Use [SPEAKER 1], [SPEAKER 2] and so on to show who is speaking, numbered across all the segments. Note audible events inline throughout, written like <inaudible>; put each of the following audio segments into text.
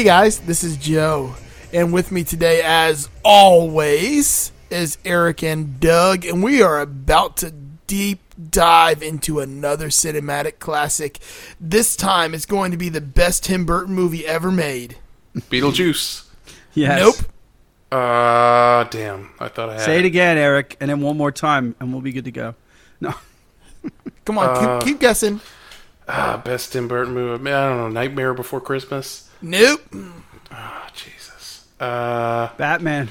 [SPEAKER 1] Hey guys, this is Joe, and with me today, as always, is Eric and Doug, and we are about to deep dive into another cinematic classic. This time, it's going to be the best Tim Burton movie ever made.
[SPEAKER 2] Beetlejuice.
[SPEAKER 3] Yes.
[SPEAKER 1] Nope.
[SPEAKER 2] Uh, damn. I thought I had
[SPEAKER 3] Say it again, Eric, and then one more time, and we'll be good to go. No.
[SPEAKER 1] Come on,
[SPEAKER 2] Uh,
[SPEAKER 1] keep, keep guessing.
[SPEAKER 2] Ah, best Tim Burton movie. I don't know. Nightmare Before Christmas.
[SPEAKER 1] Nope.
[SPEAKER 2] Oh, Jesus. Uh,
[SPEAKER 3] Batman.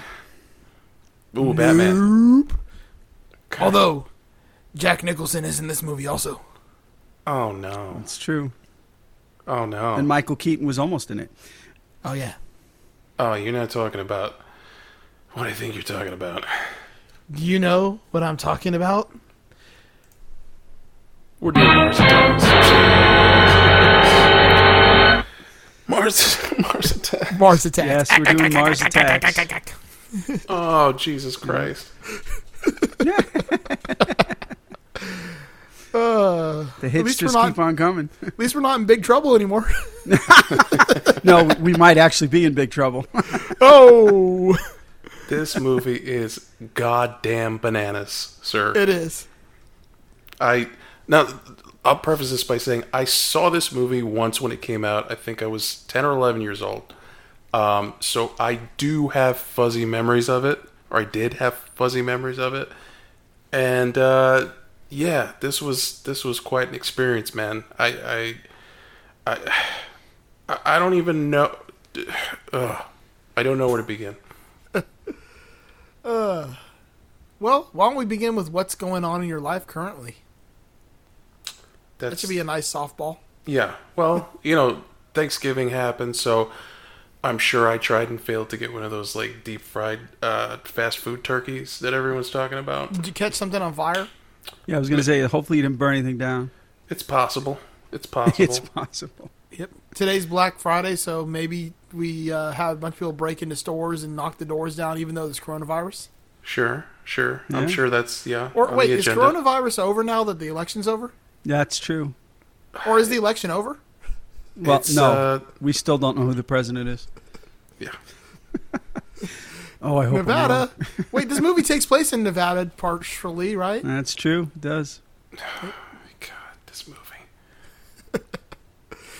[SPEAKER 2] ooh, Batman.
[SPEAKER 1] Nope. Although Jack Nicholson is in this movie also.
[SPEAKER 2] Oh no.
[SPEAKER 3] It's true.
[SPEAKER 2] Oh no.
[SPEAKER 3] And Michael Keaton was almost in it.
[SPEAKER 1] Oh yeah.
[SPEAKER 2] oh, you're not talking about what I think you're talking about.
[SPEAKER 1] Do you know what I'm talking about?
[SPEAKER 2] We're doing Mars Attacks. Mars, <laughs> Mars Attacks.
[SPEAKER 1] Mars Attack.
[SPEAKER 3] Yes, we're doing Mars Attacks. <laughs>
[SPEAKER 2] Oh, Jesus Christ.
[SPEAKER 1] Uh, <laughs>
[SPEAKER 3] The hits just
[SPEAKER 1] we're not-
[SPEAKER 3] keep on coming.
[SPEAKER 1] at least we're not in big trouble anymore.
[SPEAKER 3] no, we might actually be in big trouble.
[SPEAKER 1] oh,
[SPEAKER 2] This movie is goddamn bananas, sir.
[SPEAKER 1] it is.
[SPEAKER 2] I now I'll preface this by saying I saw this movie once when it came out. I think I was ten or eleven years old. Um, so I do have fuzzy memories of it, or I did have fuzzy memories of it. And uh, yeah, this was this was quite an experience, man. I I I, I don't even know. <sighs> Ugh, I don't know where to begin. <laughs>
[SPEAKER 1] uh, Well, why don't we begin with what's going on in your life currently?
[SPEAKER 2] That's
[SPEAKER 1] That should be a nice softball.
[SPEAKER 2] Yeah. Well, you know, Thanksgiving happened, so I'm sure I tried and failed to get one of those like deep fried uh, fast food turkeys that everyone's talking about.
[SPEAKER 1] Did you catch something on fire?
[SPEAKER 3] yeah, I was going to say, hopefully you didn't burn anything down.
[SPEAKER 2] It's possible. It's <laughs> possible.
[SPEAKER 3] It's possible.
[SPEAKER 1] Yep. Today's Black Friday, so maybe we uh, have a bunch of people break into stores and knock the doors down, even though there's coronavirus.
[SPEAKER 2] sure, sure.
[SPEAKER 3] Yeah.
[SPEAKER 2] I'm sure that's yeah.
[SPEAKER 1] Or
[SPEAKER 2] on
[SPEAKER 1] wait,
[SPEAKER 2] the
[SPEAKER 1] is coronavirus over now that the election's over?
[SPEAKER 3] That's true.
[SPEAKER 1] Or is the election over?
[SPEAKER 3] Well,
[SPEAKER 2] It's,
[SPEAKER 3] no,
[SPEAKER 2] uh,
[SPEAKER 3] we still don't know who the president is.
[SPEAKER 2] Yeah. <laughs>
[SPEAKER 3] Oh, I hope I'm
[SPEAKER 1] Nevada. wait, this movie takes place in Nevada partially, right?
[SPEAKER 3] That's true. It does. <sighs>
[SPEAKER 2] God, this movie.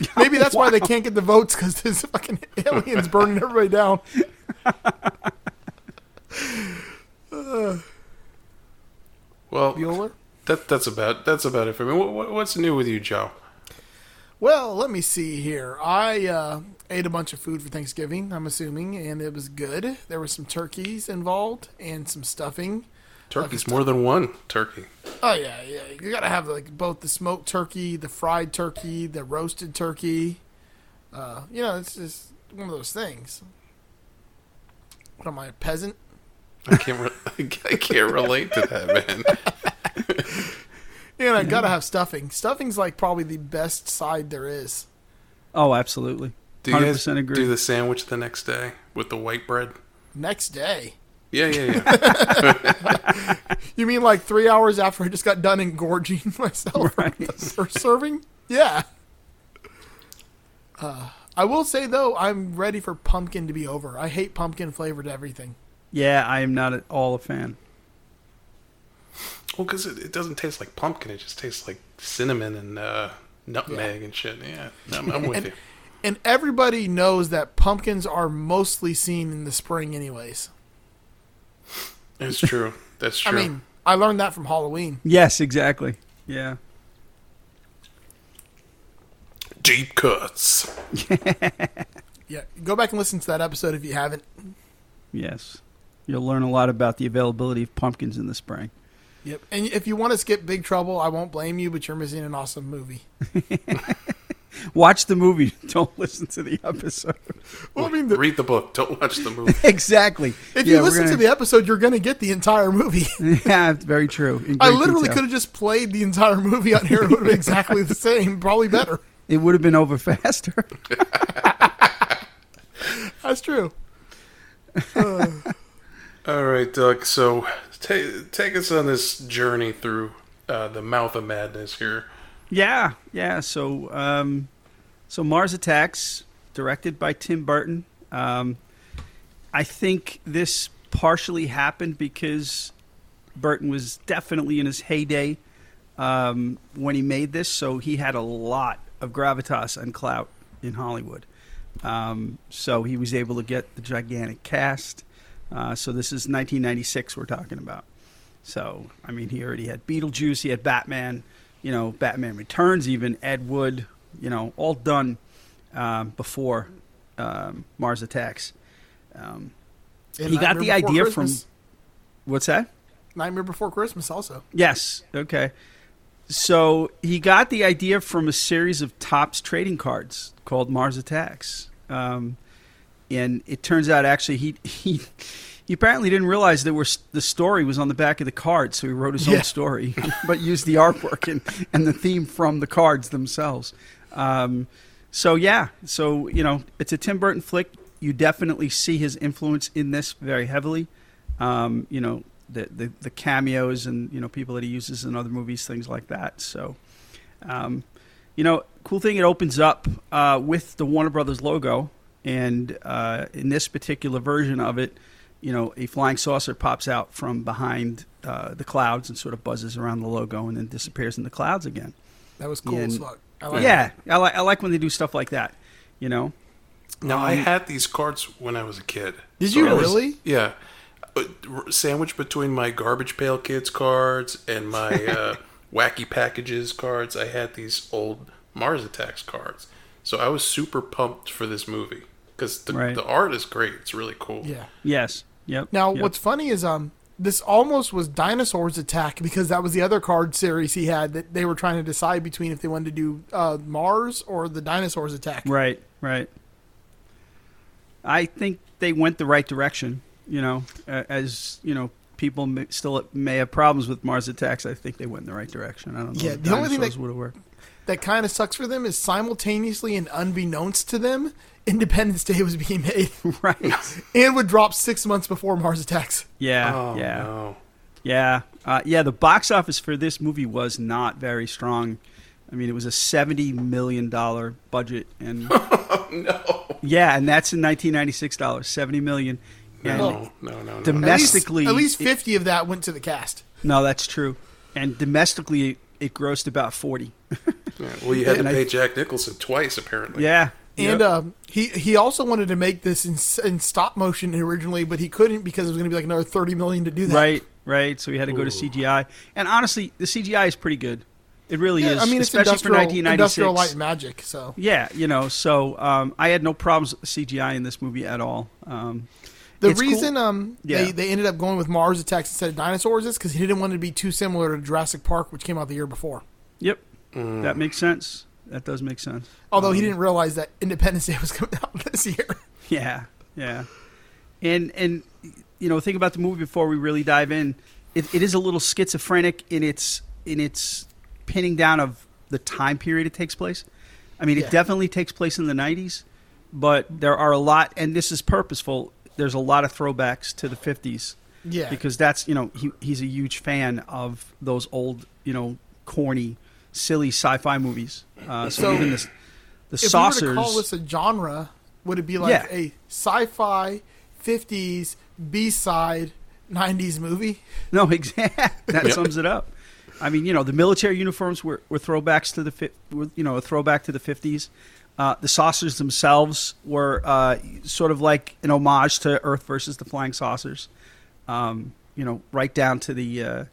[SPEAKER 2] <laughs>
[SPEAKER 1] Maybe that's why they can't get the votes because there's fucking aliens burning everybody down. <laughs>
[SPEAKER 2] Well,
[SPEAKER 1] Bueller?
[SPEAKER 2] That that's about that's about it for me. What, what, what's new with you, Joe?
[SPEAKER 1] Well, let me see here. I uh, ate a bunch of food for Thanksgiving, I'm assuming, and it was good. There were some turkeys involved and some stuffing.
[SPEAKER 2] Turkey's more than one turkey.
[SPEAKER 1] Oh yeah, yeah. You gotta have like both the smoked turkey, the fried turkey, the roasted turkey. Uh, you know, it's just one of those things. What am I, a peasant?
[SPEAKER 2] I can't re- <laughs> I can't relate to that, man. <laughs>
[SPEAKER 1] You know, gotta have stuffing. Stuffing's like probably the best side there is.
[SPEAKER 3] Oh, absolutely.
[SPEAKER 2] Do you guys
[SPEAKER 3] agree.
[SPEAKER 2] do the sandwich the next day with the white bread?
[SPEAKER 1] Next day.
[SPEAKER 2] Yeah, yeah, yeah. <laughs>
[SPEAKER 1] You mean like three hours after I just got done engorging myself
[SPEAKER 3] Right.
[SPEAKER 1] for serving? Yeah. Uh, I will say though, I'm ready for pumpkin to be over. I hate pumpkin flavored everything.
[SPEAKER 3] Yeah, I am not at all a fan.
[SPEAKER 2] well, because it, it doesn't taste like pumpkin; it just tastes like cinnamon and uh, nutmeg and shit. Yeah, I'm, I'm with
[SPEAKER 1] And-
[SPEAKER 2] you.
[SPEAKER 1] And everybody knows that pumpkins are mostly seen in the spring, anyways.
[SPEAKER 2] It's true. That's <laughs> true.
[SPEAKER 1] I mean, I learned that from Halloween.
[SPEAKER 3] Yes, exactly. Yeah.
[SPEAKER 2] deep cuts. <laughs>
[SPEAKER 1] Yeah, go back and listen to that episode if you haven't.
[SPEAKER 3] Yes. You'll learn a lot about the availability of pumpkins in the spring.
[SPEAKER 1] Yep. And if you want to skip Big Trouble, I won't blame you, but you're missing an awesome movie. <laughs>
[SPEAKER 3] Watch the movie. <laughs> Don't listen to the episode.
[SPEAKER 1] Well, I mean, the,
[SPEAKER 2] Read the book. Don't watch the movie. <laughs>
[SPEAKER 3] exactly.
[SPEAKER 1] if
[SPEAKER 3] Yeah,
[SPEAKER 1] you listen to
[SPEAKER 3] gonna-
[SPEAKER 1] the episode, you're going to get the entire movie.
[SPEAKER 3] yeah, it's very true.
[SPEAKER 1] I literally
[SPEAKER 3] detail.
[SPEAKER 1] could have just played the entire movie on here. It would have been exactly the same, probably better.
[SPEAKER 3] It would have been over faster.
[SPEAKER 1] That's true.
[SPEAKER 2] All right, Doug. So take take us on this journey through uh, the mouth of madness here.
[SPEAKER 3] Yeah, yeah. So, um, so Mars Attacks, directed by Tim Burton. Um, I think this partially happened because Burton was definitely in his heyday um, when he made this, so he had a lot of gravitas and clout in Hollywood. Um, so he was able to get the gigantic cast. Uh, so this is 1996 we're talking about. So I mean, he already had Beetlejuice, he had Batman, you know, Batman Returns, even Ed Wood, you know, all done um, before um, Mars Attacks. Um, he got the idea
[SPEAKER 1] Christmas.
[SPEAKER 3] from what's that?
[SPEAKER 1] Nightmare Before Christmas, also.
[SPEAKER 3] Yes. Okay. So he got the idea from a series of Topps trading cards called Mars Attacks, um, and it turns out actually he he he apparently didn't realize there were the story was on the back of the card, so he wrote his
[SPEAKER 1] Yeah.
[SPEAKER 3] own story, <laughs> but used the artwork and, and the theme from the cards themselves. Um, so yeah, so you know it's a Tim Burton flick. You definitely see his influence in this very heavily. Um, you know the, the the cameos and you know people that he uses in other movies, things like that. So, um, you know, cool thing. It opens up uh, with the Warner Brothers logo, and uh, in this particular version of it, you know, a flying saucer pops out from behind uh, the clouds and sort of buzzes around the logo and then disappears in the clouds again.
[SPEAKER 1] That was cool
[SPEAKER 3] Yeah,
[SPEAKER 1] as
[SPEAKER 3] and-
[SPEAKER 1] I like
[SPEAKER 3] yeah, I like I like when they do stuff like that. You know,
[SPEAKER 2] Now I
[SPEAKER 3] Um,
[SPEAKER 2] had these cards when I was a kid.
[SPEAKER 1] Did
[SPEAKER 2] So
[SPEAKER 1] you
[SPEAKER 2] was-
[SPEAKER 1] really?
[SPEAKER 2] Yeah. Uh, Sandwiched between my garbage pail kids cards and my <laughs> uh, wacky packages cards, I had these old Mars Attacks cards. So I was super pumped for this movie because the,
[SPEAKER 3] Right.
[SPEAKER 2] the art is great. It's really cool.
[SPEAKER 1] Yeah.
[SPEAKER 3] yes, yep.
[SPEAKER 1] Now,
[SPEAKER 3] yep.
[SPEAKER 1] what's funny is um, this almost was Dinosaurs Attack because that was the other card series he had that they were trying to decide between if they wanted to do uh, Mars or the Dinosaurs Attack.
[SPEAKER 3] Right, right. I think they went the right direction. You know, uh, as you know, people may, still may have problems with Mars attacks. I think they went in the right direction. I don't know.
[SPEAKER 1] Yeah,
[SPEAKER 3] if
[SPEAKER 1] the only thing
[SPEAKER 3] dinosaurs
[SPEAKER 1] that-
[SPEAKER 3] would have worked.
[SPEAKER 1] That kind of sucks for them is simultaneously and unbeknownst to them, Independence Day was being made <laughs>
[SPEAKER 3] right.
[SPEAKER 1] and would drop six months before Mars Attacks.
[SPEAKER 3] Yeah,
[SPEAKER 2] Oh,
[SPEAKER 3] yeah,
[SPEAKER 2] no.
[SPEAKER 3] yeah, uh, yeah. The box office for this movie was not very strong. I mean, it was a seventy million dollar budget, and <laughs>
[SPEAKER 2] No.
[SPEAKER 3] yeah, and that's in nineteen ninety six dollars, seventy million. And
[SPEAKER 2] No, no, no, no.
[SPEAKER 3] Dom-
[SPEAKER 1] At least-
[SPEAKER 3] Domestically,
[SPEAKER 1] at least,
[SPEAKER 3] it-
[SPEAKER 1] 50 of that went to the cast.
[SPEAKER 3] no, that's true. And domestically, it grossed about forty. <laughs>
[SPEAKER 2] Yeah, Well, you had to
[SPEAKER 3] And I-
[SPEAKER 2] pay Jack Nicholson twice, apparently.
[SPEAKER 3] Yeah,
[SPEAKER 1] And
[SPEAKER 3] Yep.
[SPEAKER 1] um, he he also wanted to make this in, in stop motion originally, but he couldn't because it was going to be like another thirty million to do that.
[SPEAKER 3] Right, right. So we had to go to CGI, and honestly, the CGI is pretty good. It really
[SPEAKER 1] Yeah,
[SPEAKER 3] is.
[SPEAKER 1] I mean, it's
[SPEAKER 3] especially for
[SPEAKER 1] industrial,
[SPEAKER 3] 1996.
[SPEAKER 1] industrial light magic. So
[SPEAKER 3] Yeah, you know. So um, I had no problems with the CGI in this movie at all. Um,
[SPEAKER 1] the
[SPEAKER 3] It's cool.
[SPEAKER 1] reason um
[SPEAKER 3] Yeah.
[SPEAKER 1] they, they ended up going with Mars Attacks instead of dinosaurs is because he didn't want it to be too similar to Jurassic Park, which came out the year before.
[SPEAKER 3] yep,
[SPEAKER 2] Mm.
[SPEAKER 3] that makes sense. That does make sense.
[SPEAKER 1] Although he
[SPEAKER 3] Um,
[SPEAKER 1] didn't realize that Independence Day was <laughs> coming out this year.
[SPEAKER 3] Yeah, yeah. And and you know, think about the movie before we really dive in. It, it is a little schizophrenic in its in its pinning down of the time period it takes place. I mean,
[SPEAKER 1] Yeah.
[SPEAKER 3] it definitely takes place in the '90s, but there are a lot, and this is purposeful. There's a lot of throwbacks to the '50s
[SPEAKER 1] Yeah,
[SPEAKER 3] because that's you know he, he's a huge fan of those old you know corny, silly sci-fi movies. Uh, so,
[SPEAKER 1] So,
[SPEAKER 3] even the, the
[SPEAKER 1] if
[SPEAKER 3] saucers.
[SPEAKER 1] we were to call this a genre, would it be like
[SPEAKER 3] Yeah.
[SPEAKER 1] a sci-fi '50s B-side '90s movie?
[SPEAKER 3] No, <laughs> exactly. That
[SPEAKER 2] Yep.
[SPEAKER 3] sums it up. I mean, you know, the military uniforms were, were throwbacks to the fi- were, you know a throwback to the fifties. Uh, the saucers themselves were uh, sort of like an homage to Earth versus the flying saucers. Um, you know, right down to the uh,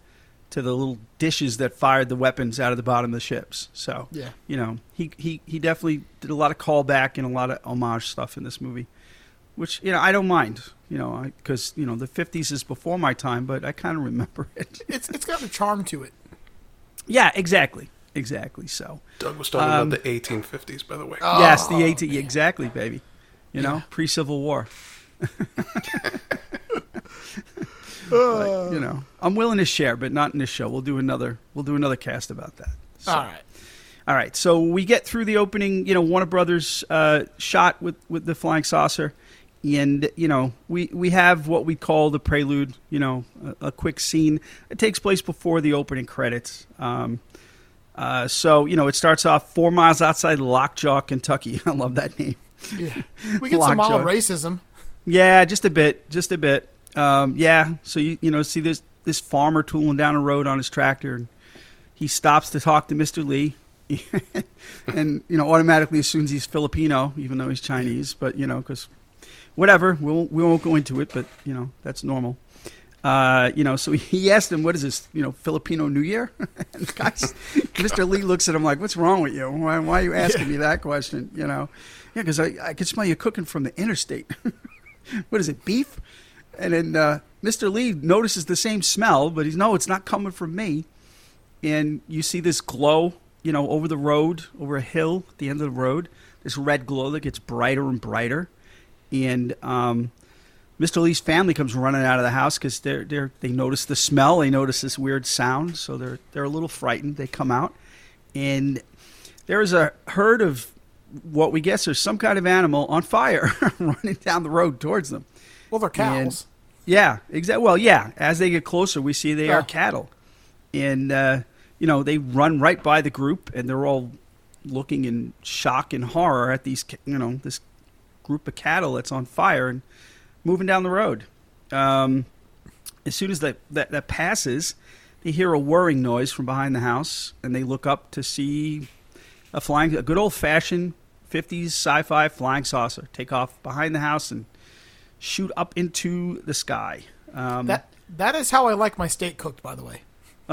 [SPEAKER 3] to the little dishes that fired the weapons out of the bottom of the ships. So
[SPEAKER 1] Yeah.
[SPEAKER 3] you know, he, he, he definitely did a lot of callback and a lot of homage stuff in this movie, which you know I don't mind. You know, because you know the '50s is before my time, but I kind of remember <laughs> it.
[SPEAKER 1] It's it's got a charm to it.
[SPEAKER 3] yeah, exactly, exactly. So
[SPEAKER 2] Doug was talking
[SPEAKER 3] Um,
[SPEAKER 2] about the 1850s, by the way.
[SPEAKER 1] Oh,
[SPEAKER 3] yes, the AT exactly, baby. You know,
[SPEAKER 1] Yeah.
[SPEAKER 3] pre-Civil War. <laughs> <laughs>
[SPEAKER 1] Uh,
[SPEAKER 3] But, you know, I'm willing to share, but not in this show. We'll do another. We'll do another cast about that. So-
[SPEAKER 1] all right.
[SPEAKER 3] All right, so we get through the opening, you know, Warner Brothers uh, shot with, with the flying saucer, and you know, we we have what we call the prelude, you know, a, a quick scene. It takes place before the opening credits. Um, Uh, so you know, it starts off four miles outside Lockjaw, Kentucky. <laughs> I love that name.
[SPEAKER 1] Yeah. <laughs> We get some mild racism.
[SPEAKER 3] Yeah, just a bit, just a bit. Um, yeah, so you you know see this this farmer tooling down a road on his tractor, and he stops to talk to Mister Lee, <laughs> and you know automatically assumes he's Filipino, even though he's Chinese. But you know, because whatever, we won't, we won't go into it, but you know that's normal. Uh, you know, so <laughs> he asked him, "What is this? You know, Filipino New Year?" <laughs> and guys, Mr. Lee looks at him like, "What's wrong with you? Why, why are you asking me that question?" You know, yeah, because I, I could smell you cooking from the interstate. what is it, beef? And then uh, Mr. Lee notices the same smell, but he's no, it's not coming from me. And you see this glow, you know, over the road, over a hill at the end of the road. This red glow that gets brighter and brighter. And um, Mr. Lee's family comes running out of the house because they're, they notice the smell. They notice this weird sound, so they're they're a little frightened. They come out, and there is a herd of what we guess is some kind of animal on fire <laughs> running down the road towards them.
[SPEAKER 1] Well, they're cows.
[SPEAKER 3] Yeah, exactly. Well, yeah. As they get closer, we see they
[SPEAKER 1] Oh.
[SPEAKER 3] are cattle, and uh, you know they run right by the group, and they're all looking in shock and horror at these, you know, this group of cattle that's on fire and moving down the road. Um, as soon as that, that that passes, they hear a whirring noise from behind the house, and they look up to see a flying, a good old fashioned '50s sci-fi flying saucer take off behind the house and shoot up into the sky. Um,
[SPEAKER 1] That that is how I like my steak cooked, by the way. <laughs>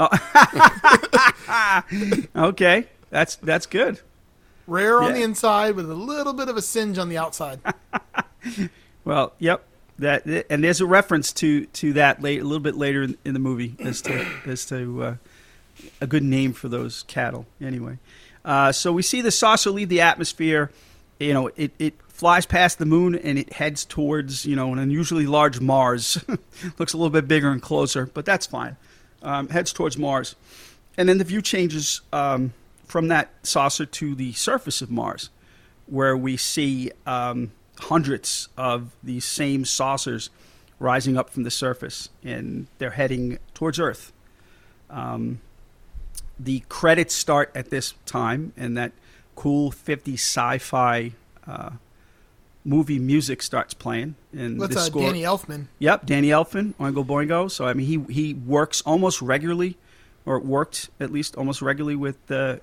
[SPEAKER 3] okay, that's that's good.
[SPEAKER 1] Rare on
[SPEAKER 3] Yeah.
[SPEAKER 1] the inside with a little bit of a singe on the outside. <laughs>
[SPEAKER 3] Well, yep. That and there's a reference to to that late a little bit later in, in the movie as to <clears throat> as to uh, a good name for those cattle. Anyway, uh, so we see the saucer leave the atmosphere. You know, it, it flies past the moon and it heads towards you know an unusually large Mars. <laughs> Looks a little bit bigger and closer, but that's fine. Um, heads towards Mars, and then the view changes um, from that saucer to the surface of Mars, where we see um, hundreds of these same saucers rising up from the surface, and they're heading towards Earth. Um, the credits start at this time, and that cool 50 sci-fi uh, movie music starts playing. And
[SPEAKER 1] That's
[SPEAKER 3] the
[SPEAKER 1] uh,
[SPEAKER 3] score,
[SPEAKER 1] Danny Elfman.
[SPEAKER 3] Yep, Danny Elfman, Oingo Boingo. So I mean, he he works almost regularly, or worked at least almost regularly with uh,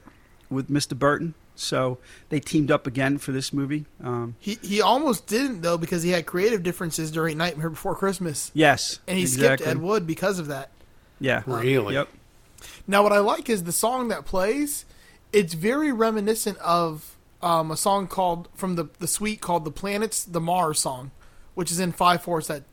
[SPEAKER 3] with Mr. Burton. So they teamed up again for this movie. Um,
[SPEAKER 1] He he almost didn't though because he had creative differences during Nightmare Before Christmas,
[SPEAKER 3] yes,
[SPEAKER 1] and he
[SPEAKER 3] exactly.
[SPEAKER 1] skipped Ed Wood because of that.
[SPEAKER 3] Yeah,
[SPEAKER 2] Really?
[SPEAKER 3] Yep.
[SPEAKER 1] Now, what I like is the song that plays. It's very reminiscent of um, a song called from the the suite called "The Planets, the Mars" song, which is in five fours. That.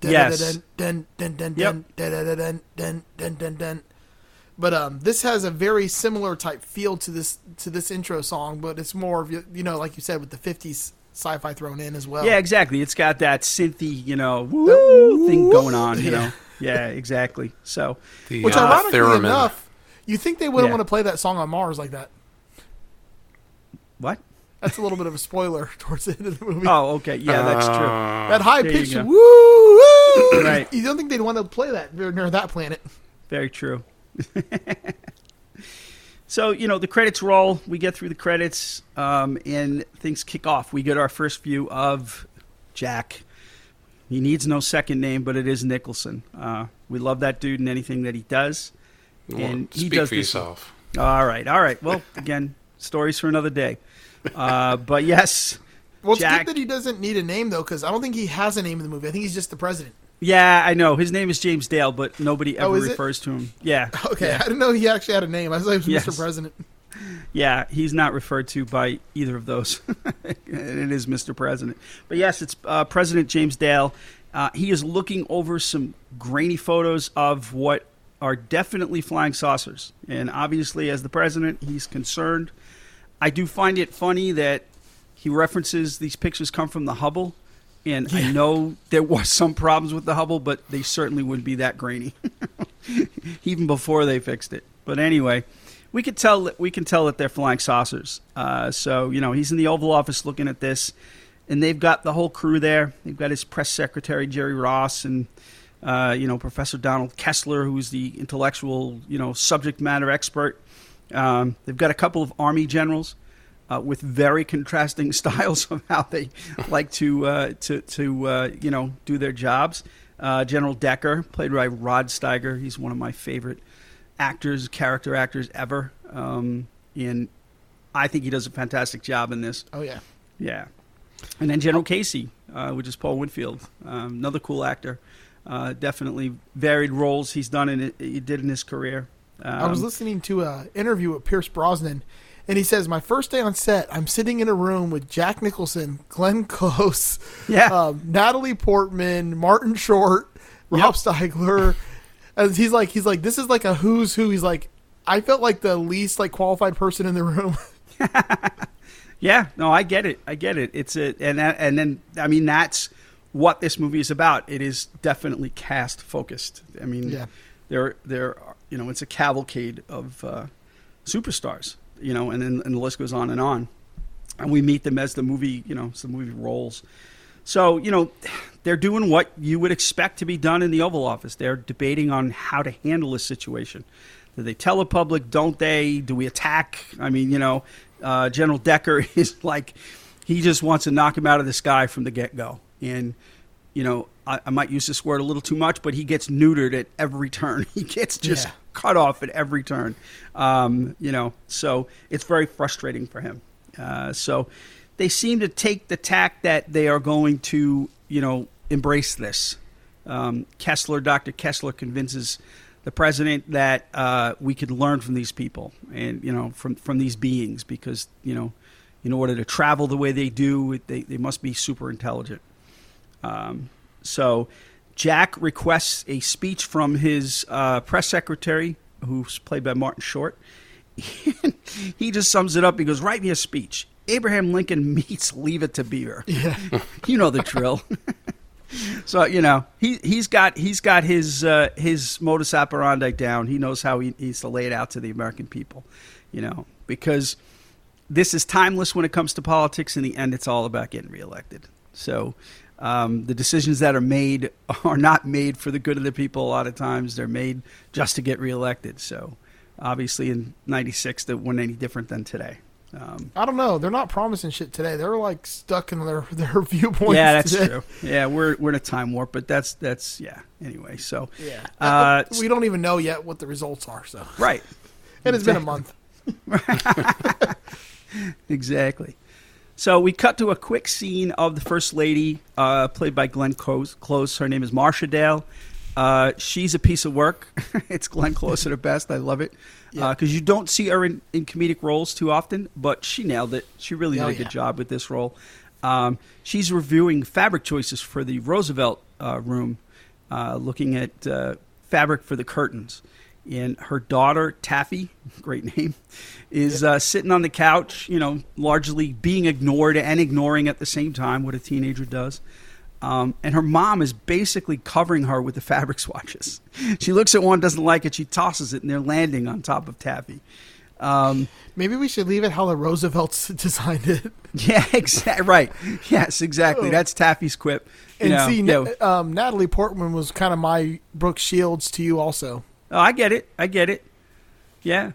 [SPEAKER 1] But um, this has a very similar type feel to this to this intro song, but it's more of you know, like you said, with the '50s sci-fi thrown in as well.
[SPEAKER 3] Yeah, exactly. It's got that synthy, you know, woo thing going on. You know. Yeah, exactly. So
[SPEAKER 2] The,
[SPEAKER 1] Which,
[SPEAKER 2] uh,
[SPEAKER 1] ironically
[SPEAKER 2] theremin.
[SPEAKER 1] enough, you think they wouldn't
[SPEAKER 3] Yeah.
[SPEAKER 1] want to play that song on Mars like that?
[SPEAKER 3] what?
[SPEAKER 1] That's a little bit of a spoiler <laughs> towards the end of the movie.
[SPEAKER 3] Oh, okay. Yeah, that's true.
[SPEAKER 2] Uh,
[SPEAKER 1] that high
[SPEAKER 3] there you
[SPEAKER 1] pitched woo woo.
[SPEAKER 3] Right.
[SPEAKER 1] You don't think they'd want to play that near, near that planet?
[SPEAKER 3] Very true. <laughs> so, you know, the credits roll. We get through the credits, um, and things kick off. We get our first view of Jack. He needs no second name, but it is Nicholson. Uh, we love that dude and anything that he does.
[SPEAKER 2] well,
[SPEAKER 3] and he
[SPEAKER 2] speak
[SPEAKER 3] does
[SPEAKER 2] for
[SPEAKER 3] this-
[SPEAKER 2] yourself.
[SPEAKER 3] All right, all right. Well, again, stories for another day. Uh, but yes,
[SPEAKER 1] Well, it's
[SPEAKER 3] Jack-
[SPEAKER 1] good that he doesn't need a name though, because I don't think he has a name in the movie. I think he's just the president.
[SPEAKER 3] yeah, I know his name is James Dale, but nobody
[SPEAKER 1] Oh,
[SPEAKER 3] ever
[SPEAKER 1] it?
[SPEAKER 3] refers to him. Yeah, <laughs>
[SPEAKER 1] Okay,
[SPEAKER 3] yeah.
[SPEAKER 1] I didn't know he actually had a name. I was like,
[SPEAKER 3] Yes.
[SPEAKER 1] Mr. President.
[SPEAKER 3] Yeah, he's not referred to by either of those. <laughs> it is Mr. President. But yes, it's uh, President James Dale. Uh, he is looking over some grainy photos of what are definitely flying saucers. And obviously, as the president, he's concerned. I do find it funny that he references these pictures come from the Hubble. And I know there was some problems with the Hubble, but they certainly wouldn't be that grainy, <laughs> even before they fixed it. But anyway, we could tell that we can tell that they're flying saucers. Uh, so you know, he's in the Oval Office looking at this, and they've got the whole crew there. They've got his press secretary Jerry Ross and uh, you know Professor Donald Kessler, who's the intellectual you know subject matter expert, Um, they've got a couple of army generals uh, with very contrasting <laughs> styles of how they like to uh, to to uh, you know do their jobs. Uh, General Decker, played by Rod Steiger, he's one of my favorite actors, character actors ever, um, and I think he does a fantastic job in this.
[SPEAKER 1] Oh yeah.
[SPEAKER 3] Yeah. And then General Casey, uh, which is Paul Winfield, um, another cool actor. Uh, definitely varied roles he's done in it, he did in his career. Um,
[SPEAKER 1] I was listening to an interview with Pierce Brosnan, and he says, "My first day on set, I'm sitting in a room with Jack Nicholson, Glenn Close, <laughs>
[SPEAKER 3] Yeah.
[SPEAKER 1] um, Natalie Portman, Martin Short, Rob
[SPEAKER 3] Yep.
[SPEAKER 1] Steigler." And he's like, he's like, this is like a who's who. He's like, I felt like the least like qualified person in the room. <laughs>
[SPEAKER 3] Yeah, no, I get it. I get it. It's a and and then I mean that's what this movie is about. It is definitely cast focused. I mean,
[SPEAKER 1] Yeah.
[SPEAKER 3] there there are, you know it's a cavalcade of uh, superstars. You know, and then and the list goes on and on. And we meet them as the movie you know as the movie rolls. So you know they're doing what you would expect to be done in the Oval Office. They're debating on how to handle this situation. Do they tell the public? Don't they? Do we attack? I mean, you know, uh, General Decker <laughs> is like, he just wants to knock him out of the sky from the get go. And, you know, I, I might use this word a little too much, but he gets neutered at every turn. <laughs> He gets just
[SPEAKER 1] Yeah.
[SPEAKER 3] cut off at every turn. Um, you know, so it's very frustrating for him. Uh, so they seem to take the tack that they are going to, you know, embrace this. Um, Kessler, Dr. Kessler convinces the president that uh, we could learn from these people and, you know, from, from these beings because, you know, in order to travel the way they do, they, they must be super intelligent. Um, so Jack requests a speech from his uh, press secretary, who's played by Martin Short. <laughs> he just sums it up. He goes, "Write me a speech." Abraham Lincoln <laughs> meets Leave It to Beaver.
[SPEAKER 1] yeah, <laughs>
[SPEAKER 3] you know the drill. so you know he he's got he's got his uh, his modus operandi down. He knows how he needs to lay it out to the American people. You know because this is timeless when it comes to politics. In the end, it's all about getting reelected. So um, the decisions that are made <laughs> are not made for the good of the people. A lot of times, they're made just to get reelected. So obviously, in '96, that wasn't any different than today. Um,
[SPEAKER 1] I don't know. They're not promising shit today. They're like stuck in their <laughs> their viewpoints.
[SPEAKER 3] yeah, that's
[SPEAKER 1] today.
[SPEAKER 3] true. Yeah, we're we're in a time warp, but that's that's yeah. Anyway, so
[SPEAKER 1] Yeah,
[SPEAKER 3] Uh,
[SPEAKER 1] we don't even know yet what the results are. So,
[SPEAKER 3] right, <laughs>
[SPEAKER 1] and it's been a month.
[SPEAKER 3] exactly. So we cut to a quick scene of the first lady, uh, played by Glenn Close. Close. Her name is Marsha Dale. Uh, she's a piece of work. <laughs> it's Glenn Close at her best. I love it because
[SPEAKER 1] Yeah.
[SPEAKER 3] you don't see her in, in comedic roles too often, but she nailed it. She really
[SPEAKER 1] Oh,
[SPEAKER 3] did a good
[SPEAKER 1] yeah.
[SPEAKER 3] job with this role. Um, she's reviewing fabric choices for the Roosevelt uh, room, uh, looking at uh, fabric for the curtains. And her daughter, Taffy, <laughs> great name, is uh, sitting on the couch, you know, largely being ignored and ignoring at the same time, what a teenager does. Um, and her mom is basically covering her with the <laughs> fabric swatches. She looks at one, doesn't like it, she tosses it, and they're landing on top of Taffy. Um,
[SPEAKER 1] Maybe we should leave it how the Roosevelts <laughs> designed it.
[SPEAKER 3] yeah, exactly. Right. Yes, exactly.
[SPEAKER 1] Oh.
[SPEAKER 3] That's Taffy's quip. You
[SPEAKER 1] And
[SPEAKER 3] know,
[SPEAKER 1] see,
[SPEAKER 3] yeah.
[SPEAKER 1] Na- um, Natalie Portman was kind of my Brooke Shields to you. Also,
[SPEAKER 3] Oh, I get it. I get it. Yeah.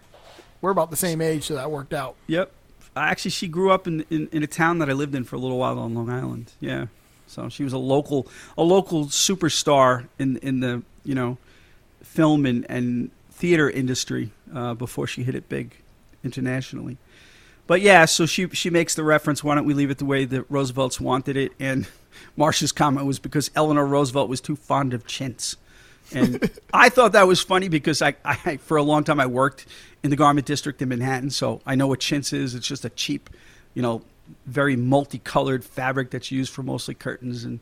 [SPEAKER 1] we're about the same age, so that worked out.
[SPEAKER 3] Yep. Actually, she grew up in, in, in a town that I lived in for a little while on Long Island. Yeah. So she was a local a local superstar in in the you know film and, and theater industry uh, before she hit it big internationally. But yeah, so she she makes the reference. Why don't we leave it the way that Roosevelt's wanted it? And <laughs> Marsha's comment was because Eleanor Roosevelt was too fond of chintz. And <laughs> I thought that was funny because I, I, for a long time, I worked in the garment district in Manhattan, so I know what chintz is. It's just a cheap, you know, very multicolored fabric that's used for mostly curtains, and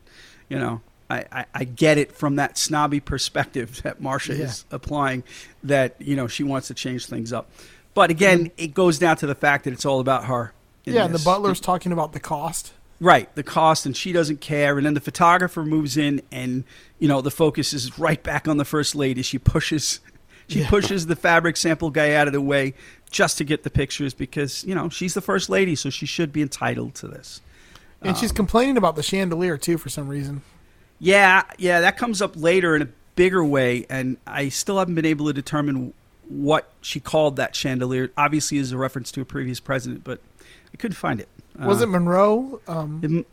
[SPEAKER 3] you know, I, I, I get it from that snobby perspective <laughs> that Marsha
[SPEAKER 1] Yeah.
[SPEAKER 3] is applying. That you know she wants to change things up, but again, it goes down to the fact that it's all about her.
[SPEAKER 1] yeah, and the
[SPEAKER 3] this.
[SPEAKER 1] butler's talking about the cost.
[SPEAKER 3] Right, the cost, and she doesn't care. And then the photographer moves in, and you know the focus is right back on the first lady. She pushes, she
[SPEAKER 1] Yeah.
[SPEAKER 3] pushes the fabric sample guy out of the way just to get the pictures because you know she's the first lady, so she should be entitled to this.
[SPEAKER 1] And she's um, complaining about the chandelier too for some reason.
[SPEAKER 3] Yeah, yeah, that comes up later in a bigger way, and I still haven't been able to determine what she called that chandelier. Obviously, is a reference to a previous president, but I couldn't find it.
[SPEAKER 1] Was
[SPEAKER 3] Uh,
[SPEAKER 1] it Monroe? Um,
[SPEAKER 3] it,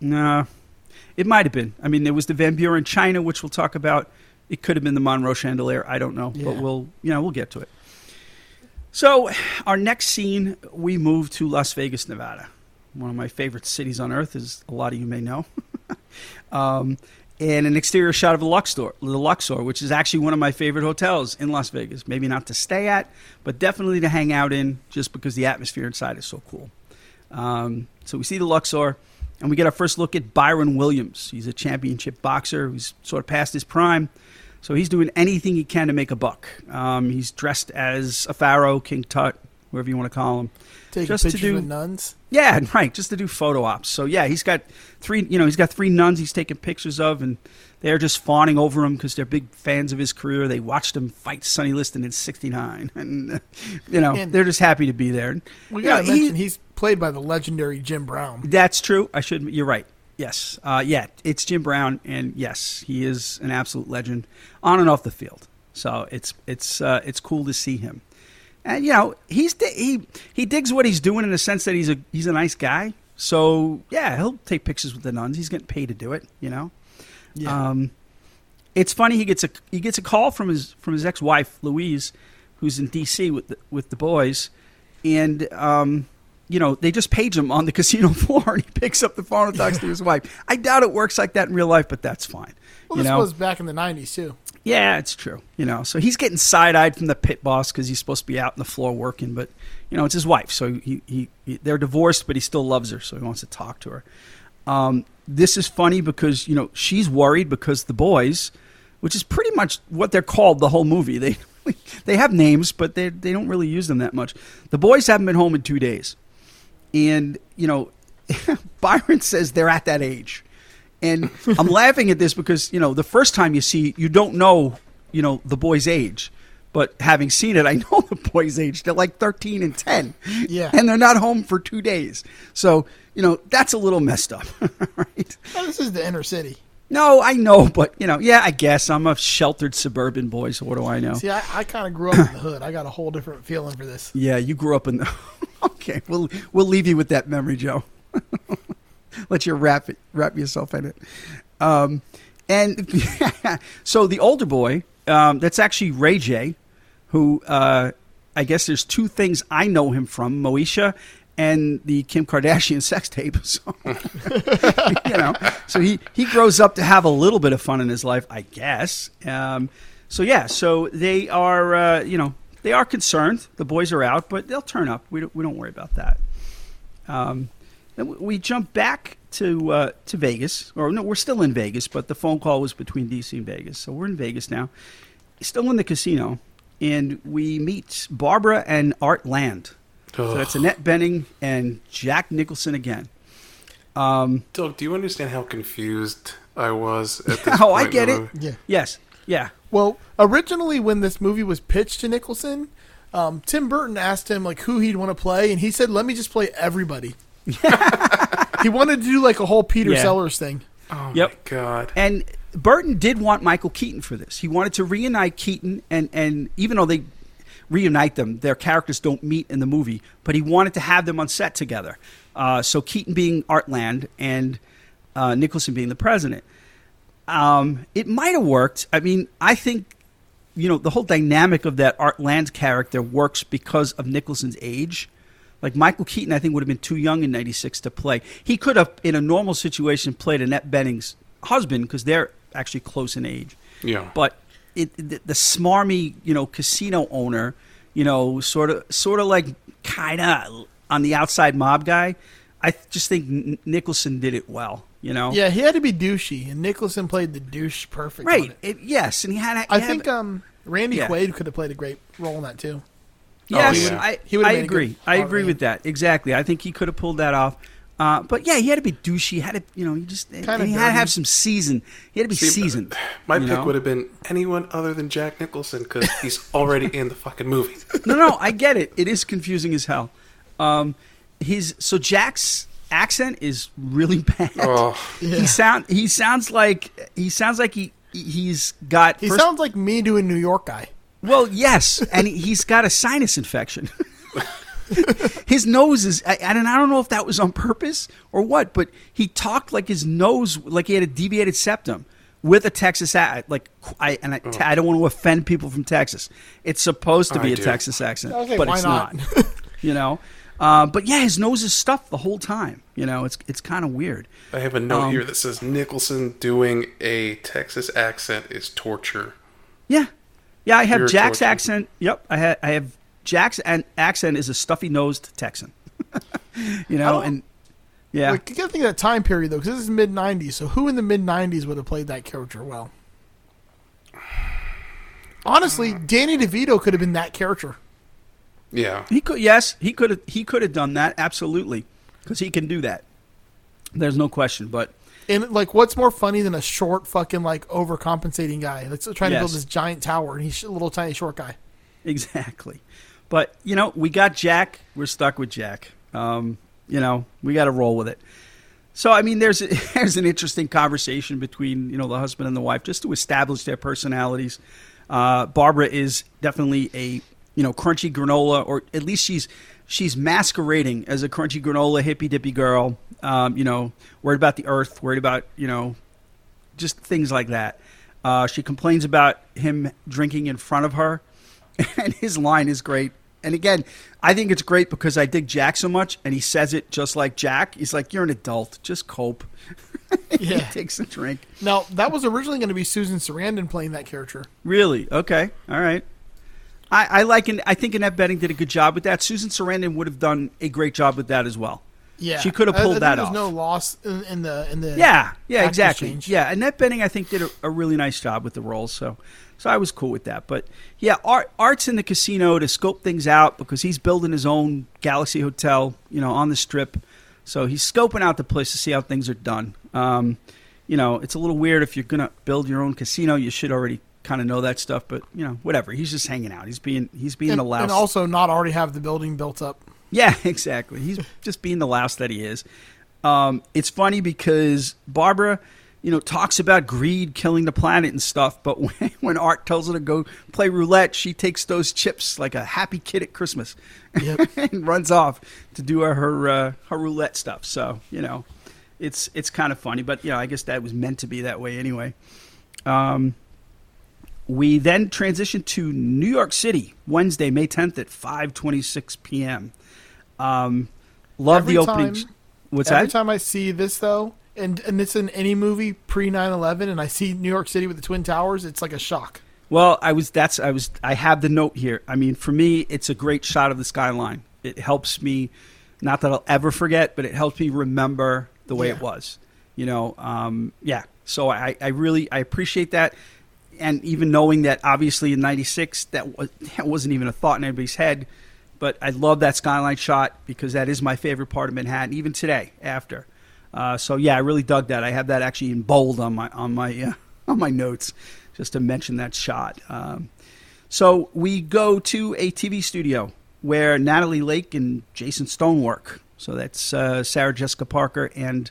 [SPEAKER 3] nah, it might have been. I mean, there was the Van Buren China, which we'll talk about. It could have been the Monroe chandelier. I don't know, but we'll you know we'll get to it. So, our next scene, we move to Las Vegas, Nevada. One of my favorite cities on earth, as a lot of you may know. <laughs> um, and an exterior shot of the Luxor, the Luxor, which is actually one of my favorite hotels in Las Vegas. Maybe not to stay at, but definitely to hang out in, just because the atmosphere inside is so cool. Um, so we see the Luxor, and we get our first look at Byron Williams. He's a championship boxer who's sort of past his prime. So he's doing anything he can to make a buck. Um, he's dressed as a pharaoh, King Tut, whatever you want to call him.
[SPEAKER 1] taking
[SPEAKER 3] just to
[SPEAKER 1] pictures
[SPEAKER 3] do-
[SPEAKER 1] with nuns.
[SPEAKER 3] Yeah, right. Just to do photo ops. So yeah, he's got three. You know, he's got three nuns he's taking pictures of, and they're just fawning over him because they're big fans of his career. They watched him fight Sonny Liston in '69, <laughs> and you know
[SPEAKER 1] And-
[SPEAKER 3] they're just happy to be there.
[SPEAKER 1] We gotta
[SPEAKER 3] he-
[SPEAKER 1] mention he's played by the legendary Jim Brown.
[SPEAKER 3] That's true. I should. You're right. Yes. Uh, yeah. It's Jim Brown, and yes, he is an absolute legend on and off the field. So it's it's uh, it's cool to see him. And you know, he's he he digs what he's doing in the sense that he's a he's a nice guy. So yeah, he'll take pictures with the nuns. He's getting paid to do it. You know.
[SPEAKER 1] Yeah.
[SPEAKER 3] Um, it's funny he gets a he gets a call from his from his ex wife Louise, who's in D.C. with the, with the boys, and um, you know they just page him on the <laughs> casino floor, and he picks up the phone and talks to his wife. I doubt it works like that in real life, but that's fine.
[SPEAKER 1] well,
[SPEAKER 3] you
[SPEAKER 1] this
[SPEAKER 3] know,
[SPEAKER 1] was back in the '90s too.
[SPEAKER 3] yeah, it's true. You know, so he's getting side eyed from the pit boss because he's supposed to be out on the floor working, but you know it's his wife, so he, he, he they're divorced, but he still loves her, so he wants to talk to her. Um, this is funny because you know she's worried because the boys, which is pretty much what they're called the whole movie. They <laughs> they have names, but they they don't really use them that much. The boys haven't been home in two days, and you know <laughs> Byron says they're at that age. And <laughs> I'm laughing at this because, you know, the first time you see, you don't know, you know, the boy's age. But having seen it, I know <laughs> the boy's age. They're like 13 and 10.
[SPEAKER 1] Yeah.
[SPEAKER 3] And they're not home for two days. So, you know, that's a little messed up. <laughs> right?
[SPEAKER 1] Well, this is the inner city.
[SPEAKER 3] No, I know. But, you know, yeah, I guess. I'm a sheltered suburban boy. So what do I know?
[SPEAKER 1] See, I, I kind of grew up in the hood. I got a whole different feeling for this.
[SPEAKER 3] Yeah, you grew up in the. <laughs> okay, we'll we'll leave you with that memory, Joe. Let you wrap it, wrap yourself in it. Um, and so the older boy, um, that's actually Ray J, who uh, I guess there's two things I know him from: Moesha and the Kim Kardashian <laughs> sex tape. <laughs> So, you know, so he he grows up to have a little bit of fun in his life, I guess. Um, so yeah, so they are, uh, you know, they are concerned. The boys are out, but they'll turn up. We don't, we don't worry about that. Um, then we- jump back to uh, to Vegas, or no, we're still in Vegas, but the phone call was between DC and Vegas, so we're in Vegas now. Still in the casino, and we meet Barbara and Art Land. So that's Annette Bening and Jack Nicholson again. Um,
[SPEAKER 2] Doug, do you understand how confused I was at this <laughs>
[SPEAKER 3] oh, I get it.
[SPEAKER 2] movie?
[SPEAKER 1] Yeah.
[SPEAKER 3] Yes, yeah,
[SPEAKER 1] Well, originally when this movie was pitched to Nicholson, um, Tim Burton asked him like who he'd want to play, and he said, "Let me just play everybody." <laughs> he wanted to do like a whole Peter
[SPEAKER 3] Yeah.
[SPEAKER 1] Sellers thing.
[SPEAKER 2] Oh
[SPEAKER 3] Yep.
[SPEAKER 2] my god.
[SPEAKER 3] And Burton did want Michael Keaton for this. He wanted to reunite Keaton, and, and even though they reunite them, their characters don't meet in the movie, but he wanted to have them on set together. Uh, so Keaton being Art Land and uh, Nicholson being the president. Um, it might have worked. I mean, I think you know the whole dynamic of that Art Land character works because of Nicholson's age. Like Michael Keaton, I think would have been too young in '96 to play. He could have, in a normal situation, played Annette Bening's husband because they're actually close in age.
[SPEAKER 2] Yeah.
[SPEAKER 3] But it, the, the smarmy, you know, casino owner, you know, sort of, sort of like kind of on the outside mob guy. I just think Nicholson did it well. You know,
[SPEAKER 1] Yeah, he had to be douchey, and Nicholson played the douche perfect.
[SPEAKER 3] right?
[SPEAKER 1] it.
[SPEAKER 3] It, yes, and he had.
[SPEAKER 1] I
[SPEAKER 3] he had-
[SPEAKER 1] think um, Randy
[SPEAKER 3] Yeah.
[SPEAKER 1] Quaid could have played a great role in that too.
[SPEAKER 3] Yes,
[SPEAKER 2] Oh, yeah.
[SPEAKER 3] I,
[SPEAKER 1] He would've
[SPEAKER 3] I agree. I agree with that. Exactly. I think he could have pulled that off. Uh, but yeah, he had to be douchey. He had to, you know, he just
[SPEAKER 1] Kinda
[SPEAKER 3] and he had to have some season. He had to be
[SPEAKER 2] See,
[SPEAKER 3] seasoned.
[SPEAKER 2] My pick
[SPEAKER 3] know?
[SPEAKER 2] would have been anyone other than Jack Nicholson because <laughs> he's already in the fucking movie.
[SPEAKER 3] no, no, I get it. It is confusing as hell. Um, his so Jack's accent is really <laughs> bad.
[SPEAKER 2] Oh.
[SPEAKER 1] Yeah.
[SPEAKER 3] He sound he sounds like he sounds like he he's got
[SPEAKER 1] He
[SPEAKER 3] first-
[SPEAKER 1] sounds like me doing New York guy.
[SPEAKER 3] Well, yes, and he's got a sinus infection. <laughs> <laughs> his nose is, I- and I don't know if that was on purpose or what, but he talked like his nose, like he had a deviated septum with a Texas accent. Like I, and I, I don't want to offend people from Texas. It's supposed to be
[SPEAKER 2] I
[SPEAKER 3] a
[SPEAKER 2] do.
[SPEAKER 3] Texas accent,
[SPEAKER 1] Okay,
[SPEAKER 3] but
[SPEAKER 1] why
[SPEAKER 3] it's
[SPEAKER 1] not?
[SPEAKER 3] not. you know, uh, but yeah, his nose is stuffed the whole time. You know, it's it's kind of weird.
[SPEAKER 2] I have a note
[SPEAKER 3] Um,
[SPEAKER 2] here that says Nicholson doing a Texas accent is torture.
[SPEAKER 3] Yeah, yeah. I have
[SPEAKER 2] Pure
[SPEAKER 3] Jack's
[SPEAKER 2] torture.
[SPEAKER 3] accent. Yep, I have. I have Jack's an- accent is a stuffy nosed Texan. <laughs> you know, and yeah,
[SPEAKER 1] Like, you gotta think of that time period though, because this is mid '90s. So who in the mid '90s would have played that character well? Honestly, uh. Danny DeVito could have been that character.
[SPEAKER 2] Yeah.
[SPEAKER 3] he could. Yes, he could have. He could have done that absolutely because he can do that. There's no question. But
[SPEAKER 1] And like, what's more funny than a short, fucking like overcompensating guy that's trying to build this giant tower, and he's a little tiny short guy.
[SPEAKER 3] exactly. But you know, we got Jack. We're stuck with Jack. Um, you know, we got to roll with it. So I mean, there's <laughs> there's an interesting conversation between you know the husband and the wife just to establish their personalities. Uh, Barbara is definitely a you know crunchy granola, or at least she's she's masquerading as a crunchy granola hippy dippy girl. Um, you know, worried about the earth, worried about you know just things like that. Uh, she complains about him drinking in front of her, <laughs> and his line is great. And again, I think it's great because I dig Jack so much, and he says it just like Jack. He's like, "You're an adult, just cope." <laughs> he
[SPEAKER 1] Yeah.
[SPEAKER 3] takes a drink.
[SPEAKER 1] Now that was originally going to be Susan Sarandon playing that character.
[SPEAKER 3] Really? Okay. All right. I, I like. and I think Annette Bening did a good job with that. Susan Sarandon would have done a great job with that as well.
[SPEAKER 1] Yeah,
[SPEAKER 3] She could have
[SPEAKER 1] I- I
[SPEAKER 3] pulled
[SPEAKER 1] think
[SPEAKER 3] that
[SPEAKER 1] There's
[SPEAKER 3] off.
[SPEAKER 1] no loss in, in the in the
[SPEAKER 3] Yeah, yeah, exactly.
[SPEAKER 1] change.
[SPEAKER 3] Yeah, Annette Bening, I think, did a, a really nice job with the role. So, so I was cool with that. But yeah, Art, Art's in the casino to scope things out because he's building his own Galaxy Hotel, you know, on the Strip. So he's scoping out the place to see how things are done. Um, you know, it's a little weird if you're gonna build your own casino. You should already kind of know that stuff. But you know, whatever. He's just hanging out. He's being he's being
[SPEAKER 1] and,
[SPEAKER 3] the louse.
[SPEAKER 1] and also not already have the building built up.
[SPEAKER 3] Yeah, <laughs> exactly. He's just being the louse that he is. Um, it's funny because Barbara, you know, talks about greed killing the planet and stuff, but <laughs> when, when Art tells her to go play roulette, she takes those chips like a happy kid at Christmas <laughs>
[SPEAKER 1] Yep.
[SPEAKER 3] and runs off to do her her, uh, her roulette stuff. So you know, it's it's kind of funny, but you know, I guess that was meant to be that way anyway. Um, we then transition to New York City, Wednesday, May 10th at 5:26 p.m. Um, love
[SPEAKER 1] Every
[SPEAKER 3] the opening.
[SPEAKER 1] time-
[SPEAKER 3] What's
[SPEAKER 1] Every
[SPEAKER 3] that?
[SPEAKER 1] time I see this though, and and it's in any movie pre 9/11, and I see New York City with the twin towers, it's like a shock.
[SPEAKER 3] Well, I was that's I was I have the note here. I mean, for me, it's a great shot of the skyline. It helps me, not that I'll ever forget, but it helps me remember the way it was. You know, um, yeah. So I, I really I appreciate that, and even knowing that obviously in '96 that was <laughs> that wasn't even a thought in anybody's head, but I love that skyline shot because that is my favorite part of Manhattan, even today after. Uh, so yeah, I really dug that. I have that actually in bold on my on my uh, <laughs> on my notes just to mention that shot. Um, so we go to a TV studio where Natalie Lake and Jason Stone work. So that's uh, Sarah Jessica Parker and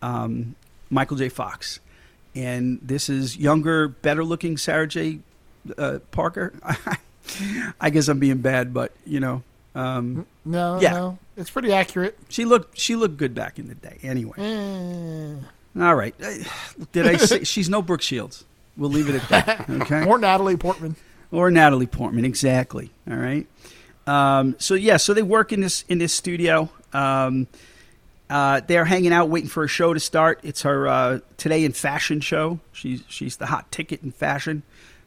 [SPEAKER 3] um, Michael J. Fox. And this is younger, better looking Sarah J. Uh, Parker. <laughs> I guess I'm being bad, but you know, um,
[SPEAKER 1] No,
[SPEAKER 3] Yeah.
[SPEAKER 1] no, it's pretty accurate.
[SPEAKER 3] she looked she looked good back in the day. Anyway,
[SPEAKER 1] Eh.
[SPEAKER 3] all right. Did I say she's no Brooke Shields? We'll leave it at that. <laughs> Okay.
[SPEAKER 1] Or Natalie Portman.
[SPEAKER 3] or Natalie Portman, exactly. All right. Um, so yeah, so they work in this in this studio. Um, uh, they're hanging out, waiting for a show to start. It's her uh, today in fashion show. She's she's the hot ticket in fashion.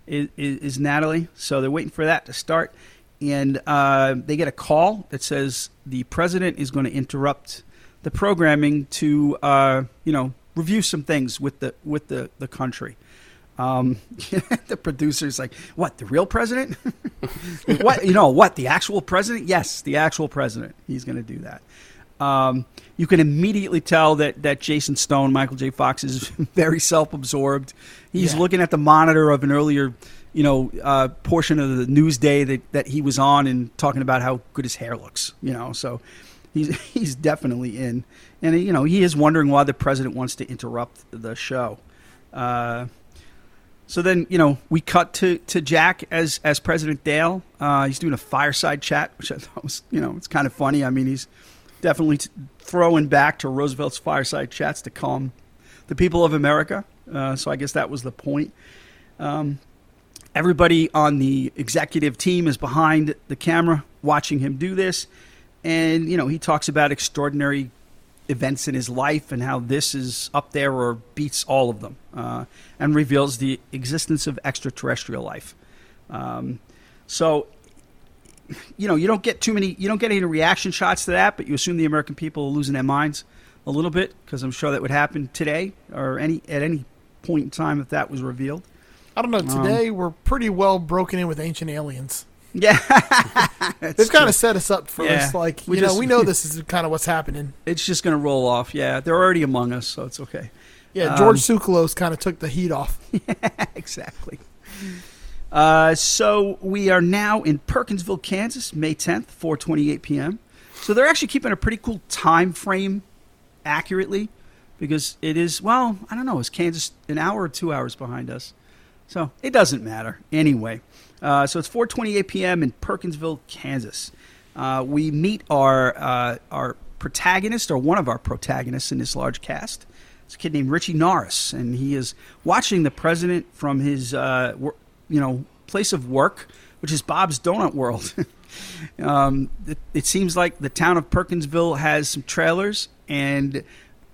[SPEAKER 3] Is, is, Natalie? So they're waiting for that to start, and uh, they get a call that says the president is going to interrupt the programming to uh, you know review some things with the with the the country. Um, <laughs> the producer's like, "What? The real president? <laughs> what? You know what? The actual president? Yes, the actual president. He's going to do that." Um, you can immediately tell that that Jason Stone, Michael J. Fox, is <laughs> very self-absorbed. He's
[SPEAKER 1] Yeah.
[SPEAKER 3] looking at the monitor of an earlier, you know, uh, portion of the news day that that he was on and talking about how good his hair looks. You know, so he's <laughs> he's definitely in, and you know he is wondering why the president wants to interrupt the show. Uh, So then, you know, we cut to, to Jack as as President Dale. Uh, he's doing a fireside chat, which I thought was, you know, it's kind of funny. I mean, he's definitely throwing back to Roosevelt's fireside chats to calm the people of America. Uh, so I guess that was the point. Um, everybody on the executive team is behind the camera watching him do this. And, you know, he talks about extraordinary events in his life and how this is up there or beats all of them, uh, and reveals the existence of extraterrestrial life. Um, so, you know, you don't get too many, you don't get any reaction shots to that, but you assume the American people are losing their minds a little bit because I'm sure that would happen today or any at any point in time if that was revealed.
[SPEAKER 1] I don't know. Today we're pretty well broken in with ancient aliens.
[SPEAKER 3] Yeah, <laughs>
[SPEAKER 1] They've kind of set us up for
[SPEAKER 3] Yeah.
[SPEAKER 1] this. Like
[SPEAKER 3] We
[SPEAKER 1] you know, we know <laughs> this is kind of what's happening.
[SPEAKER 3] it's just going to roll off. Yeah, they're already among us, so it's okay.
[SPEAKER 1] Yeah, George
[SPEAKER 3] Um,
[SPEAKER 1] Tsoukalos kind of took the heat off. <laughs>
[SPEAKER 3] exactly. Uh, so we are now in Perkinsville, Kansas, May 10th, 4:28 p.m. So they're actually keeping a pretty cool time frame accurately because it is well, I don't know, is Kansas an hour or 2 hours behind us? So it doesn't matter anyway. Uh, so it's 4:28 p.m. in Perkinsville, Kansas. Uh, we meet our uh, our protagonist or one of our protagonists in this large cast. It's a kid named Richie Norris, and he is watching the president from his uh, wor- you know place of work, which is Bob's Donut World. <laughs> um, it, it seems like the town of Perkinsville has some trailers and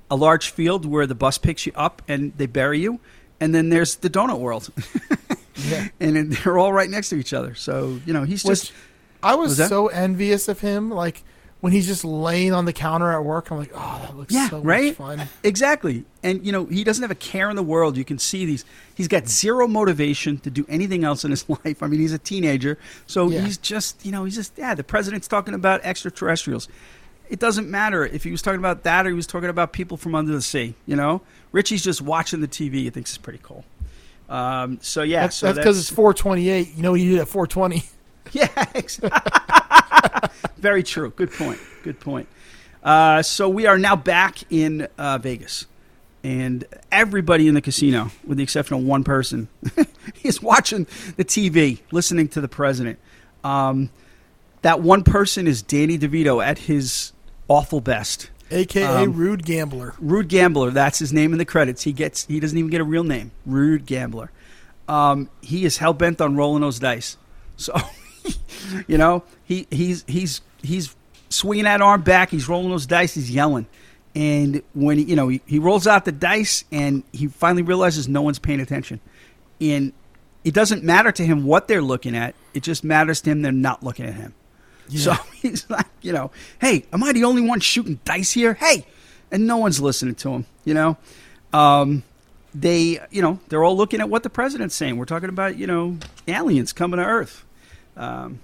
[SPEAKER 3] a large field where the bus picks you up and they bury you, and then there's the Donut World, <laughs>
[SPEAKER 1] Yeah.
[SPEAKER 3] and they're all right next to each other. So you know he's just
[SPEAKER 1] Which I was
[SPEAKER 3] Was
[SPEAKER 1] so envious of him. Like when he's just laying on the counter at work, I'm like, oh, that looks
[SPEAKER 3] Yeah,
[SPEAKER 1] so
[SPEAKER 3] right?
[SPEAKER 1] much fun.
[SPEAKER 3] Exactly. And you know, he doesn't have a care in the world. You can see these he's got zero motivation to do anything else in his <laughs> life. I mean, he's a teenager. So
[SPEAKER 1] Yeah.
[SPEAKER 3] he's just, you know, he's just yeah, the president's talking about extraterrestrials. It doesn't matter if he was talking about that or he was talking about people from under the sea, you know? Richie's just watching the TV. He thinks it's pretty cool. Um, so yeah,
[SPEAKER 1] That's
[SPEAKER 3] so
[SPEAKER 1] because it's 428. You know, what you did at 420. <laughs> <laughs>
[SPEAKER 3] Yeah, ex- <laughs> very true. Good point. Good point. Uh, so we are now back in uh, Vegas, and everybody in the casino, with the exception of one person, <laughs> is watching the TV, listening to the president. Um, that one person is Danny DeVito at his awful best.
[SPEAKER 1] AKA
[SPEAKER 3] Um,
[SPEAKER 1] Rude Gambler.
[SPEAKER 3] Rude Gambler. That's his name in the credits. He gets. He doesn't even get a real name. Rude Gambler. Um, he is hell bent on rolling those dice. So, <laughs> you know, he he's he's he's swinging that arm back. He's rolling those dice. He's yelling. And when he, you know he, he rolls out the dice, and he finally realizes no one's paying attention, and it doesn't matter to him what they're looking at. It just matters to him they're not looking at him. So <laughs> he's like, you know, hey, am I the only one shooting dice here? Hey, and no one's listening to him. You know, um, they, you know, they're all looking at what the president's saying. We're talking about, you know, aliens coming to Earth. Um,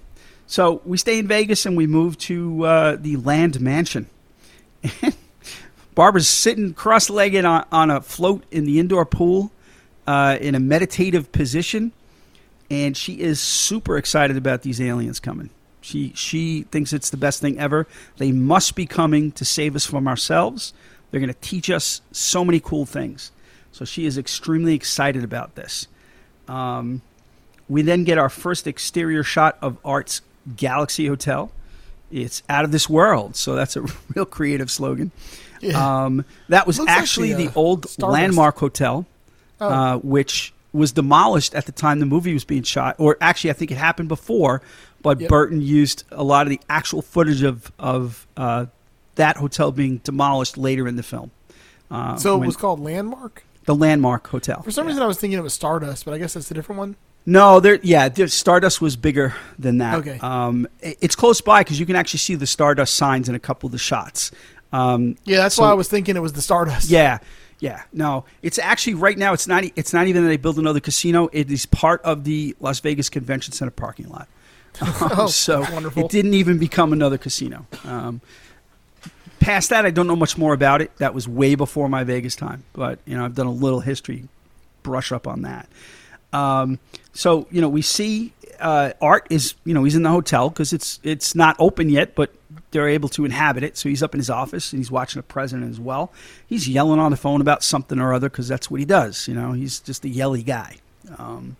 [SPEAKER 3] so we stay in Vegas and we move to uh, the Land Mansion. <laughs> Barbara's sitting cross-legged on, on a float in the indoor pool uh, in a meditative position, and she is super excited about these aliens coming. She she thinks it's the best thing ever. They must be coming to save us from ourselves. They're going to teach us so many cool things. So she is extremely excited about this. Um, we then get our first exterior shot of Art's Galaxy Hotel. It's out of this world, so that's a <laughs> real creative slogan.
[SPEAKER 1] Yeah.
[SPEAKER 3] Um, that was
[SPEAKER 1] Looks like
[SPEAKER 3] actually
[SPEAKER 1] the,
[SPEAKER 3] the,
[SPEAKER 1] uh,
[SPEAKER 3] old
[SPEAKER 1] Stardust.
[SPEAKER 3] Landmark Hotel,
[SPEAKER 1] Oh.
[SPEAKER 3] uh, which was demolished at the time the movie was being shot. Or actually, I think it happened before, but
[SPEAKER 1] Yep.
[SPEAKER 3] Burton used a lot of the actual footage of of uh, that hotel being demolished later in the film. Uh,
[SPEAKER 1] so it was called Landmark.
[SPEAKER 3] the Landmark Hotel.
[SPEAKER 1] For some
[SPEAKER 3] Yeah.
[SPEAKER 1] reason, I was thinking it was Stardust, but I guess that's a different one.
[SPEAKER 3] No, there. Yeah, there, Stardust was bigger than that.
[SPEAKER 1] Okay.
[SPEAKER 3] Um, it- it's close by because you can actually see the Stardust signs in a couple of the shots. Um,
[SPEAKER 1] Yeah, that's
[SPEAKER 3] So-
[SPEAKER 1] why I was thinking it was the Stardust.
[SPEAKER 3] yeah, yeah. No, it's actually right now. It's not. It's not even that they build another casino. It is part of the Las Vegas Convention Center parking lot. <laughs> Um,
[SPEAKER 1] Oh,
[SPEAKER 3] so
[SPEAKER 1] wonderful.
[SPEAKER 3] it didn't even become another casino. Um, past that, I don't know much more about it. That was way before my Vegas time, but you know, I've done a little history brush up on that. Um, so you know, we see uh, Art is you know he's in the hotel because it's it's not open yet, but they're able to inhabit it. So he's up in his office and he's watching the president as well. He's yelling on the phone about something or other because that's what he does. You know, he's just a yelly guy. Um,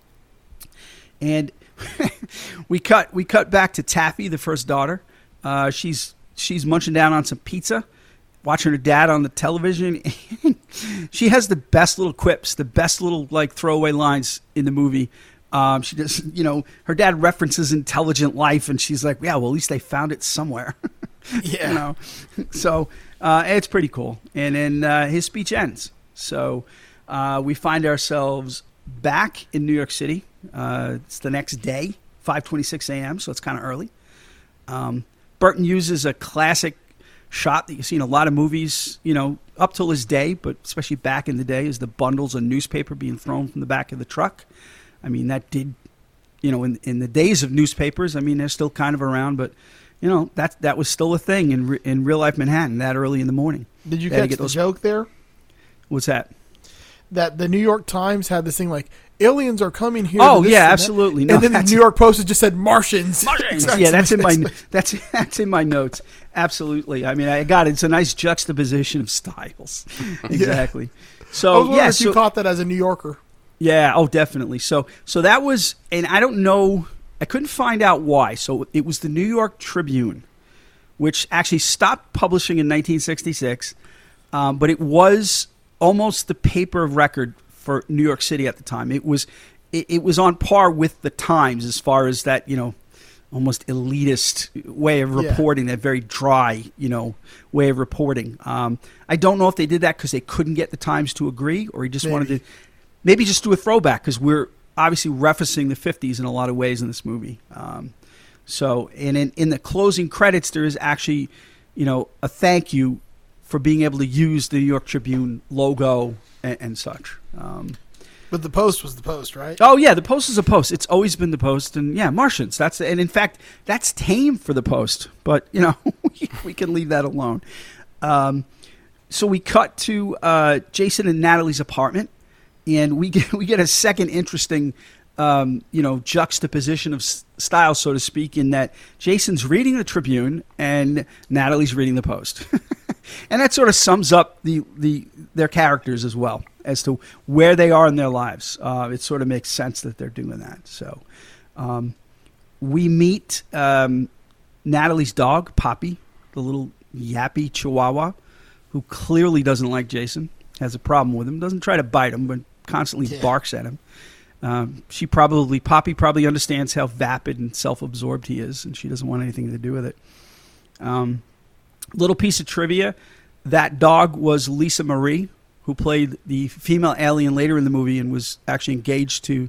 [SPEAKER 3] and <laughs> we cut we cut back to Taffy, the first daughter. Uh, she's she's munching down on some pizza, watching her dad on the television. <laughs> she has the best little quips, the best little like throwaway lines in the movie. Um, she just, you know, her dad references intelligent life, and she's like, "Yeah, well, at least they found it somewhere." <laughs>
[SPEAKER 1] Yeah.
[SPEAKER 3] you know, <laughs> so uh, it's pretty cool. And then uh, his speech ends. So uh, we find ourselves back in New York City. Uh, it's the next day, 5:26 a.m. So it's kind of early. Um, Burton uses a classic shot that you see in a lot of movies, you know, up till his day, but especially back in the day, is the bundles of newspaper being thrown from the back of the truck. I mean, that did, you know, in in the days of newspapers. I mean, they're still kind of around, but you know that that was still a thing in re- in real life Manhattan that early in the morning.
[SPEAKER 1] Did you
[SPEAKER 3] They
[SPEAKER 1] catch
[SPEAKER 3] get
[SPEAKER 1] the
[SPEAKER 3] those-
[SPEAKER 1] joke there?
[SPEAKER 3] What's that?
[SPEAKER 1] That the New York Times had this thing like aliens are coming here.
[SPEAKER 3] Oh,
[SPEAKER 1] to this
[SPEAKER 3] yeah,
[SPEAKER 1] and
[SPEAKER 3] absolutely. No,
[SPEAKER 1] and then the New York Post just said Martians.
[SPEAKER 3] martians <laughs> yeah, that's in my that's <laughs> that's in my notes. Absolutely. I mean, I got it. It's a nice juxtaposition of styles. <laughs> Exactly.
[SPEAKER 1] I was
[SPEAKER 3] So
[SPEAKER 1] wondering
[SPEAKER 3] yeah,
[SPEAKER 1] if you caught that as a New Yorker.
[SPEAKER 3] yeah, oh, definitely. So so that was, and I don't know, I couldn't find out why. So it was the New York Tribune, which actually stopped publishing in 1966, um, but it was almost the paper of record for New York City at the time. It was it, it was on par with the Times as far as that you know almost elitist way of
[SPEAKER 1] Yeah.
[SPEAKER 3] reporting, that very dry you know way of reporting. Um, I don't know if they did that because they couldn't get the Times to agree, or he just wanted to maybe just do a throwback because we're obviously referencing the 50s in a lot of ways in this movie. Um, so, and in, in the closing credits, there is actually, you know, a thank you for being able to use the New York Tribune logo and, and such. Um,
[SPEAKER 1] But the Post was the Post, right?
[SPEAKER 3] oh yeah, the Post is a Post. It's always been the Post, and yeah, Martians. That's and in fact, that's tame for the Post. But you know, <laughs> we, we can leave that alone. Um, so we cut to uh, Jason and Natalie's apartment, and we get <laughs> we get a second interesting, um, you know, juxtaposition of s- style, so to speak, in that Jason's reading the Tribune and Natalie's reading the Post, <laughs> and that sort of sums up the the their characters as well as to where they are in their lives. Uh, it sort of makes sense that they're doing that. So. Um, we meet um, Natalie's dog, Poppy, the little yappy chihuahua, who clearly doesn't like Jason, has a problem with him, doesn't try to bite him, but constantly
[SPEAKER 1] Yeah.
[SPEAKER 3] barks at him. Um, she probably, Poppy probably understands how vapid and self absorbed he is, and she doesn't want anything to do with it. Um, little piece of trivia that dog was Lisa Marie, who played the female alien later in the movie and was actually engaged to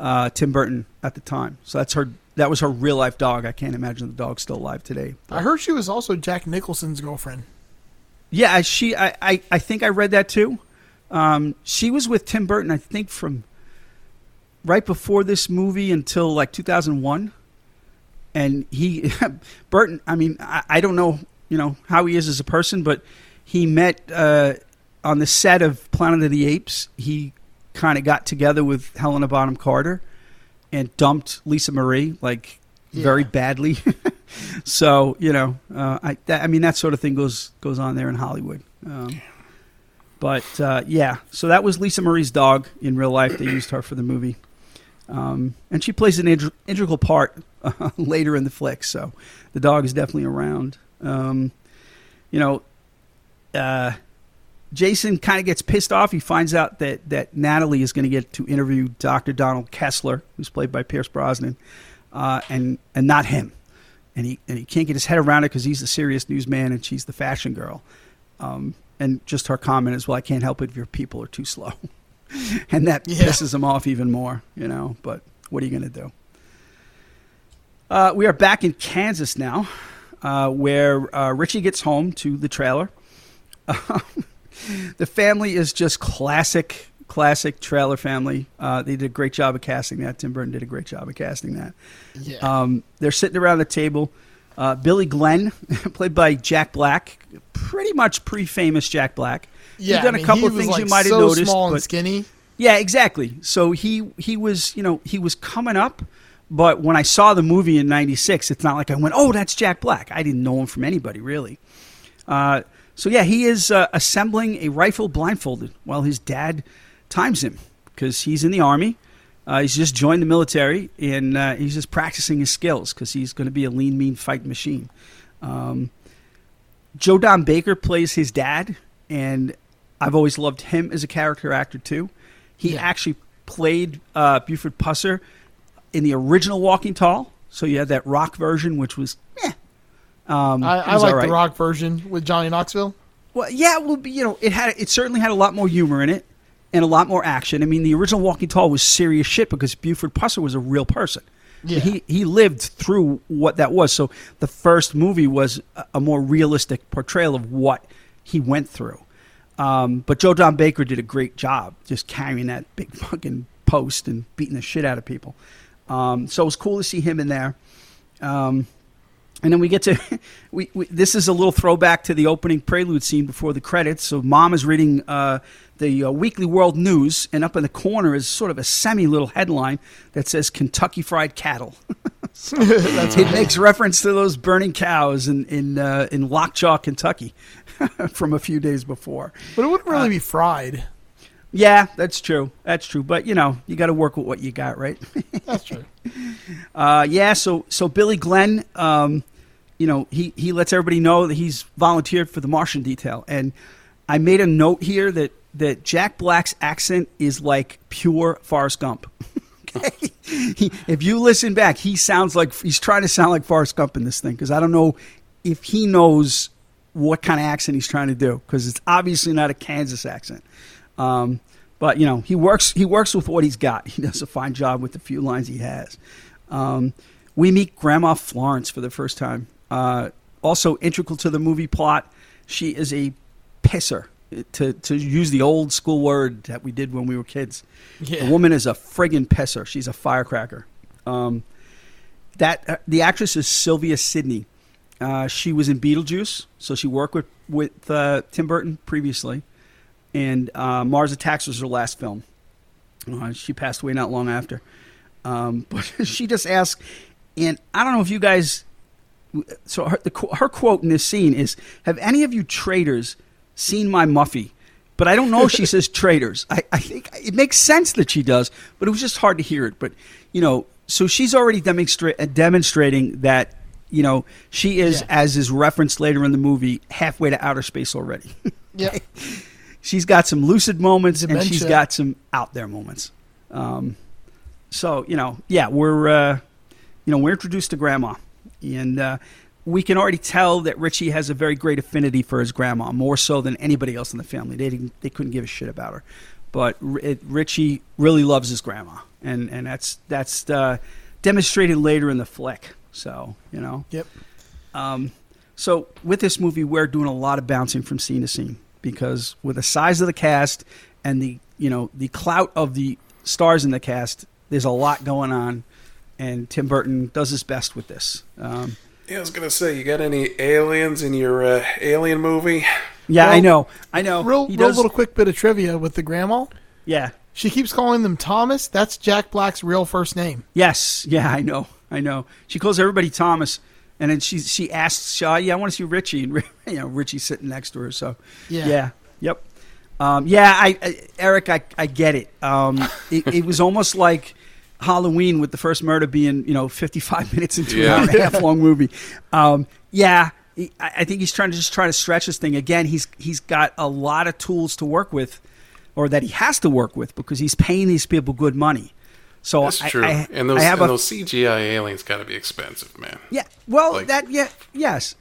[SPEAKER 3] uh, Tim Burton at the time. So that's her. That was her real life dog. I can't imagine the dog's still alive today.
[SPEAKER 1] I heard she was also Jack Nicholson's girlfriend.
[SPEAKER 3] Yeah, I- she. I, I, I think I read that too. Um, she was with Tim Burton. I think from right before this movie until like 2001. And he, <laughs> Burton. I mean, I, I don't know, you know, how he is as a person, but he met uh, on the set of Planet of the Apes. He kind of got together with Helena Bonham Carter and dumped Lisa Marie like very badly. <laughs> so you know, uh, I that, I mean that sort of thing goes goes on there in Hollywood. Um, but uh, yeah, so that was Lisa Marie's dog in real life. They used her for the movie, um, and she plays an integ- integral part uh, <laughs> later in the flick. So the dog is definitely around. Um, you know, uh, Jason kind of gets pissed off. He finds out that that Natalie is going to get to interview Dr. Donald Kessler, who's played by Pierce Brosnan, uh, and and not him. And he and he can't get his head around it because he's the serious newsman and she's the fashion girl. Um, and just her comment is, "Well, I can't help it if your people are too slow," <laughs> <laughs> and that
[SPEAKER 1] Yeah.
[SPEAKER 3] pisses him off even more. You know, but what are you going to do? Uh, we are back in Kansas now, uh, where uh, Richie gets home to the trailer. <laughs> the family is just classic, classic trailer family. Uh, they did a great job of casting that. Tim Burton did a great job of casting that.
[SPEAKER 1] Yeah.
[SPEAKER 3] Um, they're sitting around the table. Uh, Billy Glenn, <laughs> played by Jack Black, pretty much pre-famous Jack Black.
[SPEAKER 1] Yeah.
[SPEAKER 3] He's done
[SPEAKER 1] I mean,
[SPEAKER 3] a couple of things
[SPEAKER 1] like,
[SPEAKER 3] you might have
[SPEAKER 1] so
[SPEAKER 3] noticed,
[SPEAKER 1] small and
[SPEAKER 3] but
[SPEAKER 1] skinny.
[SPEAKER 3] yeah, exactly. So he he was you know he was coming up, but when I saw the movie in '96, it's not like I went, oh, that's Jack Black. I didn't know him from anybody really. Uh, so yeah, he is uh, assembling a rifle blindfolded while his dad times him because he's in the army, Uh, he's just joined the military and uh, he's just practicing his skills because he's going to be a lean, mean fight machine. Um, Joe Don Baker plays his dad, and I've always loved him as a character actor too. He
[SPEAKER 1] Yeah.
[SPEAKER 3] actually played uh, Buford Pusser in the original Walking Tall. So you had that rock version, which was, eh. Um,
[SPEAKER 1] I, I like
[SPEAKER 3] right.
[SPEAKER 1] the rock version with Johnny Knoxville.
[SPEAKER 3] Well, yeah, well, you know, it had it certainly had a lot more humor in it and a lot more action. I mean, the original Walking Tall was serious shit because Buford Pusser was a real person.
[SPEAKER 1] Yeah.
[SPEAKER 3] He he lived through what that was. So the first movie was a, a more realistic portrayal of what he went through. Um, but Joe Don Baker did a great job just carrying that big fucking post and beating the shit out of people. Um, so it was cool to see him in there. Um, and then we get to <laughs> we, we this is a little throwback to the opening prelude scene before the credits. So mom is reading uh, the uh, Weekly World News, and up in the corner is sort of a semi little headline that says Kentucky Fried Cattle. <laughs> <laughs> it makes reference to those burning cows in in uh, in Lockjaw, Kentucky, <laughs> from a few days before.
[SPEAKER 1] But it wouldn't
[SPEAKER 3] Uh,
[SPEAKER 1] really be fried.
[SPEAKER 3] Yeah, that's true. That's true. But you know, you got to work with what you got, right? <laughs>
[SPEAKER 1] That's true. <laughs>
[SPEAKER 3] Uh, yeah, so so Billy Glenn, um, you know, he he lets everybody know that he's volunteered for the Martian detail, and I made a note here that that Jack Black's accent is like pure Forrest Gump. okay, he, if you listen back, he sounds like he's trying to sound like Forrest Gump in this thing because I don't know if he knows what kind of accent he's trying to do because it's obviously not a Kansas accent. Um, but you know he works he works with what he's got. <laughs> He does a fine job with the few lines he has. Um, we meet Grandma Florence for the first time. Uh, also integral to the movie plot, she is a pisser. To to use the old school word that we did when we were kids,
[SPEAKER 1] Yeah.
[SPEAKER 3] the woman is a friggin' pisser. She's a firecracker. Um, that uh, the actress is Sylvia Sidney. Uh, she was in Beetlejuice, so she worked with with uh, Tim Burton previously, and uh, Mars Attacks was her last film. Uh, she passed away not long after. Um, <laughs> but she just asked, and I don't know if you guys. So her, the, her quote in this scene is, "Have any of you traders seen my Muffy?" But I don't know if she <laughs> says traders. I, I think it makes sense that she does, but it was just hard to hear it. But you know, so she's already demonstra- demonstrating that you know she is,
[SPEAKER 1] Yeah.
[SPEAKER 3] as is referenced later in the movie, halfway to outer space already. <laughs>
[SPEAKER 1] Yeah. <laughs>
[SPEAKER 3] she's got some lucid moments and she's
[SPEAKER 1] Dementia.
[SPEAKER 3] got some out there moments. Um, so you know, yeah, we're uh, you know we're introduced to grandma, and uh, we can already tell that Richie has a very great affinity for his grandma, more so than anybody else in the family. They didn't, they couldn't give a shit about her, but it, Richie really loves his grandma, and and that's that's uh, demonstrated later in the flick. So you know,
[SPEAKER 1] Yep.
[SPEAKER 3] um, so with this movie, we're doing a lot of bouncing from scene to scene because with the size of the cast and the you know the clout of the stars in the cast, there's a lot going on, and Tim Burton does his best with this. Um,
[SPEAKER 2] Yeah, I was gonna say, you got any aliens in your uh, alien movie?
[SPEAKER 3] yeah, I know, I know.
[SPEAKER 1] Real,
[SPEAKER 3] He
[SPEAKER 1] real
[SPEAKER 3] does-
[SPEAKER 1] little quick bit of trivia with the grandma.
[SPEAKER 3] yeah,
[SPEAKER 1] She keeps calling them Thomas. That's Jack Black's real first name.
[SPEAKER 3] yes, yeah, I know, I know. She calls everybody Thomas, and then she she asks Shaw, "Yeah, I want to see Richie," and <laughs> you know Richie's sitting next to her, so
[SPEAKER 1] Yeah.
[SPEAKER 3] Yeah. Yep. Um, yeah, I, I Eric, I, I get it. Um, <laughs> it. It was almost like Halloween with the first murder being, you know, 55 <laughs> minutes into
[SPEAKER 2] Yeah.
[SPEAKER 3] an hour and a half long movie. Um, yeah, he- I I think he's trying to just try to stretch this thing. Again, he's he's got a lot of tools to work with, or that he has to work with because he's paying these people good money. So
[SPEAKER 2] That's
[SPEAKER 3] I,
[SPEAKER 2] true.
[SPEAKER 3] I,
[SPEAKER 2] and those
[SPEAKER 3] I have
[SPEAKER 2] and
[SPEAKER 3] a
[SPEAKER 2] those CGI aliens got to be expensive, man.
[SPEAKER 3] yeah. Well,
[SPEAKER 2] Like-
[SPEAKER 3] that yeah, yes.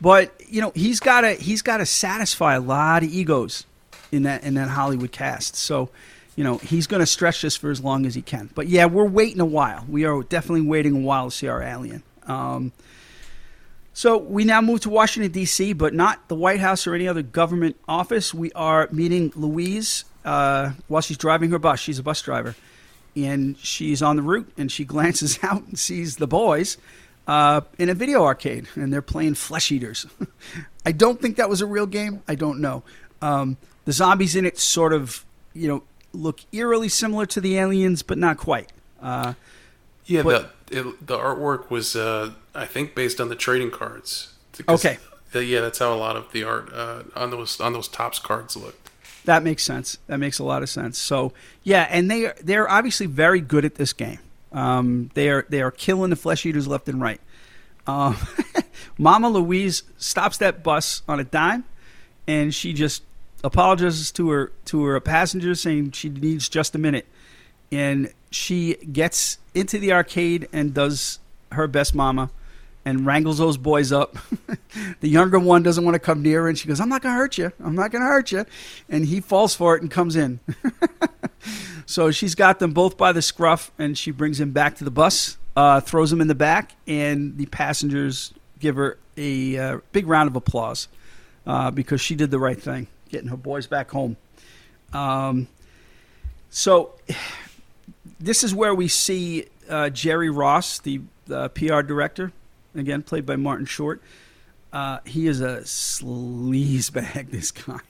[SPEAKER 3] But, you know, he's got to he's got to satisfy a lot of egos in that in that Hollywood cast. So, you know, he's going to stretch this for as long as he can. But yeah, we're waiting a while. We are definitely waiting a while to see our alien. Um, so we now move to Washington D.C., but not the White House or any other government office. We are meeting Louise uh, while she's driving her bus. She's a bus driver, and she's on the route, and she <laughs> glances out and sees the boys uh, in a video arcade, and they're playing Flesh Eaters. <laughs> I don't think that was a real game. I don't know. Um, the zombies in it sort of, you know, look eerily similar to the aliens, but not quite. Uh,
[SPEAKER 2] Yeah,
[SPEAKER 3] But-
[SPEAKER 2] the it, the artwork was, uh, I think, based on the trading cards.
[SPEAKER 3] Okay.
[SPEAKER 2] uh, yeah, that's how a lot of the art uh, on those on those Topps cards looked.
[SPEAKER 3] That makes sense. That makes a lot of sense. So yeah, and they are they're obviously very good at this game. Um, they are they are killing the flesh eaters left and right. Um, <laughs> Mama Louise stops that bus on a dime, and she just apologizes to her to her passenger, saying she needs just a minute, and she gets into the arcade and does her best, Mama, and wrangles those boys up. <laughs> the younger one doesn't want to come near her, and she goes, "I'm not going to hurt you. I'm not going to hurt you," and he falls for it and comes in. <laughs> so she's got them both by the scruff, and she brings him back to the bus, uh, throws him in the back, and the passengers give her a uh, big round of applause uh, because she did the right thing, getting her boys back home. Um, so <sighs> this is where we see uh, Jerry Ross, the PR director, again played by Martin Short. Uh, he is a sleazebag. <laughs> This guy,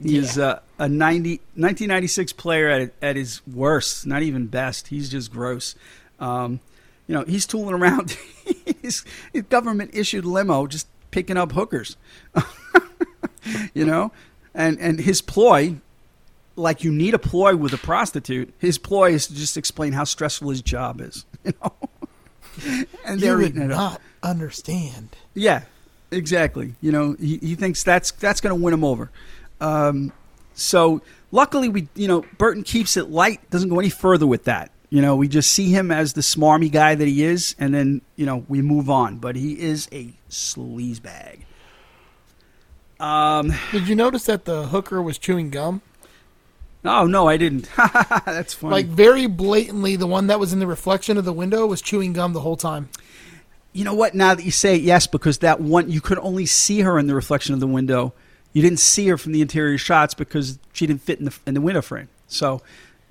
[SPEAKER 3] he's yeah. a, a 90, 1996 player at at his worst, not even best. He's just gross. Um, you know, he's tooling around <laughs> his, his government issued limo, just picking up hookers. <laughs> you know, and and his ploy, like you need a ploy with a prostitute. His ploy is to just explain how stressful his job is. You know, <laughs>
[SPEAKER 1] and they're you would not understand.
[SPEAKER 3] Yeah, exactly. You know, he, he thinks that's that's going to win him over. Um, so luckily, we you know Burton keeps it light, doesn't go any further with that. You know, we just see him as the smarmy guy that he is, and then you know we move on. But he is a sleazebag.
[SPEAKER 1] Um, Did you notice that the hooker was chewing gum?
[SPEAKER 3] Oh no, I didn't. <laughs> That's funny.
[SPEAKER 1] Like very blatantly, the one that was in the reflection of the window was chewing gum the whole time.
[SPEAKER 3] You know what? Now that you say it, yes, because that one you could only see her in the reflection of the window. You didn't see her from the interior shots because she didn't fit in the in the window frame. So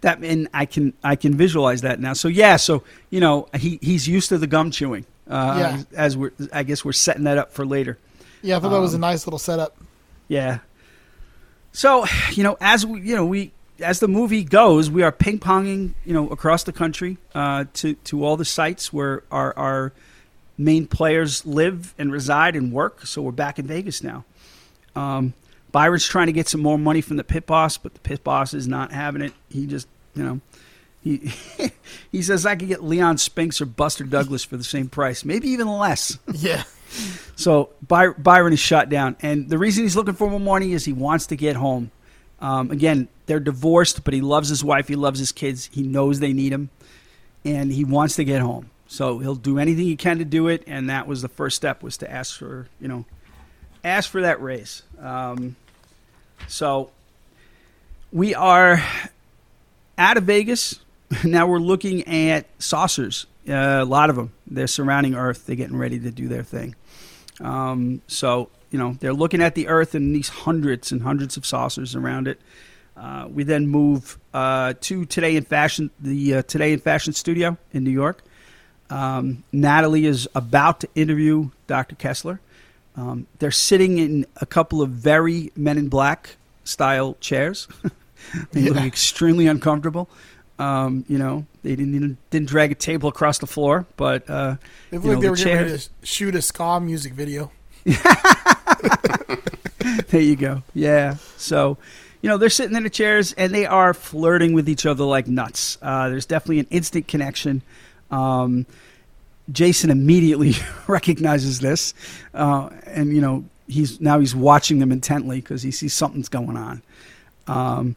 [SPEAKER 3] that and I can I can visualize that now. So yeah, so you know he he's used to the gum chewing. Uh, yeah. As we're I guess we're setting that up for later.
[SPEAKER 1] Yeah, I thought um, that was a um, nice little setup.
[SPEAKER 3] Yeah. So you know, as we you know we as the movie goes, we are ping ponging, you know, across the country uh, to to all the sites where our our main players live and reside and work. So we're back in Vegas now. Um, Byron's trying to get some more money from the pit boss, but the pit boss is not having it. He just, you know, he <laughs> he says I could get Leon Spinks or Buster Douglas for the same price, maybe even less. <laughs>
[SPEAKER 1] Yeah.
[SPEAKER 3] So By- Byron is shut down, and the reason he's looking for more money is he wants to get home. Um, again, they're divorced, but he loves his wife. He loves his kids. He knows they need him, and he wants to get home. So he'll do anything he can to do it. And that was the first step was to ask for you know, ask for that raise. Um, so we are out of Vegas. <laughs> Now we're looking at saucers. Uh, a lot of them. They're surrounding Earth. They're getting ready to do their thing. Um, so you know they're looking at the Earth and these hundreds and hundreds of saucers around it. Uh, we then move uh, to Today in Fashion, the uh, Today in Fashion studio in New York. Um, Natalie is about to interview Dr. Kessler. Um, they're sitting in a couple of very Men in Black style chairs. <laughs> they yeah. look extremely uncomfortable. Um, you know, they didn't even, didn't drag a table across the floor, but uh,
[SPEAKER 1] they look like they were the getting ready to shoot a ska music video. <laughs>
[SPEAKER 3] there you go. Yeah. So you know, they're sitting in the chairs and they are flirting with each other like nuts. Uh, there's definitely an instant connection. Um, Jason immediately <laughs> recognizes this, uh, and you know he's now he's watching them intently because he sees something's going on. Um,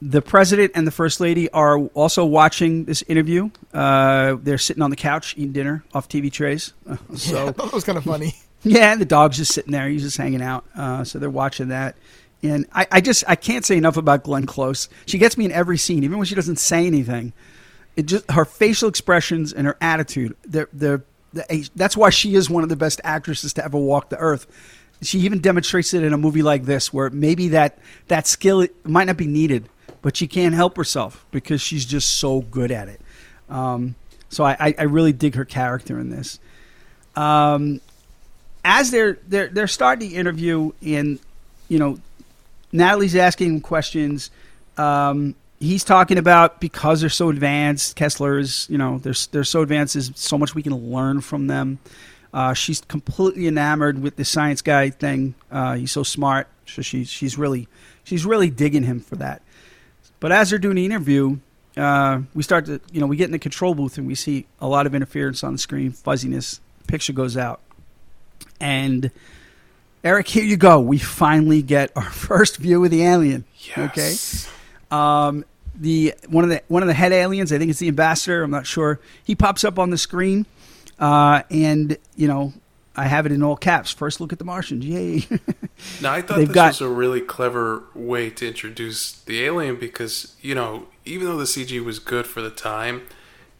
[SPEAKER 3] the president and the first lady are also watching this interview. Uh, they're sitting on the couch eating dinner off TV trays. <laughs> so
[SPEAKER 1] yeah, <laughs> that was kind of funny.
[SPEAKER 3] yeah, and the dog's just sitting there. He's just hanging out. Uh, so they're watching that. And I, I just I can't say enough about Glenn Close. She gets me in every scene, even when she doesn't say anything. It just her facial expressions and her attitude. They're, they're, they're, that's why she is one of the best actresses to ever walk the earth. She even demonstrates it in a movie like this, where maybe that that skill might not be needed, but she can't help herself because she's just so good at it. Um, so I, I, really dig her character in this. Um, as they're they're they're starting the interview, and you know Natalie's asking questions. Um, he's talking about because they're so advanced. Kessler's, you know, they're they're so advanced. There's so much we can learn from them. Uh, she's completely enamored with the science guy thing. Uh, he's so smart. So she's she's really she's really digging him for that. But as they're doing the interview, uh, we start to you know we get in the control booth and we see a lot of interference on the screen, fuzziness. Picture goes out, and Eric, here you go. We finally get our <laughs> first view of the alien.
[SPEAKER 2] Yes.
[SPEAKER 3] Okay. Um, the one of the one of the head aliens, I think it's the ambassador. I'm not sure. He pops up on the screen, uh, and you know I have it in all caps. First look at the Martians. Yay! <laughs>
[SPEAKER 2] Now I thought
[SPEAKER 3] They've
[SPEAKER 2] this
[SPEAKER 3] got-
[SPEAKER 2] was a really clever way to introduce the alien because you know even though the CG was good for the time,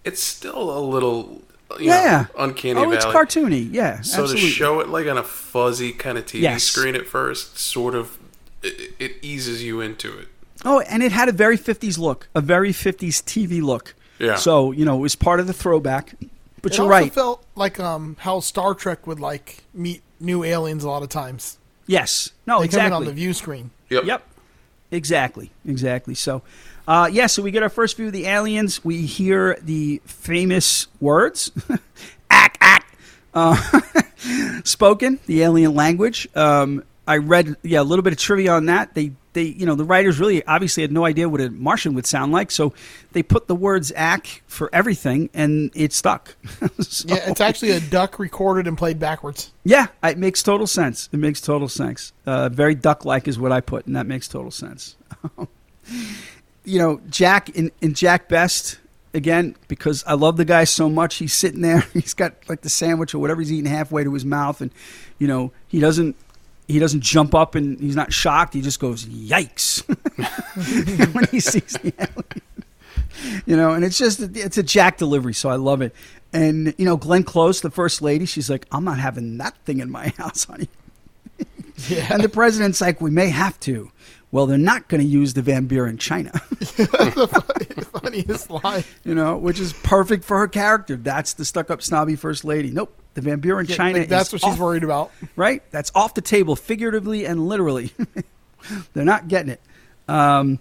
[SPEAKER 2] it's still a little you
[SPEAKER 3] yeah,
[SPEAKER 2] know, uncanny
[SPEAKER 3] Oh, it's
[SPEAKER 2] valley.
[SPEAKER 3] cartoony. Yeah,
[SPEAKER 2] so
[SPEAKER 3] absolutely.
[SPEAKER 2] to show it like on a fuzzy kind of TV
[SPEAKER 3] Yes.
[SPEAKER 2] screen at first, sort of it, it eases you into it.
[SPEAKER 3] Oh, and it had a very 50s look, a very 50s TV look.
[SPEAKER 2] Yeah.
[SPEAKER 3] So you know it was part of the throwback. But
[SPEAKER 1] It
[SPEAKER 3] you're
[SPEAKER 1] also
[SPEAKER 3] right.
[SPEAKER 1] felt like um, how Star Trek would like meet new aliens a lot of times.
[SPEAKER 3] yes. No.
[SPEAKER 1] they
[SPEAKER 3] exactly.
[SPEAKER 1] come in on the view screen.
[SPEAKER 2] Yep.
[SPEAKER 3] Yep. Exactly. Exactly. So, uh, yeah, so we get our first view of the aliens. We hear the famous words, <laughs> ack, ack, uh, <laughs> spoken, the alien language. Um, I read, yeah, a little bit of trivia on that. They, they, you know, the writers really obviously had no idea what a Martian would sound like, so they put the words ack for everything, and it stuck. <laughs> So-
[SPEAKER 1] Yeah, it's actually a duck recorded and played backwards.
[SPEAKER 3] yeah, it makes total sense. It makes total sense. Uh, very duck-like is what I put, and that makes total sense. You know, Jack in, in Jack Best again because I love the guy so much. He's sitting there. <laughs> He's got like the sandwich or whatever he's eating halfway to his mouth, and you know he doesn't he doesn't jump up and he's not shocked. He just goes yikes <laughs> when he sees the alien. You know, and it's just it's a Jack delivery, so I love it. And you know, Glenn Close, the first lady, she's like, "I'm not having that thing in my <laughs> house, honey."
[SPEAKER 1] Yeah.
[SPEAKER 3] And the president's like, "We may have to." Well, they're not going to use the Van Buren in China, <laughs>
[SPEAKER 1] the funniest line.
[SPEAKER 3] you know, which is perfect for her character. That's the stuck-up, snobby first lady. Nope, the Van Buren
[SPEAKER 1] Yeah,
[SPEAKER 3] China.
[SPEAKER 1] like, that's what she's
[SPEAKER 3] off,
[SPEAKER 1] worried about.
[SPEAKER 3] right? That's off the table, figuratively and literally. <laughs> they're not getting it. Um,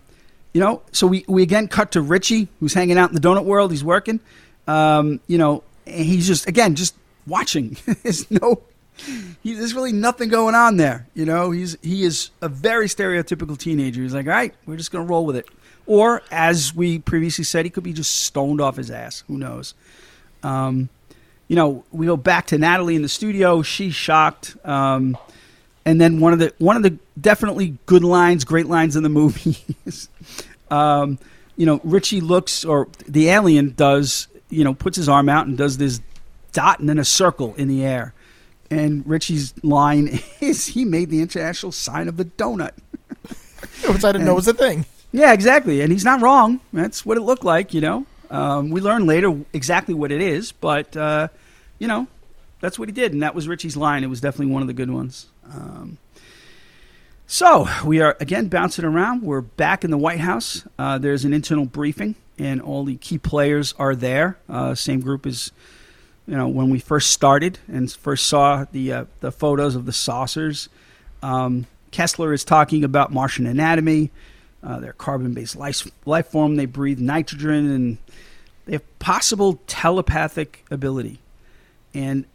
[SPEAKER 3] you know, so we, we again cut to Richie, who's hanging out in the donut world. He's working. Um, you know, and he's just again just watching. <laughs> There's no, he, there's really nothing going on there. You know, he's he is a very stereotypical teenager. He's like, all right, we're just gonna roll with it. Or as we previously said, he could be just stoned off his ass. Who knows? Um, you know, we go back to Natalie in the studio. She's shocked. Um, and then one of the one of the definitely good lines, great lines in the movie <laughs> is, um, you know, Richie looks or the alien does, you know, puts his arm out and does this dot and then a circle in the air. And Richie's line is he made the international sign of the donut. <laughs>
[SPEAKER 1] Which I didn't know it was a thing.
[SPEAKER 3] Yeah, exactly. And he's not wrong. That's what it looked like, you know. Um, we learn later exactly what it is, but, uh, you know, that's what he did. And that was Richie's line. It was definitely one of the good ones. Um, so we are, again, bouncing around. We're back in the White House. Uh, there's an internal briefing, and all the key players are there. Uh, same group as, you know, when we first started and first saw the, uh, the photos of the saucers. Um, Kessler is talking about Martian anatomy uh, their carbon-based life, life form. They breathe nitrogen, and they have possible telepathic ability. And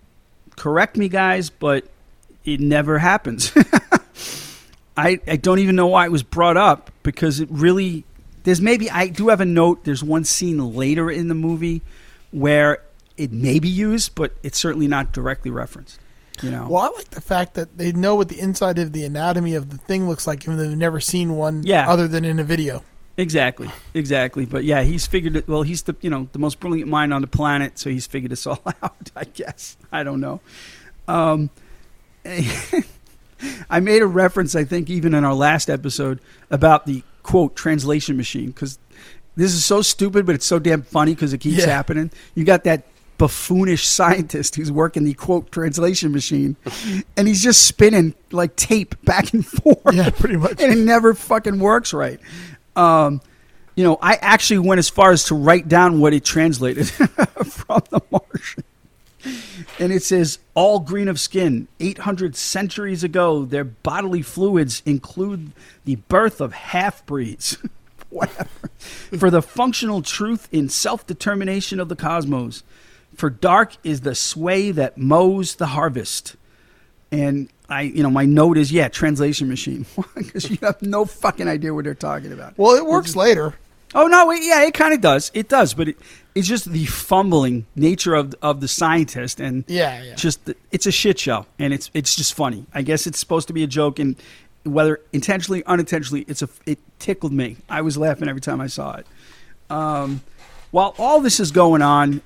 [SPEAKER 3] correct me, guys, but it never happens. <laughs> I I don't even know why it was brought up because it really there's maybe I do have a note. There's one scene later in the movie where it may be used, but it's certainly not directly referenced. You know.
[SPEAKER 1] Well, I like the fact that they know what the inside of the anatomy of the thing looks like, even though they've never seen one
[SPEAKER 3] Yeah.
[SPEAKER 1] other than in a video.
[SPEAKER 3] Exactly, exactly. But yeah, he's figured it. Well, he's the you know the most brilliant mind on the planet, so he's figured this <laughs> all out. I guess I don't know. Um, <laughs> I made a reference, I think, even in our last episode about the quote translation machine because this is so stupid, but it's so damn funny because it keeps
[SPEAKER 1] Yeah.
[SPEAKER 3] happening. You got that buffoonish scientist who's working the quote translation machine, and he's just spinning like tape back and <laughs> forth
[SPEAKER 1] Yeah, pretty much.
[SPEAKER 3] and it never fucking works right. Um, you know, I actually went as far as to write down what it translated <laughs> from the Martian. And it says, all green of skin, 800 centuries ago, their bodily fluids include the birth of half breeds. <laughs> Whatever. For the functional truth in self determination of the cosmos. For dark is the sway that mows the harvest. And I, you know, my note is yeah, translation machine, <laughs> because you have no fucking idea what they're talking about.
[SPEAKER 1] Well, it works later.
[SPEAKER 3] Oh no, it, yeah, it kind of does. It does, but it, it's just the fumbling nature of of the scientist, and
[SPEAKER 1] Yeah, yeah.
[SPEAKER 3] just the- it's a shit show, and it's it's just funny. I guess it's supposed to be a joke, and whether intentionally, unintentionally, it's a it tickled me. I was laughing every time I saw it. Um, while all this is going on,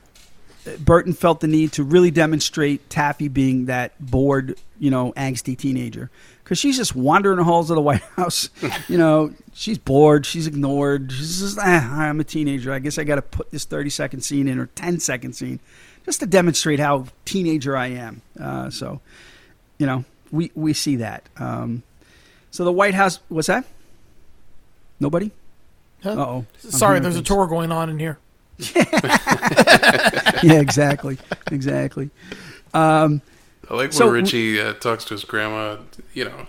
[SPEAKER 3] Burton felt the need to really demonstrate Taffy being that bored, you know, angsty teenager. Because she's just wandering the halls of the White <laughs> House. you know, she's bored, she's ignored. She's just, ah, I'm a teenager. I guess I got to put this 30 second scene in or 10 second scene just to demonstrate how teenager I am. Uh, so, you know, we, we see that. Um, so the White House, what's that? Nobody?
[SPEAKER 1] Huh?
[SPEAKER 3] Uh oh.
[SPEAKER 1] Sorry, there's a tour going on in here. <laughs>
[SPEAKER 3] yeah, exactly. Exactly. Um,
[SPEAKER 2] I like
[SPEAKER 3] So-
[SPEAKER 2] when Richie uh, talks to his grandma. You know,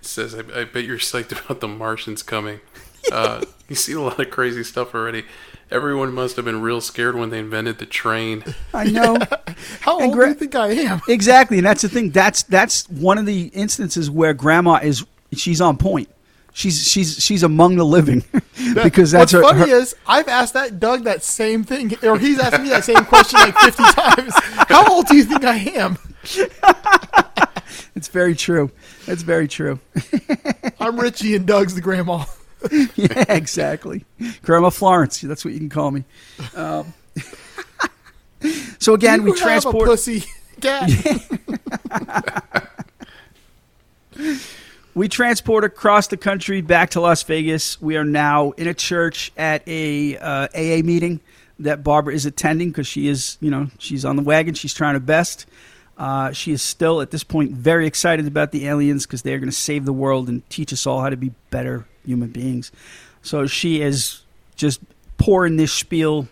[SPEAKER 2] says, "I, I bet you're psyched about the Martians coming." Uh, <laughs> you see a lot of crazy stuff already. Everyone must have been real scared when they invented the train.
[SPEAKER 3] I know. <laughs>
[SPEAKER 1] How
[SPEAKER 3] And
[SPEAKER 1] old
[SPEAKER 3] gra-
[SPEAKER 1] do you think I am?
[SPEAKER 3] Exactly, and that's the thing. That's that's one of the instances where grandma is she's on point. She's she's she's among the living <laughs> because that's
[SPEAKER 1] What's
[SPEAKER 3] her,
[SPEAKER 1] funny
[SPEAKER 3] her-
[SPEAKER 1] is I've asked that Doug that same thing, or he's asked me that same question like 50 <laughs> times. How old do you think I am? <laughs>
[SPEAKER 3] It's very true. It's very true.
[SPEAKER 1] I'm Richie and Doug's the grandma.
[SPEAKER 3] yeah, exactly. Grandma Florence. That's what you can call me. Um, so again,
[SPEAKER 1] You
[SPEAKER 3] we transport.
[SPEAKER 1] pussy cat.
[SPEAKER 3] We transport across the country back to Las Vegas. We are now in a church at a uh, AA meeting that Barbara is attending because she is, you know, she's on the wagon. She's trying her best. Uh, she is still at this point very excited about the aliens because they are going to save the world and teach us all how to be better human beings. So she is just pouring this spiel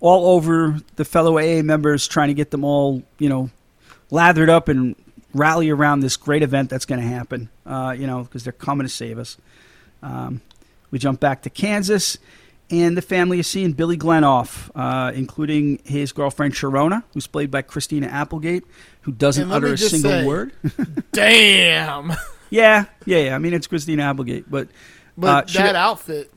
[SPEAKER 3] all over the fellow AA members, trying to get them all, you know, lathered up and rally around this great event that's going to happen, uh, you know, because they're coming to save us. Um, we jump back to Kansas, and the family is seeing Billy Glenn off, uh, including his girlfriend Sharona, who's played by Christina Applegate, who doesn't utter a single
[SPEAKER 1] say-
[SPEAKER 3] word. <laughs>
[SPEAKER 1] Damn.
[SPEAKER 3] yeah, yeah, yeah. I mean, it's Christina Applegate, but
[SPEAKER 1] But
[SPEAKER 3] Uh, she-
[SPEAKER 1] that outfit.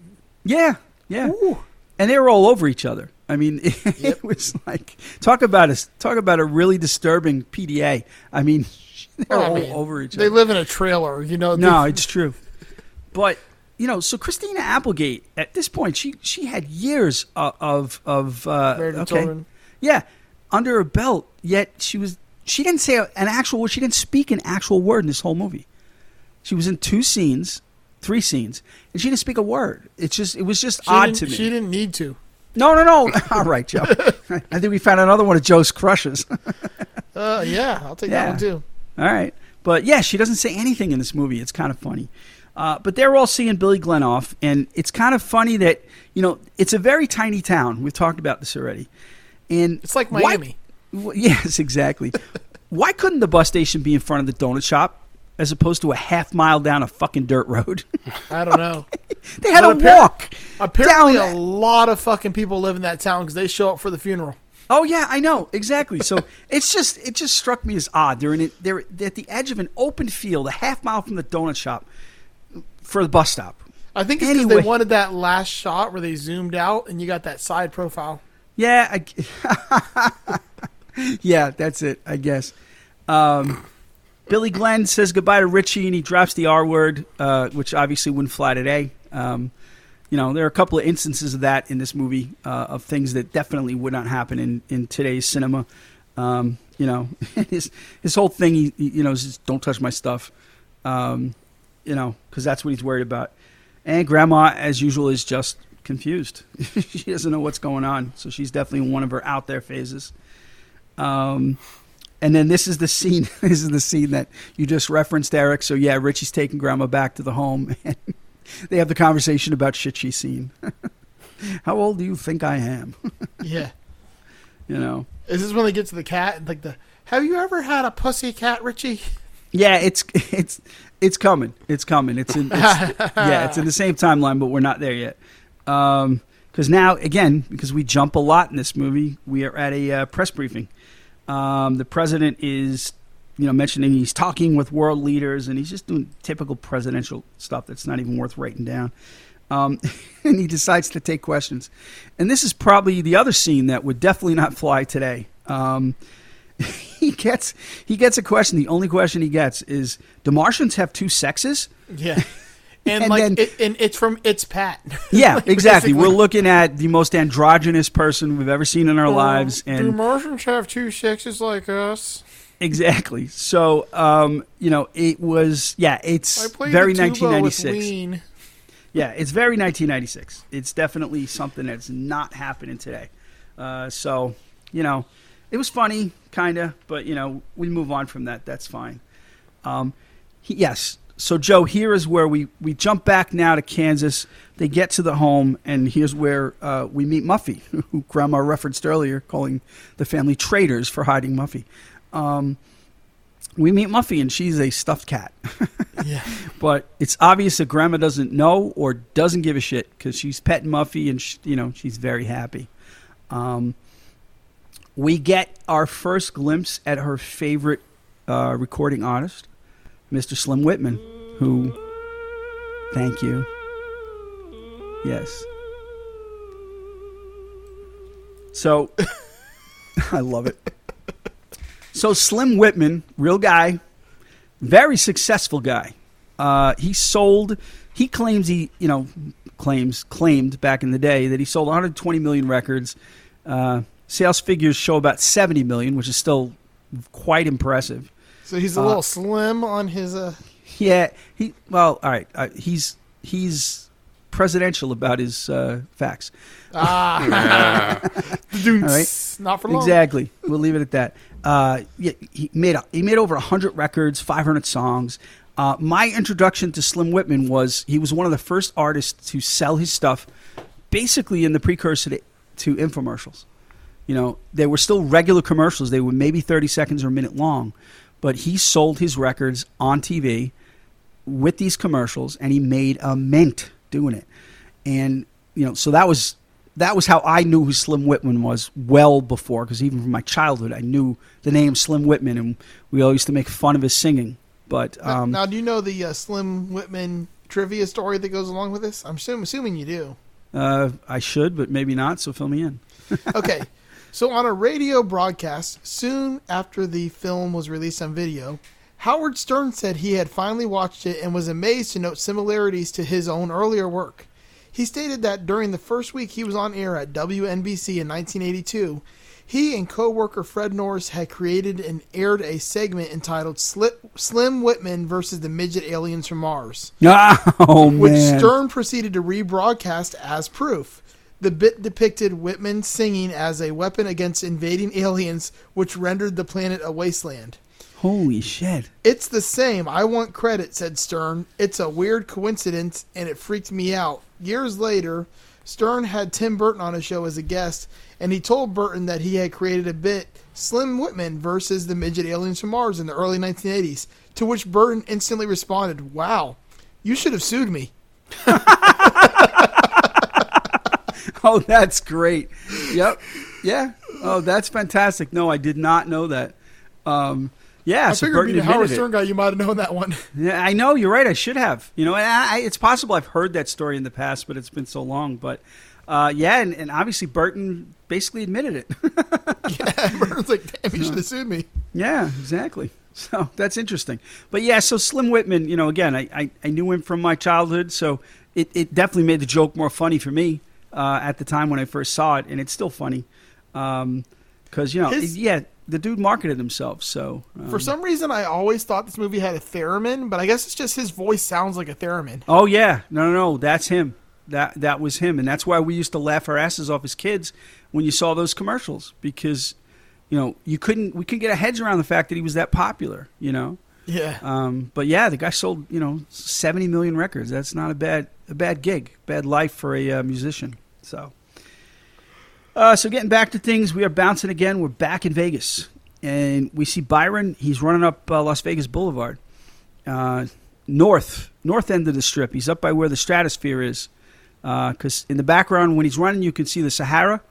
[SPEAKER 3] yeah, yeah.
[SPEAKER 1] Ooh.
[SPEAKER 3] and they were all over each other. I mean, <laughs> it, was like talk about a talk about a really disturbing PDA. I mean, <laughs> they're
[SPEAKER 1] Well, I mean,
[SPEAKER 3] over each
[SPEAKER 1] They live in a trailer, you know.
[SPEAKER 3] No, it's true. But you know, so Christina Applegate at this point, she she had years of of, uh, okay,
[SPEAKER 1] children.
[SPEAKER 3] yeah, under her belt. Yet she was she didn't say an actual word. She didn't speak an actual word in this whole movie. She was in two scenes, three scenes, and she didn't speak a word. It's just it was just
[SPEAKER 1] She
[SPEAKER 3] odd to me.
[SPEAKER 1] She didn't need to.
[SPEAKER 3] No, no, no. <laughs> All right, Joe. <laughs> I think we found another one of Joe's crushes.
[SPEAKER 1] Uh, yeah, I'll take
[SPEAKER 3] Yeah.
[SPEAKER 1] that one too.
[SPEAKER 3] All right. But yeah, she doesn't say anything in this movie. It's kind of funny. Uh, but they're all seeing Billy Glenn off, and it's kind of funny that, you know, it's a very tiny town. We've talked about this already. And
[SPEAKER 1] It's like
[SPEAKER 3] why-
[SPEAKER 1] Miami.
[SPEAKER 3] Well, <laughs> yes, exactly. Why couldn't the bus station be in front of the donut shop as opposed to a half mile down a fucking dirt road? <laughs>
[SPEAKER 1] I don't know.
[SPEAKER 3] they had
[SPEAKER 1] But
[SPEAKER 3] to
[SPEAKER 1] appar-
[SPEAKER 3] walk.
[SPEAKER 1] Apparently,
[SPEAKER 3] Down-
[SPEAKER 1] a lot of fucking people live in that town because they show up for the funeral.
[SPEAKER 3] Oh yeah, I know exactly. So <laughs> it's just it just struck me as odd. They're in it. They're at the edge of an open field, a half mile from the donut shop, for the bus stop.
[SPEAKER 1] I think it's because
[SPEAKER 3] Anyway.
[SPEAKER 1] they wanted that last shot where they zoomed out and you got that side profile.
[SPEAKER 3] Yeah, I, <laughs> yeah, that's it. I guess. Um, Billy Glenn says goodbye to Richie, and he drops the R word, uh, which obviously wouldn't fly today. Um, you know, there are a couple of instances of that in this movie uh, of things that definitely would not happen in, in today's cinema. Um, you know, <laughs> his his whole thing, he, you know, is just don't touch my stuff. Um, you know, because that's what he's worried about. And Grandma, as usual, is just confused. <laughs> she doesn't know what's going on, so she's definitely in one of her out there phases. Um, and then this is the scene. <laughs> This is the scene that you just referenced, Eric. So yeah, Richie's taking Grandma back to the home, and they have the conversation about shit she's seen. <laughs> How old do you think I am? <laughs>
[SPEAKER 1] Yeah.
[SPEAKER 3] you know.
[SPEAKER 1] Is this when they get to the cat like the? Have you ever had a pussy cat, Richie?
[SPEAKER 3] Yeah, it's <laughs> it's it's coming. It's coming. It's in it's, yeah, it's in the same timeline, but we're not there yet. Um, because now again, because we jump a lot in this movie, we are at a uh, press briefing. Um, the president is, you know, mentioning he's talking with world leaders and he's just doing typical presidential stuff that's not even worth writing down. Um, <laughs> and he decides to take questions. And this is probably the other scene that would definitely not fly today. Um, <laughs> he gets he gets a question. The only question he gets is, "Do Martians have two sexes?"
[SPEAKER 1] Yeah. <laughs> And,
[SPEAKER 3] And
[SPEAKER 1] like,
[SPEAKER 3] then-
[SPEAKER 1] it, and it's from It's Pat.
[SPEAKER 3] Yeah,
[SPEAKER 1] Like,
[SPEAKER 3] exactly. We're looking at the most androgynous person we've ever seen in our lives,
[SPEAKER 1] Do
[SPEAKER 3] and
[SPEAKER 1] Martians have two sexes like us?
[SPEAKER 3] Exactly. So, um, you know, it was yeah, it's very
[SPEAKER 1] the tuba with
[SPEAKER 3] 1996. Yeah, it's very 1996. It's definitely something that's not happening today. Uh, so, you know, it was funny, kind of, but, you know, we move on from that. That's fine. Um, he, yes. So, Joe, here is where we, we jump back now to Kansas. They get to the home, and here's where uh, we meet Muffy, <laughs> who Grandma referenced earlier, calling the family traitors for hiding Muffy. Um, we meet Muffy, and she's a stuffed cat. <laughs>
[SPEAKER 1] Yeah.
[SPEAKER 3] but it's obvious that grandma doesn't know or doesn't give a shit because she's petting Muffy and sh you know she's very happy. Um, we get our first glimpse at her favorite uh, recording artist, Mr. Slim Whitman, who, thank you, yes. So, <laughs> I love it. So Slim Whitman, real guy, very successful guy. Uh, he sold. He claims he, you know, claims claimed back in the day that he sold 120 million records. Uh, sales figures show about 70 million, which is still quite impressive.
[SPEAKER 1] So he's a
[SPEAKER 3] Uh,
[SPEAKER 1] little slim on his. Uh,
[SPEAKER 3] Yeah, he. Well, all right. Uh, he's he's presidential about his uh, facts.
[SPEAKER 1] ah, <laughs> <laughs>
[SPEAKER 3] All right.
[SPEAKER 1] not for long.
[SPEAKER 3] Exactly. We'll leave it at that. Uh, he made a, he made over hundred records, five hundred songs. Uh, my introduction to Slim Whitman was he was one of the first artists to sell his stuff, basically in the precursor to, to infomercials. You know, they were still regular commercials. They were maybe thirty seconds or a minute long, but he sold his records on TV with these commercials, and he made a mint doing it. And you know, so that was that was how I knew who Slim Whitman was well before, because even from my childhood, I knew the name Slim Whitman, and we all used to make fun of his singing. But
[SPEAKER 1] Now-
[SPEAKER 3] um,
[SPEAKER 1] now, do you know the uh, Slim Whitman trivia story that goes along with this? I'm assuming, assuming you do.
[SPEAKER 3] uh, I should, but maybe not. So fill me in. <laughs>
[SPEAKER 1] Okay. so on a radio broadcast soon after the film was released on video, Howard Stern said he had finally watched it and was amazed to note similarities to his own earlier work. He stated that during the first week he was on air at WNBC in 1982, he and co-worker Fred Norris had created and aired a segment entitled Slim Whitman versus the Midget Aliens from Mars <laughs>
[SPEAKER 3] Oh
[SPEAKER 1] which
[SPEAKER 3] man!
[SPEAKER 1] Stern proceeded to rebroadcast as proof. The bit depicted Whitman singing as a weapon against invading aliens, which rendered the planet a wasteland.
[SPEAKER 3] Holy shit!
[SPEAKER 1] It's the same. I want credit, said Stern. It's a weird coincidence, and it freaked me out. Years later, Stern had Tim Burton on his show as a guest, and he told Burton that he had created a bit, Slim Whitman versus the midget aliens from Mars in the early 1980s, to which Burton instantly responded, Wow, you should have sued me. <laughs>
[SPEAKER 3] Oh, that's great. Yep. Yeah. Oh, that's fantastic. No, I did not know that. Um, yeah,
[SPEAKER 1] I
[SPEAKER 3] so
[SPEAKER 1] figured
[SPEAKER 3] Burton
[SPEAKER 1] being a Howard
[SPEAKER 3] admitted it.
[SPEAKER 1] Stern guy, you might have known that one. <laughs>
[SPEAKER 3] Yeah, I know. You're right. I should have. You know, and I, it's possible I've heard that story in the past, but it's been so long. But uh, yeah, and, and obviously Burton basically admitted it. <laughs>
[SPEAKER 1] yeah, Burton's like, damn, you should have sued me.
[SPEAKER 3] yeah, exactly. So that's interesting. But yeah, so Slim Whitman, you know, again, I, I, I knew him from my childhood, so it, it definitely made the joke more funny for me uh, at the time when I first saw it, and it's still funny because you know,
[SPEAKER 1] His-
[SPEAKER 3] yeah, the dude marketed himself. So um,
[SPEAKER 1] For some reason, I always thought this movie had a theremin, but I guess it's just his voice sounds like a theremin.
[SPEAKER 3] Oh yeah, no, no, no, that's him. That that was him, and that's why we used to laugh our asses off as kids when you saw those commercials because you know you couldn't we couldn't get our heads around the fact that he was that popular. You know,
[SPEAKER 1] Yeah.
[SPEAKER 3] um, but yeah, the guy sold you know seventy million records. That's not a bad a bad gig, bad life for a uh, musician. So. Uh, so getting back to things, we are bouncing again. We're back in Vegas, and we see Byron. He's running up uh, Las Vegas Boulevard, uh, north north end of the strip. He's up by where the Stratosphere is, because in the background when he's running, you can see the Sahara,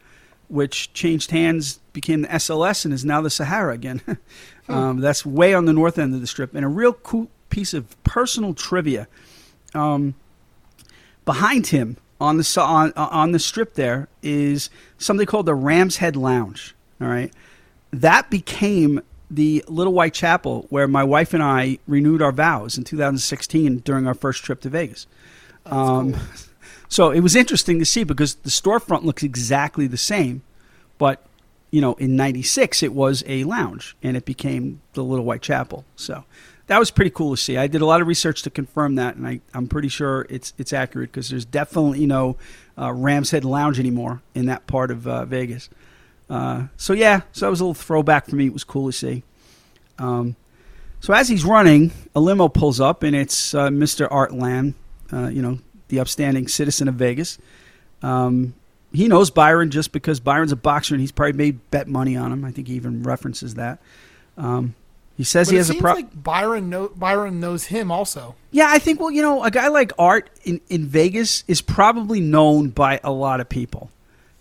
[SPEAKER 3] which changed hands, became the SLS, and is now the Sahara again. <laughs> um, that's way on the north end of the strip. And a real cool piece of personal trivia. Um, behind him on the on, on the strip there is something called the Ram's Head Lounge. All right, that became the Little White Chapel where my wife and I renewed our vows in 2016 during our first trip to Vegas. Um, So it was interesting to see because the storefront looks exactly the same, but you know, in '96 it was a lounge and it became the Little White Chapel. So that was pretty cool to see. I did a lot of research to confirm that, and I, I'm pretty sure it's it's accurate because there's definitely no uh, Rams Head Lounge anymore in that part of uh, Vegas. Uh, so yeah, so that was a little throwback for me. It was cool to see. Um, so as he's running, a limo pulls up, and it's uh, Mr. Art Land, uh, you know, the upstanding citizen of Vegas. Um, he knows Byron just because Byron's a boxer, and he's probably made bet money on him. I think he even references that. Um, he says
[SPEAKER 1] But
[SPEAKER 3] he has a
[SPEAKER 1] seems like Byron know, Byron knows him also.
[SPEAKER 3] Yeah, I think well, you know, a guy like Art in, in Vegas is probably known by a lot of people.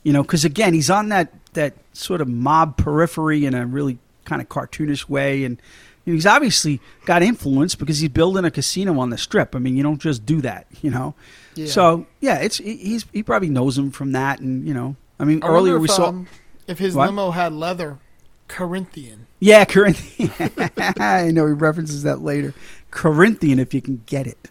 [SPEAKER 3] You know, because again, he's on that that sort of mob periphery in a really kind of cartoonish way, and you know, he's obviously got influence because he's building a casino on the strip. I mean, you don't just do that, you know.
[SPEAKER 1] Yeah.
[SPEAKER 3] So yeah, it's he- he's he probably knows him from that, and you know, I mean,
[SPEAKER 1] I
[SPEAKER 3] earlier we
[SPEAKER 1] if,
[SPEAKER 3] saw.
[SPEAKER 1] um, if his
[SPEAKER 3] What?
[SPEAKER 1] limo had leather. Corinthian.
[SPEAKER 3] Yeah, Corinthian. <laughs> I know he references that later. Corinthian, if you can get it.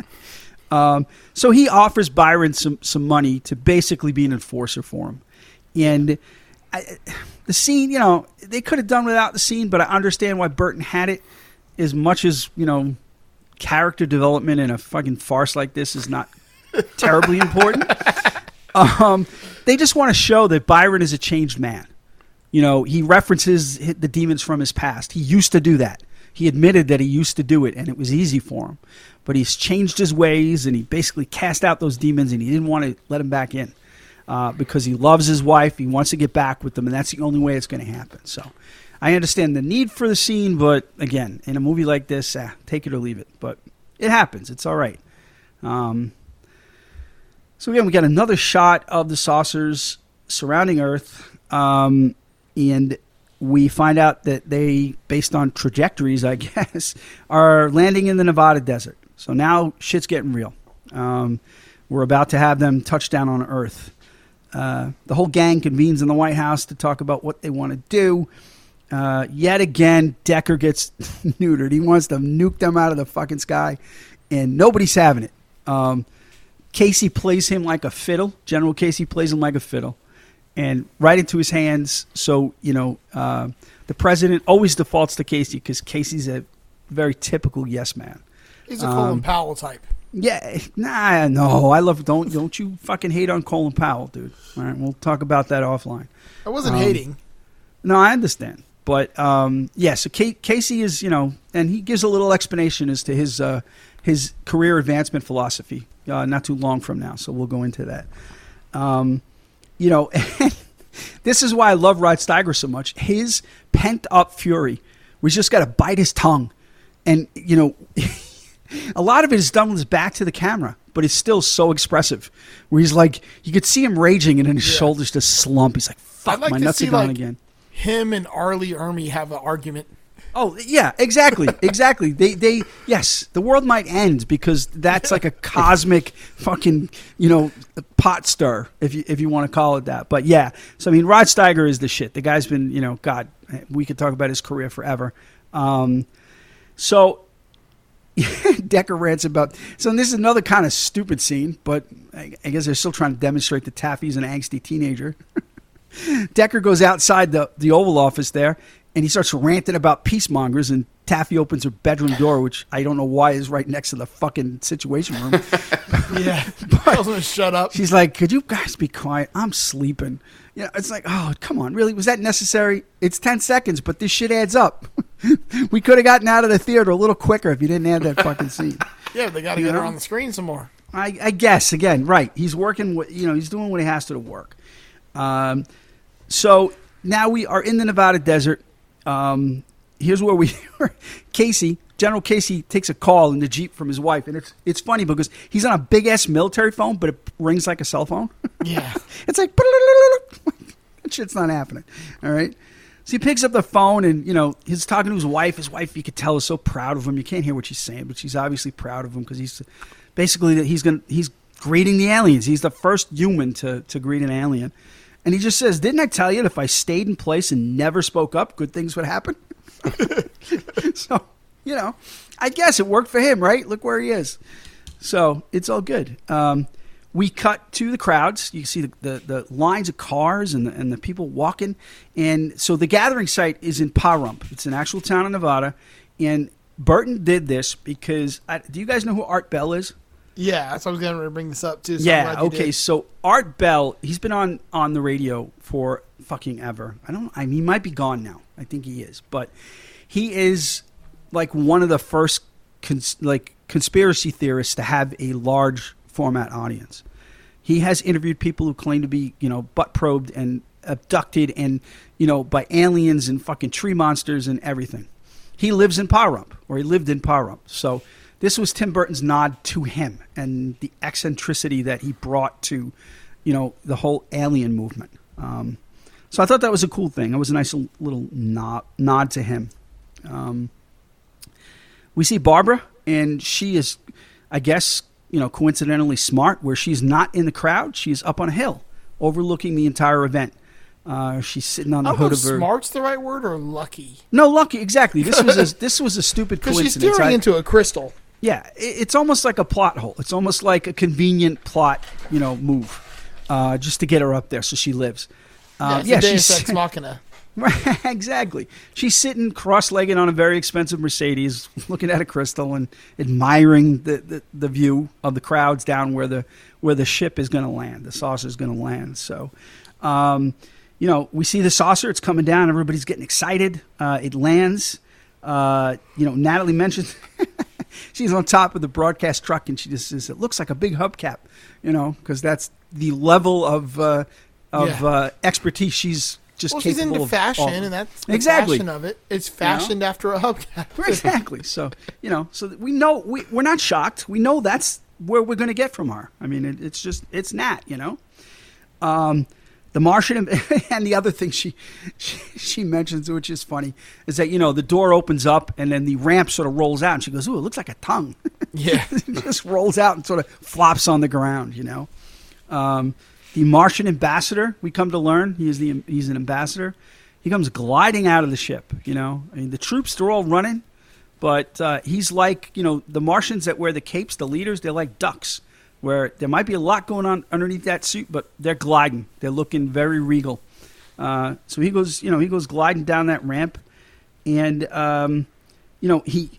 [SPEAKER 3] <laughs> um, so he offers Byron some some money to basically be an enforcer for him, and I, the scene, you know, they could have done without the scene, but I understand why Burton had it. As much as you know, character development in a fucking farce like this is not terribly important. <laughs> Um, they just want to show that Byron is a changed man. You know, he references the demons from his past. He used to do that. He admitted that he used to do it and it was easy for him. But he's changed his ways and he basically cast out those demons and he didn't want to let them back in uh, because he loves his wife. He wants to get back with them and that's the only way it's going to happen. So I understand the need for the scene, but again, in a movie like this, ah, take it or leave it. But it happens. It's all right. Um, so again, we got another shot of the saucers surrounding Earth, um, and we find out that they, based on trajectories, I <laughs> guess, are landing in the Nevada desert. So now shit's getting real. Um, we're about to have them touch down on Earth. Uh, the whole gang convenes in the White House to talk about what they want to do. Uh, yet again, Decker gets <laughs> neutered. He wants to nuke them out of the fucking sky, and nobody's having it. Um, Casey plays him like a fiddle. General Casey plays him like a fiddle, and right into his hands. So you know, uh, the president always defaults to Casey because Casey's a very typical yes man.
[SPEAKER 1] He's a Colin
[SPEAKER 3] Um,
[SPEAKER 1] Powell type.
[SPEAKER 3] Yeah, nah, no, I love. Don't don't you fucking hate on Colin Powell, dude. All right, we'll talk about that offline.
[SPEAKER 1] I wasn't
[SPEAKER 3] um,
[SPEAKER 1] hating.
[SPEAKER 3] No, I understand, but um, yeah. So Ca Casey is, you know, and he gives a little explanation as to his uh, his career advancement philosophy. Uh, not too long from now, so we'll go into that. Um, you know, <laughs> this is why I love Rod Steiger so much. His pent up fury, we just got to bite his tongue, and you know. <laughs> a lot of it is done with his back to the camera, but it's still so expressive. Where he's like, you could see him raging, and then his
[SPEAKER 1] Yeah.
[SPEAKER 3] shoulders just slump. He's like, "Fuck,
[SPEAKER 1] like
[SPEAKER 3] my nuts
[SPEAKER 1] see
[SPEAKER 3] are gone
[SPEAKER 1] like
[SPEAKER 3] again."
[SPEAKER 1] him and R. Lee Ermey have an argument.
[SPEAKER 3] Oh yeah, exactly, <laughs> exactly. They they yes, the world might end because that's like a <laughs> cosmic fucking you know pot stir if you if you want to call it that. But yeah, so I mean, Rod Steiger is the shit. The guy's been you know God, we could talk about his career forever. Um, so <laughs> Decker rants about. So this is another kind of stupid scene, but I, I guess they're still trying to demonstrate that Taffy's an angsty teenager. Decker goes outside the, the Oval Office there, and he starts ranting about peacemongers. And Taffy opens her bedroom door, which I don't know why is right next to the fucking Situation Room. <laughs>
[SPEAKER 1] Yeah, <laughs> tells him to shut up.
[SPEAKER 3] She's like, "Could you guys be quiet? I'm sleeping." You know, it's like, "Oh, come on, really? Was that necessary? It's ten seconds, but this shit adds up. <laughs> we could have gotten out of the theater a little quicker if you didn't add that fucking scene."
[SPEAKER 1] Yeah, they got to
[SPEAKER 3] You
[SPEAKER 1] get her on the screen some more.
[SPEAKER 3] I, I guess again, right? He's working. With, you know, he's doing what he has to to work. Um, so now we are in the Nevada desert. Um, here's where we <laughs> Casey, General Casey, takes a call in the jeep from his wife, and it's it's funny because he's on a big ass military phone, but it rings like a cell phone. <laughs>
[SPEAKER 1] Yeah,
[SPEAKER 3] it's like <laughs> that shit's not happening. All right. So he picks up the phone and, you know, he's talking to his wife. His wife, you could tell, is so proud of him. You can't hear what she's saying, but she's obviously proud of him because he's basically that he's to, he's greeting the aliens. He's the first human to, to greet an alien. And he just says, Didn't I tell you that if I stayed in place and never spoke up, good things would happen? <laughs> so, you know, I guess it worked for him, right? Look where he is. So it's all good. Um, we cut to the crowds. You see the, the, the lines of cars and the, and the people walking. And so the gathering site is in Pahrump. It's an actual town in Nevada. And Burton did this because I, do you guys know who Art Bell is?
[SPEAKER 1] Yeah, that's what I was going to bring this up too. So
[SPEAKER 3] yeah. Okay. So Art Bell, he's been on on the radio for fucking ever. I don't. I mean, he might be gone now. I think he is, but he is like one of the first cons- like conspiracy theorists to have a large format audience. He has interviewed people who claim to be, you know, butt probed and abducted and, you know, by aliens and fucking tree monsters and everything. He lives in Pahrump, or he lived in Pahrump. So this was Tim Burton's nod to him and the eccentricity that he brought to, you know, the whole alien movement. Um, so I thought that was a cool thing. It was a nice little nod, nod to him. Um, we see Barbara, and she is, I guess, you know, coincidentally smart, where she's not in the crowd. She's up on a hill, overlooking the entire event. Uh, she's sitting on the hood of her.
[SPEAKER 1] smart's the right word or lucky.
[SPEAKER 3] No, lucky, exactly. This was a, <laughs> this was a stupid
[SPEAKER 1] Because she's
[SPEAKER 3] coincidence.
[SPEAKER 1] staring
[SPEAKER 3] I-
[SPEAKER 1] into a crystal.
[SPEAKER 3] Yeah, it's almost like a plot hole. It's almost like a convenient plot, you know, move, uh, just to get her up there so she lives.
[SPEAKER 1] Yeah,
[SPEAKER 3] Uh, yeah,
[SPEAKER 1] a
[SPEAKER 3] she's
[SPEAKER 1] Ex <laughs> Machina. <laughs>
[SPEAKER 3] Exactly. She's sitting cross-legged on a very expensive Mercedes, looking at a crystal and admiring the, the, the view of the crowds down where the where the ship is going to land, the saucer is going to land. So, um, you know, we see the saucer; it's coming down. Everybody's getting excited. Uh, it lands. Uh, you know, Natalie mentioned <laughs> she's on top of the broadcast truck, and she just says, "It looks like a big hubcap," you know, because that's the level of uh, of
[SPEAKER 1] Yeah.
[SPEAKER 3] uh, expertise she's just
[SPEAKER 1] Well, she's into fashion, and that's the
[SPEAKER 3] Exactly.
[SPEAKER 1] fashion of it. It's fashioned after a hubcap. <laughs>
[SPEAKER 3] exactly. So you know, so we know we we're not shocked. We know that's where we're going to get from her. I mean, it, it's just it's Nat. You know, um, the Martian <laughs> and, the other thing she, she she mentions, which is funny, is that you know the door opens up and then the ramp sort of rolls out, and she goes, "Ooh, it looks like a tongue." <laughs>
[SPEAKER 1] yeah.
[SPEAKER 3] it just rolls out and sort of flops on the ground. You know, um, the Martian ambassador. We come to learn he is the he's an ambassador. He comes gliding out of the ship. You know, I mean the troops they're all running, but uh, he's like you know the Martians that wear the capes, the leaders. They're like ducks, where there might be a lot going on underneath that suit, but they're gliding. They're looking very regal. Uh, so he goes, you know, he goes gliding down that ramp, and um, you know he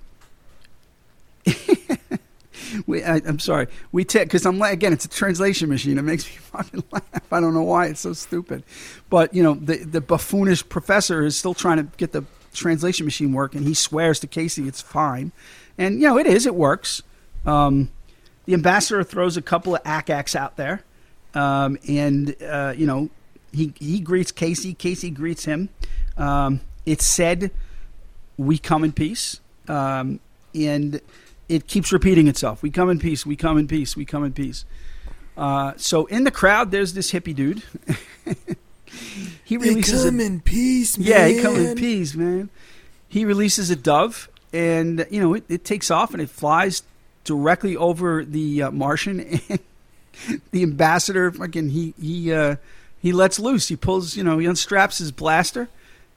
[SPEAKER 3] <laughs> we, I, I'm sorry. We take because I'm like again, it's a translation machine. It makes me <laughs> fucking laugh. I don't know why it's so stupid, but you know the the buffoonish professor is still trying to get the translation machine working. He swears to Casey it's fine, and you know it is. It works. Um, the ambassador throws a couple of acts out there, um, and uh, you know he he greets Casey. Casey greets him. Um, it's said, "We come in peace," um, and it keeps repeating itself. We come in peace. We come in peace. We come in peace. Uh, so in the crowd, there's this hippie dude. <laughs> he
[SPEAKER 1] They
[SPEAKER 3] releases a
[SPEAKER 1] in peace, man.
[SPEAKER 3] yeah, he come in peace, man. He releases a dove, and you know it, it takes off and it flies directly over the uh, Martian, <laughs> and the ambassador fucking he he uh, he lets loose. He pulls, you know, he unstraps his blaster,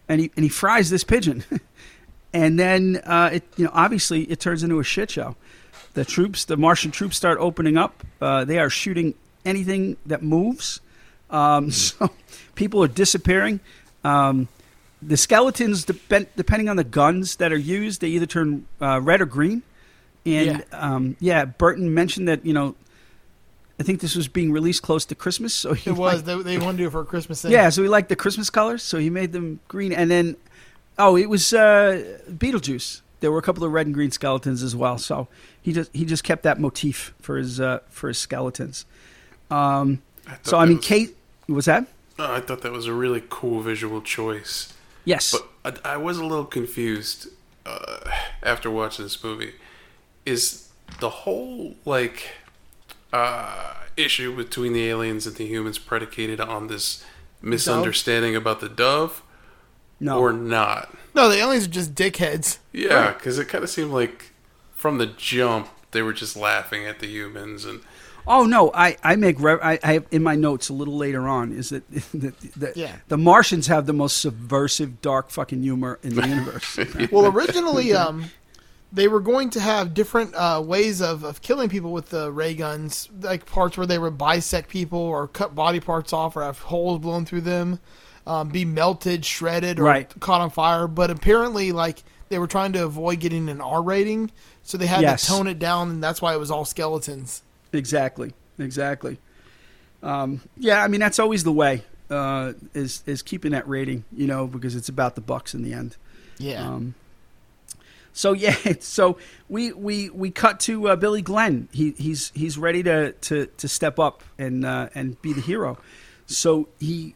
[SPEAKER 3] and he and he fries this pigeon, <laughs> and then uh, it you know obviously it turns into a shit show. The troops, the Martian troops, start opening up. Uh, they are shooting anything that moves. Um, <laughs> so people are disappearing. Um, the skeletons, depend, depending on the guns that are used, they either turn uh, red or green. And
[SPEAKER 1] Yeah.
[SPEAKER 3] yeah. Um, yeah, Burton mentioned that you know, I think this was being released close to Christmas, so he
[SPEAKER 1] It was.
[SPEAKER 3] liked-
[SPEAKER 1] They, they wanted to do it for a Christmas thing.
[SPEAKER 3] yeah, so he liked the Christmas colors, so he made them green. And then, oh, it was uh, Beetlejuice. There were a couple of red and green skeletons as well. So he just he just kept that motif for his uh, for his skeletons. Um,
[SPEAKER 2] I
[SPEAKER 3] so I mean,
[SPEAKER 2] was-
[SPEAKER 3] Kate, was that?
[SPEAKER 2] Oh, I thought that was a really cool visual choice.
[SPEAKER 3] Yes.
[SPEAKER 2] But I, I was a little confused uh, after watching this movie. Is the whole like uh, issue between the aliens and the humans predicated on this misunderstanding about the dove
[SPEAKER 3] No.
[SPEAKER 2] or not.
[SPEAKER 1] No, the aliens are just dickheads.
[SPEAKER 2] Yeah, because it kind of seemed like from the jump they were just laughing at the humans and
[SPEAKER 3] Oh no, I I make re- I, I have in my notes a little later on is that <laughs> the, the,
[SPEAKER 1] Yeah.
[SPEAKER 3] the Martians have the most subversive, dark fucking humor in the <laughs> universe. <laughs>
[SPEAKER 1] Well, originally, um, they were going to have different uh, ways of, of killing people with the ray guns, like parts where they would bisect people or cut body parts off or have holes blown through them, um, be melted, shredded, or
[SPEAKER 3] Right.
[SPEAKER 1] caught on fire. But apparently, like they were trying to avoid getting an R rating, so they had
[SPEAKER 3] Yes.
[SPEAKER 1] to tone it down, and that's why it was all skeletons.
[SPEAKER 3] Exactly. Exactly. Um, yeah, I mean that's always the way uh, is is keeping that rating, you know, because it's about the bucks in the end.
[SPEAKER 1] Yeah.
[SPEAKER 3] Um, so <laughs> yeah, so we we we cut to uh, Billy Glenn. He he's he's ready to to to step up and uh, and be the hero. So he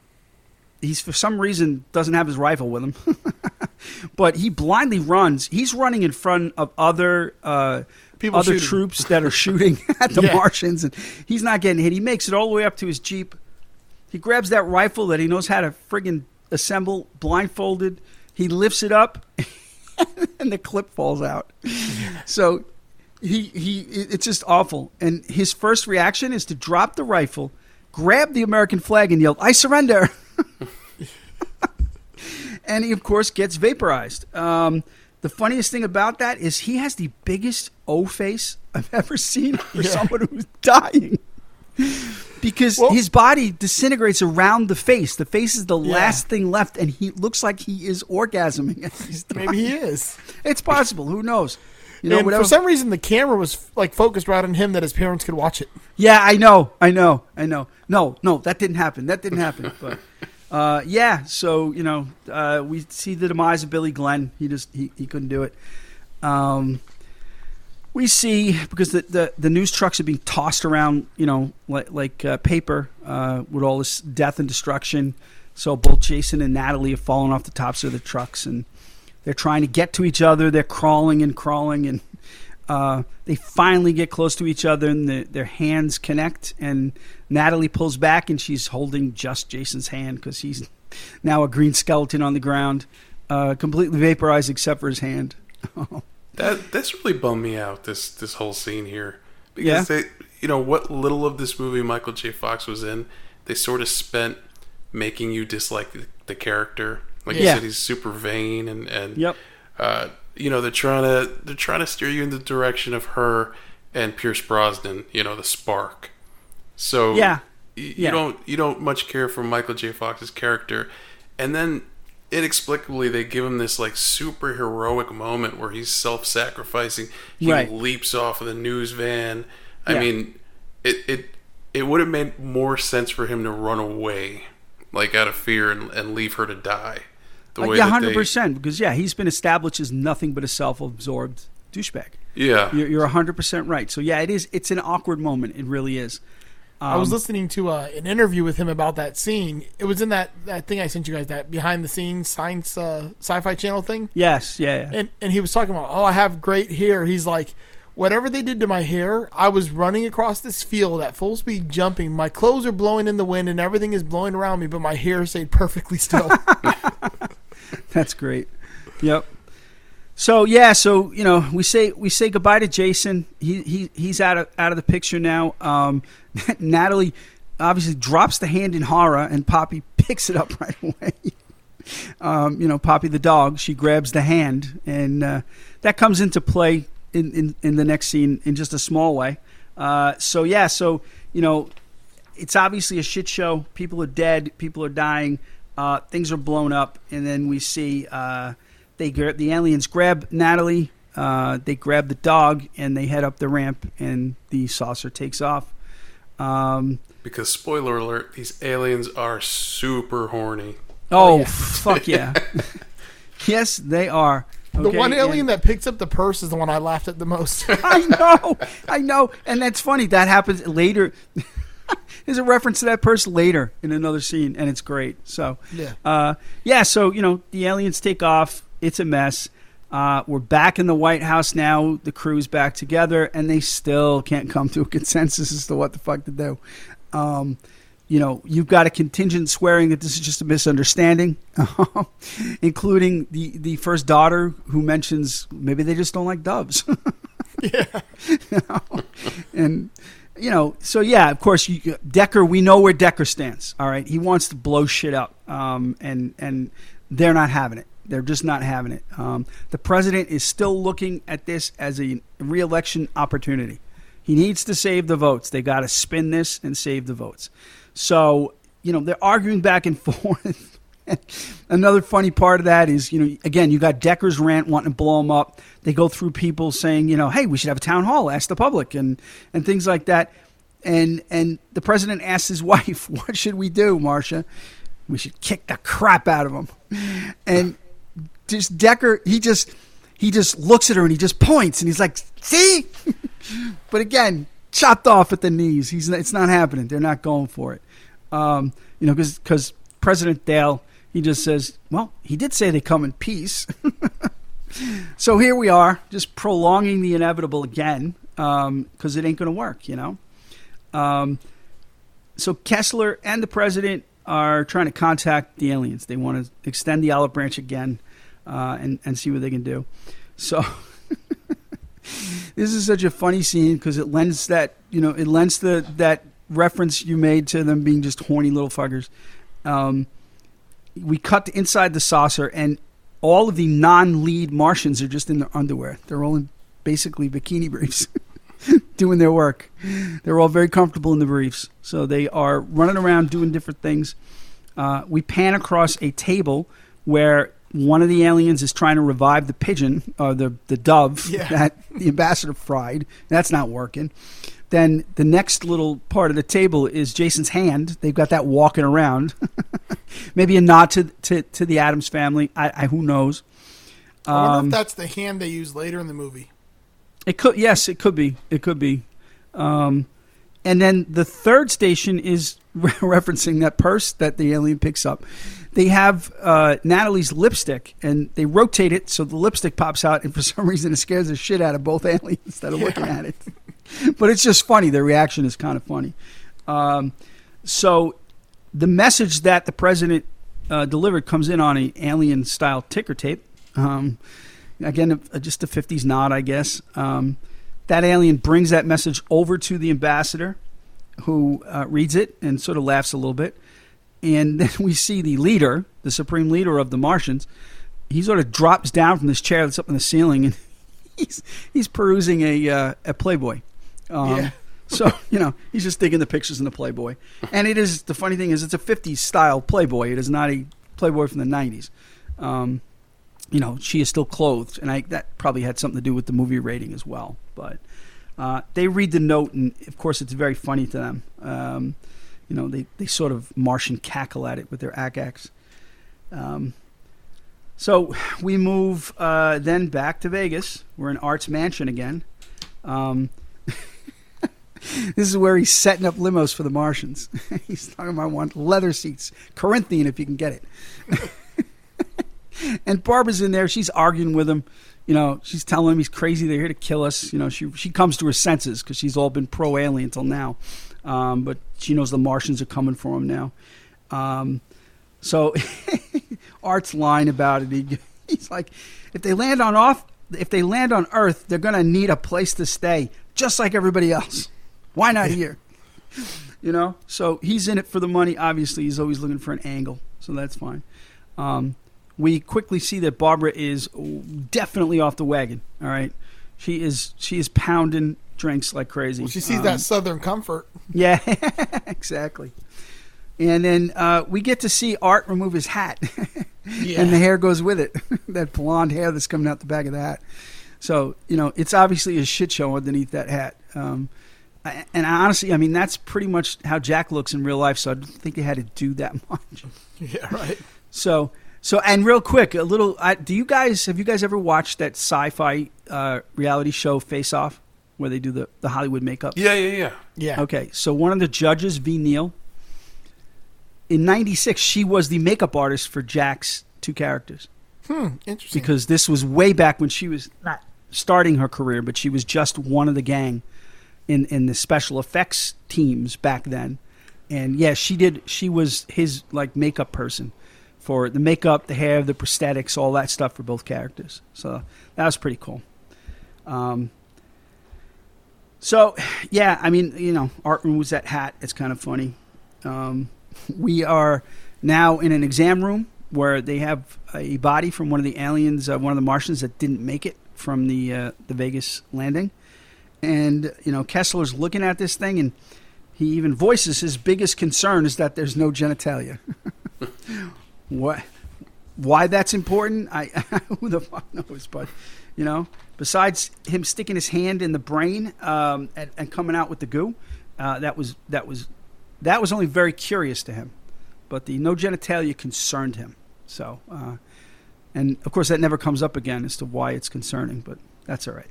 [SPEAKER 3] he's for some reason doesn't have his rifle with him, <laughs> but he blindly runs. He's running in front of other. Uh,
[SPEAKER 1] People
[SPEAKER 3] other
[SPEAKER 1] shooting.
[SPEAKER 3] troops that are shooting <laughs> at the
[SPEAKER 1] Yeah.
[SPEAKER 3] Martians, and he's not getting hit. He makes it all the way up to his jeep. He grabs that rifle that he knows how to friggin' assemble, blindfolded. He lifts it up, <laughs> and the clip falls out. So he he it's just awful. And his first reaction is to drop the rifle, grab the American flag, and yell, "I surrender!" <laughs> and he of course gets vaporized. Um, the funniest thing about that is he has the biggest O face I've ever seen for
[SPEAKER 1] Yeah.
[SPEAKER 3] someone who's dying. <laughs> Because
[SPEAKER 1] Well-
[SPEAKER 3] his body disintegrates around the face. The face is the
[SPEAKER 1] Yeah.
[SPEAKER 3] last thing left, and he looks like he is orgasming. as he's dying.
[SPEAKER 1] Maybe he is. <laughs>
[SPEAKER 3] It's possible. Who knows? You know,
[SPEAKER 1] and
[SPEAKER 3] whatever.
[SPEAKER 1] for some reason, the camera was like focused right on him that his parents could watch it.
[SPEAKER 3] Yeah, I know, I know, I know. No, no, that didn't happen. That didn't happen. <laughs> But uh, yeah, so you know, uh, we see the demise of Billy Glenn. He just he, he couldn't do it. Um, we see because the, the the news trucks are being tossed around, you know, like like uh, paper uh, with all this death and destruction. So both Jason and Natalie have fallen off the tops of the trucks and they're trying to get to each other. They're crawling and crawling, and uh, they finally get close to each other, and the, their hands connect. And Natalie pulls back, and she's holding just Jason's hand because he's now a green skeleton on the ground, uh, completely vaporized except for his hand. <laughs>
[SPEAKER 2] That that's really bummed me out. This this whole scene here because
[SPEAKER 3] Yeah.
[SPEAKER 2] they, you know, what little of this movie Michael J. Fox was in, they sort of spent making you dislike the, the character. Like you said, he's super vain and and
[SPEAKER 3] Yep.
[SPEAKER 2] uh, you know they're trying to they're trying to steer you in the direction of her and Pierce Brosnan. You know, the spark. So
[SPEAKER 3] Yeah.
[SPEAKER 2] you
[SPEAKER 3] Yeah.
[SPEAKER 2] don't you don't much care for Michael J. Fox's character, and then inexplicably they give him this like super heroic moment where he's self-sacrificing. He
[SPEAKER 3] Right.
[SPEAKER 2] leaps off of the news van. I
[SPEAKER 3] Yeah.
[SPEAKER 2] mean, it it it would have made more sense for him to run away, like out of fear, and, and leave her to die. The
[SPEAKER 3] Uh,
[SPEAKER 2] way
[SPEAKER 3] yeah,
[SPEAKER 2] that
[SPEAKER 3] hundred
[SPEAKER 2] they-
[SPEAKER 3] percent. Because yeah, he's been established as nothing but a self-absorbed douchebag.
[SPEAKER 2] Yeah,
[SPEAKER 3] You're, you're hundred percent right. So yeah, it is. It's an awkward moment. It really is.
[SPEAKER 1] I was
[SPEAKER 3] Um,
[SPEAKER 1] listening to uh, an interview with him about that scene. It was in that, that thing I sent you guys, that behind the scenes science uh, sci-fi channel thing.
[SPEAKER 3] Yes. Yeah. yeah.
[SPEAKER 1] And and he was talking about, oh, I have great hair. He's like, whatever they did to my hair, I was running across this field at full speed, jumping. My clothes are blowing in the wind, and everything is blowing around me, but my hair stayed perfectly still. <laughs> <laughs>
[SPEAKER 3] That's great. Yep. So yeah, so you know, we say we say goodbye to Jason. He he he's out of out of the picture now. Um, <laughs> Natalie obviously drops the hand in horror, and Poppy <laughs> picks it up right away. <laughs> um, you know, Poppy the dog. She grabs the hand, and uh, that comes into play in, in in the next scene in just a small way. Uh, so yeah, so you know, it's obviously a shit show. People are dead. People are dying. Uh, things are blown up, and then we see uh, they the aliens grab Natalie. Uh, they grab the dog and they head up the ramp, and the saucer takes off. Um,
[SPEAKER 2] because spoiler alert, these aliens are super horny.
[SPEAKER 3] oh,
[SPEAKER 1] yeah.
[SPEAKER 3] fuck yeah! <laughs> yes, they are.
[SPEAKER 1] the one alien
[SPEAKER 3] and-
[SPEAKER 1] that picks up the purse is the one I laughed at the most. <laughs>
[SPEAKER 3] I know, I know, and that's funny. That happens later. <laughs> There's a reference to that purse later in another scene, and it's great. So,
[SPEAKER 1] Yeah.
[SPEAKER 3] uh, yeah. So you know, the aliens take off. It's a mess. Uh, we're back in the White House now. The crew's back together, and they still can't come to a <laughs> consensus as to what the fuck to do. Um, you know, you've got a contingent swearing that this is just a misunderstanding, <laughs> including the, the first daughter who mentions maybe they just don't like doves.
[SPEAKER 1] Yeah. <laughs>
[SPEAKER 3] You know? and you know, so yeah, of course, you, Decker. We know where Decker stands. All right, he wants to blow shit up, um, and and they're not having it. They're just not having it. Um, the president is still looking at this as a reelection opportunity. He needs to save the votes. They got to spin this and save the votes. So you know, they're arguing back and <laughs> forth. Another funny part of that is, you know, again, you got Decker's rant wanting to blow him up. They go through people saying, you know, hey, we should have a town hall, ask the public, and and things like that. And and the president asks his <laughs> wife, "What should we do, Marsha? We should kick the crap out of him." And just Decker, he just he just looks at her and he just points and he's like, "See?" <laughs> but again, chopped off at the knees. He's it's not happening. They're not going for it. Um, you know, because because President Dale he just says, well, he did say they come in peace. <laughs> so here we are, just prolonging the inevitable again, because um, it ain't going to work, you know? Um, so Kessler and the president are trying to contact the aliens. They want to extend the olive branch again uh, and, and see what they can do. So. <laughs> this is such a funny scene because it lends that you know it lends the that reference you made to them being just horny little fuckers. Um, we cut inside the saucer, and all of the non-lead Martians are just in their underwear. They're all in basically bikini <laughs> briefs, doing their work. They're all very comfortable in the briefs, so they are running around doing different things. Uh, we pan across a table where one of the aliens is trying to revive the pigeon or the the dove
[SPEAKER 1] Yeah. <laughs>
[SPEAKER 3] that the ambassador fried. That's not working. Then the next little part of the table is Jason's hand. They've got that walking around. <laughs> Maybe a nod to, to, to the Addams Family. I, I who knows.
[SPEAKER 1] I wonder
[SPEAKER 3] Um,
[SPEAKER 1] if that's the hand they use later in the movie.
[SPEAKER 3] It could yes, it could be. It could be. Um, and then the third station is <laughs> referencing that purse that the alien picks up. They have uh, Natalie's lipstick, and they rotate it so the lipstick pops out, and for some <laughs> reason it scares the shit out of both aliens that are looking at it. <laughs> but it's just funny. Their reaction is kind of funny. Um, so the message that the president uh, delivered comes in on an alien style ticker tape. Um, again, just a 50s nod, I guess. Um, that alien brings that message over to the ambassador, who uh, reads it and sort of laughs a little bit. And then we see the leader, the supreme leader of the Martians. He sort of drops down from this chair that's up in the ceiling, and <laughs> he's he's perusing a uh, a Playboy. Um,
[SPEAKER 1] Yeah. <laughs>
[SPEAKER 3] So you know he's just digging the pictures in the Playboy, and it is the funny thing is it's a '50s style Playboy. It is not a Playboy from the '90s. Um, you know she is still clothed, and I that probably had something to do with the movie rating as well. But uh, they read the note, and of course it's very funny to them. Um, you know they they sort of Martian cackle at it with their akax. Um, so we move uh, then back to Vegas. We're in Art's mansion again. Um, <laughs> this is where he's setting up limos for the Martians. <laughs> he's talking about one leather seats, Corinthian if you can get it. <laughs> and Barbara's in there. She's arguing with him. You know, she's telling him he's crazy. They're here to kill us. You know, she she comes to her senses because she's all been pro alien till now, um, but she knows the Martians are coming for him now. Um, so <laughs> Art's lying about it. He, <laughs> he's like, if they land on off, if they land on Earth, they're gonna need a place to stay, just like everybody else. Why not here? <laughs> You know. So he's in it for the money. Obviously, he's always looking for an angle. So that's fine. Um, we quickly see that Barbara is definitely off the wagon. All right, she is she is pounding drinks like crazy.
[SPEAKER 1] Well, she sees
[SPEAKER 3] Um,
[SPEAKER 1] that Southern comfort.
[SPEAKER 3] yeah, <laughs> exactly. And then uh, we get to see Art remove his hat,
[SPEAKER 1] Yeah. <laughs>
[SPEAKER 3] and the hair goes with it. <laughs> that blonde hair that's coming out the back of the hat. So you know, it's obviously a shit show underneath that hat. Um, I- and honestly, I mean, that's pretty much how Jack looks in real life. So I don't think they had to do that much.
[SPEAKER 1] Yeah, right.
[SPEAKER 3] So, so, and real quick, a little. I, do you guys have you guys ever watched that sci-fi uh, reality show Face Off, where they do the the Hollywood makeup?
[SPEAKER 2] Yeah, yeah, yeah.
[SPEAKER 1] Yeah.
[SPEAKER 3] Okay, so one of the judges, Ve Neill, in '96, she was the makeup artist for Jack's two characters
[SPEAKER 1] Hmm. Interesting.
[SPEAKER 3] because this was way back when she was not starting her career, but she was just one of the gang in in the special effects teams back then. and yeah, she did. She was his like makeup person for the makeup, the hair, the prosthetics, all that stuff for both characters. So that was pretty cool. Um, so yeah, I mean, you know, Art removes that hat. It's kind of funny. Um, we are now in an exam room where they have a body from one of the aliens, uh, one of the Martians that didn't make it from the uh, the Vegas landing, and you know Kessler's looking at this thing, and he even voices his biggest concern is that there's no genitalia. <laughs> what? Why that's important? I <laughs> who the fuck knows? But you know, besides him sticking his hand in the brain um, and, and, coming out with the goo, uh, that was that was that was only very curious to him. But the no genitalia concerned him. So, uh, and of course, that never comes up again as to why it's concerning. But that's all right.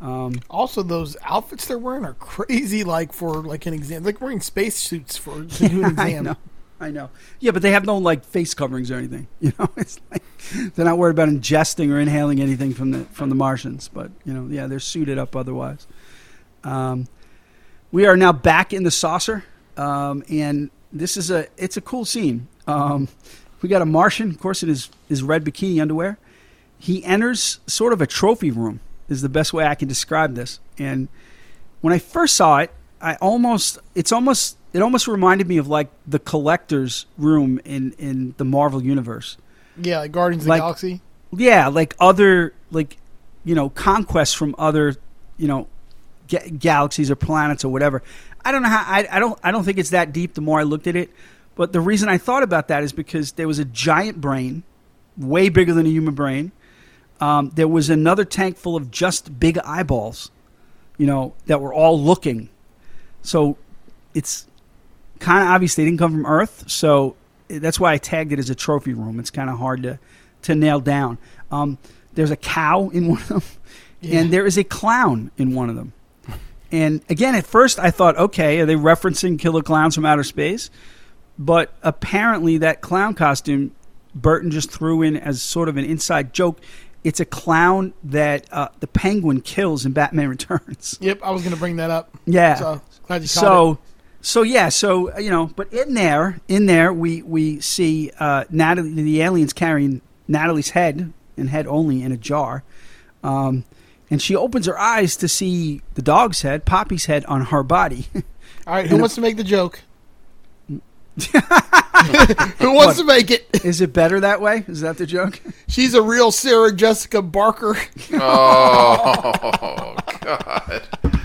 [SPEAKER 1] Um, also, those outfits they're wearing are crazy. Like for like an exam, like wearing spacesuits for to do an <laughs> exam.
[SPEAKER 3] I know. Yeah, but they have no like face coverings or anything. <laughs> You know, it's like they're not worried about ingesting or inhaling anything from the from the Martians. But you know, yeah, they're suited up otherwise. Um, we are now back in the saucer, um, and this is a it's a cool scene. Um, we got a Martian, of course, in his his red bikini underwear. He enters sort of a trophy room. Is the best way I can describe this. And when I first saw it, I almost it's almost it almost reminded me of like the collector's room in in the Marvel universe.
[SPEAKER 1] Yeah, like Guardians like, of the Galaxy.
[SPEAKER 3] Yeah, like other like you know conquests from other you know ga- galaxies or planets or whatever. I don't know how I, I don't I don't think it's that deep. The more I looked at it, but the reason I thought about that is because there was a giant brain, way bigger than a human brain. Um, there was another tank full of just big eyeballs, you know, that were all looking. So it's kind of obvious they didn't come from Earth, so that's why I tagged it as a trophy room. It's kind of hard to to nail down. Um, there's a cow in one of them, yeah. and there is a clown in one of them. And again, at first I thought, okay, are they referencing killer clowns from outer space? But apparently, that clown costume Burton just threw in as sort of an inside joke. It's a clown that uh, the Penguin kills in Batman <laughs> Returns.
[SPEAKER 1] Yep, I was going to bring that up.
[SPEAKER 3] Yeah. So glad you so, it. So yeah, so you know, but in there, in there, we we see uh, Natalie, the aliens carrying Natalie's head and head only in a jar, um, and she opens her eyes to see the dog's head, Poppy's head on her body. <laughs>
[SPEAKER 1] All right, who wants to make the joke? <laughs> who wants what? to make it?
[SPEAKER 3] Is it better that way? Is that the joke?
[SPEAKER 1] She's a real Sarah Jessica Parker.
[SPEAKER 2] oh <laughs> God.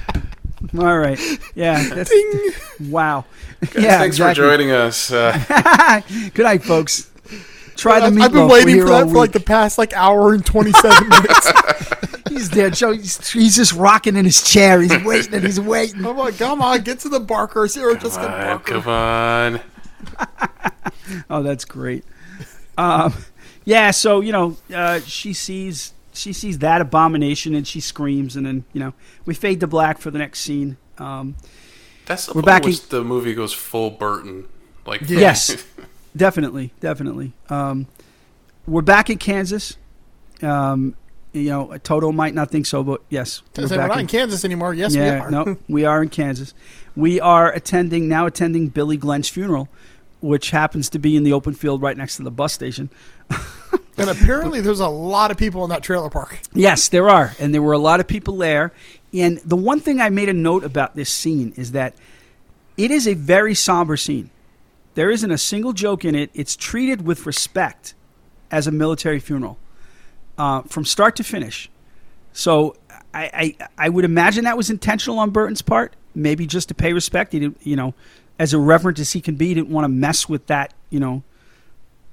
[SPEAKER 2] <laughs>
[SPEAKER 3] All right. Yeah. <laughs> That's, Ding. Wow. Guys, yeah.
[SPEAKER 2] Thanks exactly. for joining us. Uh, <laughs>
[SPEAKER 3] Good night, folks. Try the meatloaf.
[SPEAKER 1] I've been waiting for that for like the past like hour and twenty seven minutes.
[SPEAKER 3] he's dead. So he's, he's, just rocking in his chair. He's waiting and he's waiting.
[SPEAKER 1] I'm like, come on, get to the Barker. Sarah
[SPEAKER 2] come
[SPEAKER 1] on,
[SPEAKER 2] Barker. Come on.
[SPEAKER 3] oh, that's great. Um, yeah. So you know, uh, she sees she sees that abomination and she screams, and then you know we fade to black for the next scene. Um,
[SPEAKER 2] That's the we're back in, the movie goes full Burton. Like
[SPEAKER 3] yes, <laughs> definitely, definitely. Um, we're back in Kansas. Um, you know, Toto might not think so, but yes,
[SPEAKER 1] we're, we're not in, in, Kansas anymore. Yes,
[SPEAKER 3] yeah,
[SPEAKER 1] we are.
[SPEAKER 3] no, <laughs> we are in Kansas. We are attending now attending Billy Glenn's funeral, which happens to be in the open field right next to the bus station. <laughs>
[SPEAKER 1] And apparently, there's a lot of people in that trailer park.
[SPEAKER 3] Yes, there are, and there were a lot of people there. And the one thing I made a note about this scene is that it is a very somber scene. There isn't a single joke in it. It's treated with respect as a military funeral, uh, from start to finish. So I, I, I would imagine that was intentional on Burton's part, maybe just to pay respect. He didn't, you know, as irreverent as he can be, he didn't want to mess with that, you know,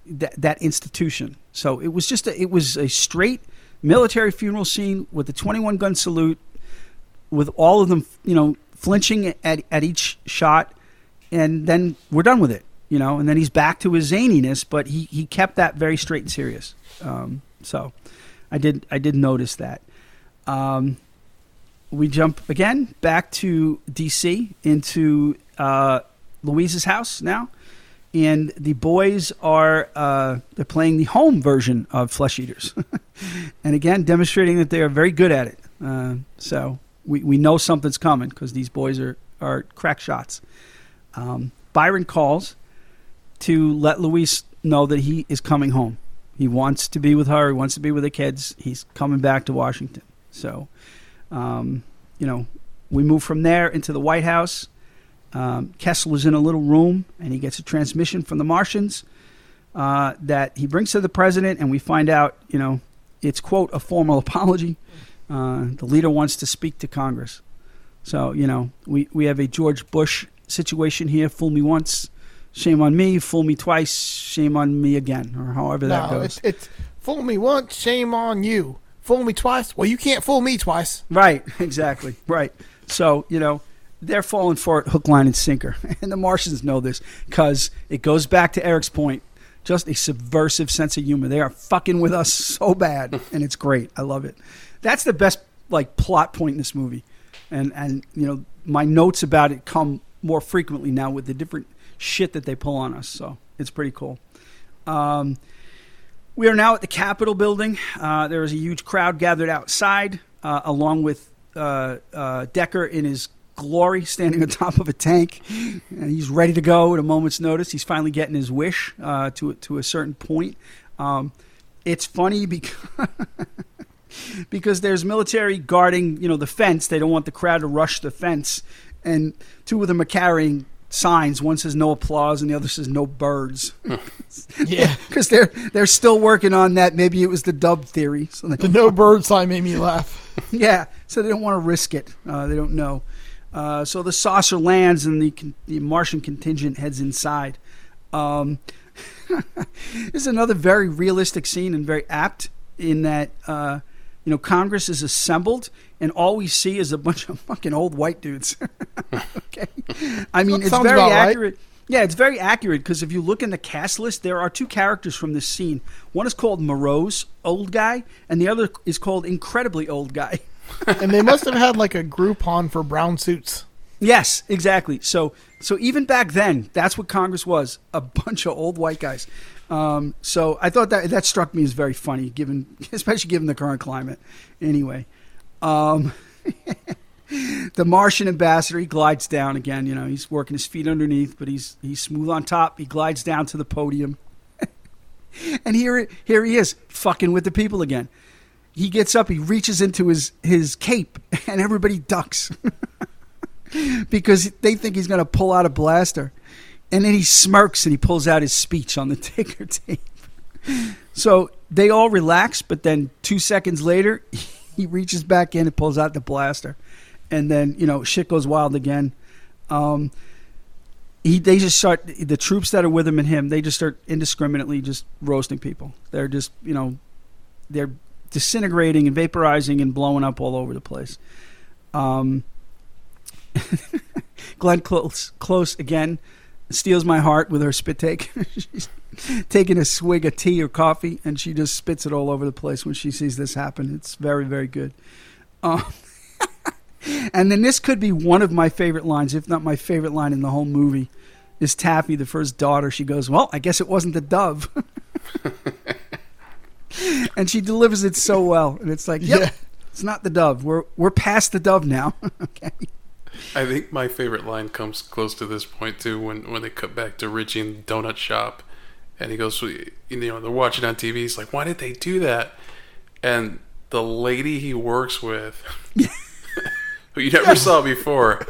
[SPEAKER 3] that that institution. So it was just a, it was a straight military funeral scene with a 21 gun salute, with all of them, you know, flinching at at each shot, and then we're done with it, you know. And then he's back to his zaniness, but he he kept that very straight and serious. Um, so I did I did notice that. Um, we jump again back to DC into uh, Louise's house now and the boys are uh, they're playing the home version of Flesh Eaters, <laughs> and again demonstrating that they are very good at it. Uh, so we, we know something's coming because these boys are are crack shots. Um, Byron calls to let Louise know that he is coming home. He wants to be with her. He wants to be with the kids. He's coming back to Washington. So, um, you know, we move from there into the White House. Um, Kessler is in a little room, and he gets a transmission from the Martians uh, that he brings to the president, and we find out, you know, it's quote a formal <laughs> apology. Uh, the leader wants to speak to Congress. So, you know, we, we have a George Bush situation here. Fool me once, shame on me. Fool me twice, shame on me again, or however that goes.
[SPEAKER 1] it's, it's fool me once, shame on you. Fool me twice. Well, you can't fool me twice.
[SPEAKER 3] Right, <laughs> exactly. Right. So, you know, they're falling for it hook, line, and sinker. <laughs> And the Martians know this because it goes back to Eric's point just a subversive sense of humor. They are fucking with us <laughs> so bad, and it's great. I love it. That's the best, like, plot point in this movie. And, and you know, my notes about it come more frequently now with the different shit that they pull on us. So it's pretty cool. Um, we are now at the Capitol building. Uh, there is a huge crowd gathered outside, uh, along with uh, uh, Decker in his glory, standing <laughs> on top of a tank. And he's ready to go at a moment's notice. He's finally getting his wish uh, to to a certain point. Um, it's funny <laughs> because. because there's military guarding, you know, the fence. They don't want the crowd to rush the fence, and two of them are carrying signs. One says "No applause" and the other says "No birds." <laughs>
[SPEAKER 1] Yeah.
[SPEAKER 3] because they're they're still working on that. Maybe it was the dub theory. So
[SPEAKER 1] The no bird sign made me laugh.
[SPEAKER 3] yeah, so they don't want to risk it. Uh, they don't know. Uh, so the saucer lands and the the Martian contingent heads inside. Um, <laughs> this is another very realistic scene and very apt in that uh, you know Congress is assembled and all we see is a bunch of fucking old white dudes. <laughs> okay, I mean it's very
[SPEAKER 1] about right.
[SPEAKER 3] accurate. Yeah, it's very accurate because if you look in the cast list, there are two characters from this scene. One is called Moreau's old guy, and the other is called incredibly old guy. <laughs> <laughs>
[SPEAKER 1] and they must have had like a Groupon for brown suits.
[SPEAKER 3] Yes, exactly. So, so even back then, that's what Congress was a <laughs> bunch of old white guys. Um, so I thought that that struck me as very funny, given <laughs> especially given the current climate. Anyway, um, the Martian ambassador he glides down again. You know, he's working his feet underneath, but he's he's smooth on top. He glides down to the podium, and here here he is, fucking with the people again. He gets up, he reaches into his his cape, <laughs> and everybody ducks <laughs> because they think he's going to pull out a blaster. And then he smirks and he pulls out his speech on the <laughs> ticker tape. So they all relax, but then two seconds later, he reaches back in and pulls out the blaster. And then, you know, shit goes wild again. Um, he, they just start, the troops that are with him and him, they just start indiscriminately just roasting people. They're just, you know, they're disintegrating and vaporizing and blowing up all over the place. Um, <laughs> Glenn Close, Close again steals my heart with her spit take. <laughs> She's taking a swig of tea or coffee, and she just spits it all over the place when she sees this happen. It's very, very good. Um, <laughs> and then this could be one of my favorite lines, if not my favorite line in the whole movie. Is Taffy, the first daughter, she goes, Well, I guess it wasn't the dove. <laughs> and she delivers it so well. And it's like, Yep,
[SPEAKER 1] Yeah.
[SPEAKER 3] it's not the dove. We're, we're past the dove now. <laughs> okay.
[SPEAKER 2] I think my favorite line comes close to this point too when when they cut back to Richie in the donut shop, and he goes, you know, they're watching on TV. He's like, "Why did they do that?" And the lady he works with, <laughs> who you never saw before,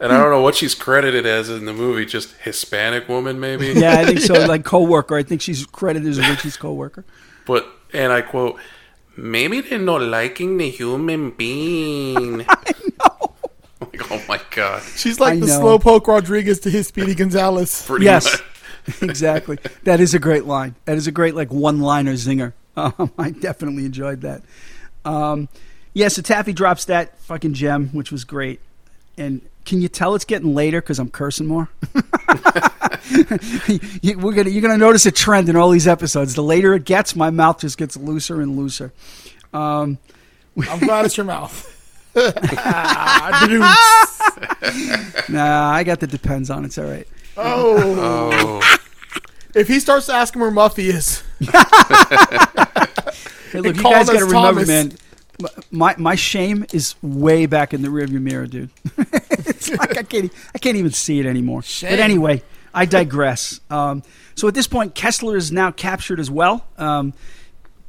[SPEAKER 2] and I don't know what she's credited as in the movie, just Hispanic woman maybe.
[SPEAKER 3] Yeah, I think so. <laughs> Like co-worker. I think she's credited as Richie's co-worker.
[SPEAKER 2] But and I quote, "Maybe they're not liking the human being." <laughs> I Like, oh my god!
[SPEAKER 1] She's like
[SPEAKER 3] I
[SPEAKER 1] the
[SPEAKER 3] know.
[SPEAKER 1] slowpoke Rodriguez to his Speedy Gonzalez.
[SPEAKER 2] Pretty
[SPEAKER 3] yes, <laughs> exactly. That is a great line. That is a great like one-liner zinger. Um, I definitely enjoyed that. Um, yeah, so Taffy drops that fucking gem, which was great. And can you tell it's getting later because I'm cursing more? <laughs> You- We're gonna, you're gonna notice a trend in all these episodes. The later it gets, my mouth just gets looser and looser. Um, <laughs>
[SPEAKER 1] I'm glad it's your mouth. Ah, <laughs>
[SPEAKER 3] nah, I got the depends on. It's all right.
[SPEAKER 1] oh,
[SPEAKER 2] Oh,
[SPEAKER 1] if he starts asking where Muffy is,
[SPEAKER 3] Hey, look, you guys got to remember,
[SPEAKER 1] Thomas.
[SPEAKER 3] man. My my shame is way back in the rearview mirror, dude. <laughs> it's like I can't, I can't even see it anymore.
[SPEAKER 1] Shame.
[SPEAKER 3] But anyway, I digress. Um, so at this point, Kessler is now captured as well. Um,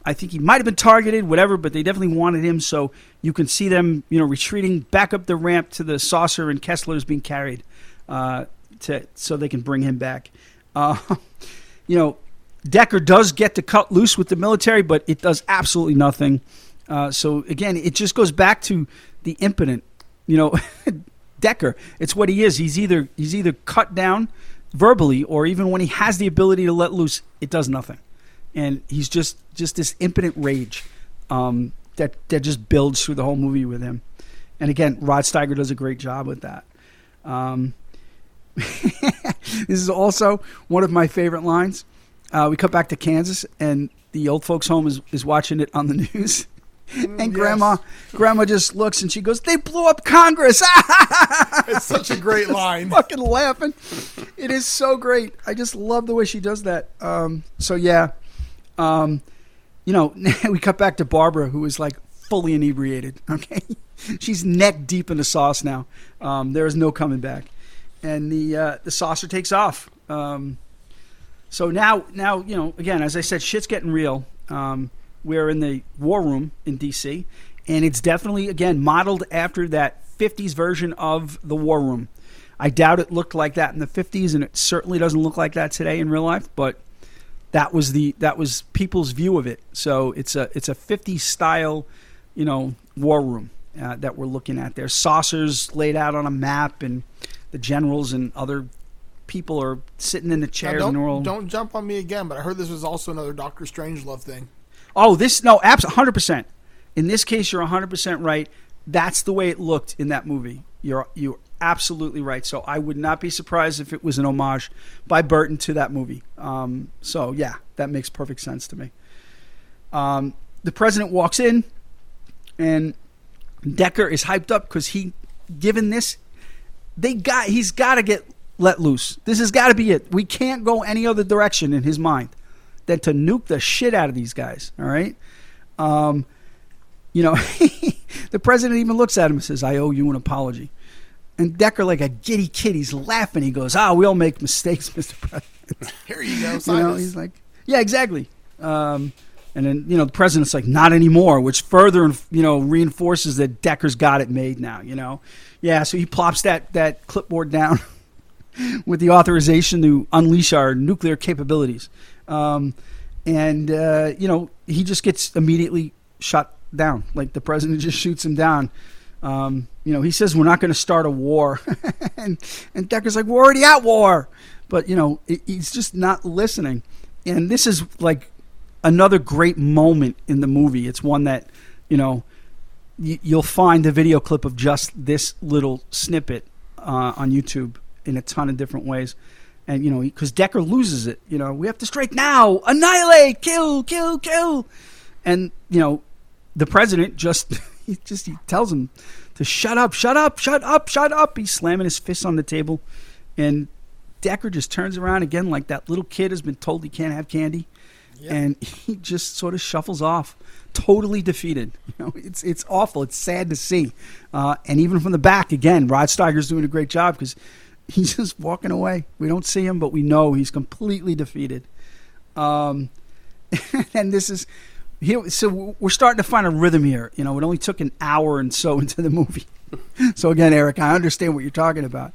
[SPEAKER 3] I think he might have been targeted, whatever, but they definitely wanted him. So you can see them, you know, retreating back up the ramp to the saucer, and Kessler is being carried uh, to so they can bring him back. Uh, <laughs> you know, Decker does get to cut loose with the military, but it does absolutely nothing. Uh, so again, it just goes back to the impotent, you know, <laughs> Decker. It's what he is. He's either he's either cut down verbally, or even when he has the ability to let loose, it does nothing, and he's just just this impotent rage um, that that just builds through the whole movie with him. And again, Rod Steiger does a great job with that. Um, <laughs> this is also one of my favorite lines. Uh, we cut back to Kansas, and the old folks' home is, is watching it on the <laughs> news. And
[SPEAKER 1] yes.
[SPEAKER 3] grandma, grandma just looks and she goes, "They blew up Congress." <laughs>
[SPEAKER 1] It's such a great line.
[SPEAKER 3] Fucking laughing. It is so great. I just love the way she does that. Um, so yeah, um, you know, <laughs> we cut back to Barbara, who is like fully inebriated. <laughs> Okay, she's neck deep in the sauce now. Um, there is no coming back, and the uh, the saucer takes off. Um, so now, now you know, again, as I said, shit's getting real. We're in the war room in D.C., and it's definitely again modeled after that '50s version of the war room. I doubt it looked like that in the '50s, and it certainly doesn't look like that today in real life. But that was the that was people's view of it. So it's a it's a '50s style, you know, war room uh, that we're looking at. There's saucers laid out on a map, and the generals and other people are sitting in the
[SPEAKER 1] Now,
[SPEAKER 3] chairs.
[SPEAKER 1] don't,
[SPEAKER 3] and all,
[SPEAKER 1] don't jump on me again, but I heard this was also another Doctor Strangelove thing.
[SPEAKER 3] Oh, this no, absolutely, hundred percent. In this case, you're hundred percent right. That's the way it looked in that movie. You're you're absolutely right. So I would not be surprised if it was an homage by Burton to that movie. Um, so yeah, that makes perfect sense to me. Um, the president walks in, and Decker is hyped up because he, given this, they got he's got to get let loose. This has got to be it. We can't go any other direction in his mind than to nuke the shit out of these guys. All right. Um, you know, <laughs> the president even looks at him and says, "I owe you an apology." And Decker, like a giddy kid, he's laughing. He goes, "Ah, we all make mistakes, <laughs> Mister President."
[SPEAKER 1] Here you go.
[SPEAKER 3] you know, he's like, "Yeah, exactly." Um, and then you know the president's like, "Not anymore," which further you know reinforces that Decker's got it made now. You know, yeah. So he plops that that clipboard down <laughs> with the authorization to unleash our nuclear capabilities. Um, and uh, you know he just gets immediately shot down. Like the president <laughs> just shoots him down. Um, you know he says we're not going to start a war, <laughs> and and Decker's like we're already at war, but you know he- he's just not listening. And this is like another great moment in the movie. It's one that you know y- you'll find the video clip of just this little snippet uh, on YouTube in a ton of different ways. And you know, because Decker loses it, you know, we have to strike now, annihilate, kill, kill, kill, and you know, the president just <laughs> he just he tells him to shut up, shut up, shut up, shut up. He's slamming his fists on the table, and Decker just turns around again like that little kid has been told he can't have candy, and <laughs> he just sort of shuffles off, totally defeated. <laughs> You know, it's it's awful. It's sad to see, uh, and even from the back again, Rod Steiger's doing a great job because <laughs> he's just walking away. We don't see him, but we know he's completely defeated. Um, <laughs> and this is here. So we're starting to find a rhythm here. You know, it only took an hour and so <laughs> into the movie. so again, Eric, I understand what you're talking about.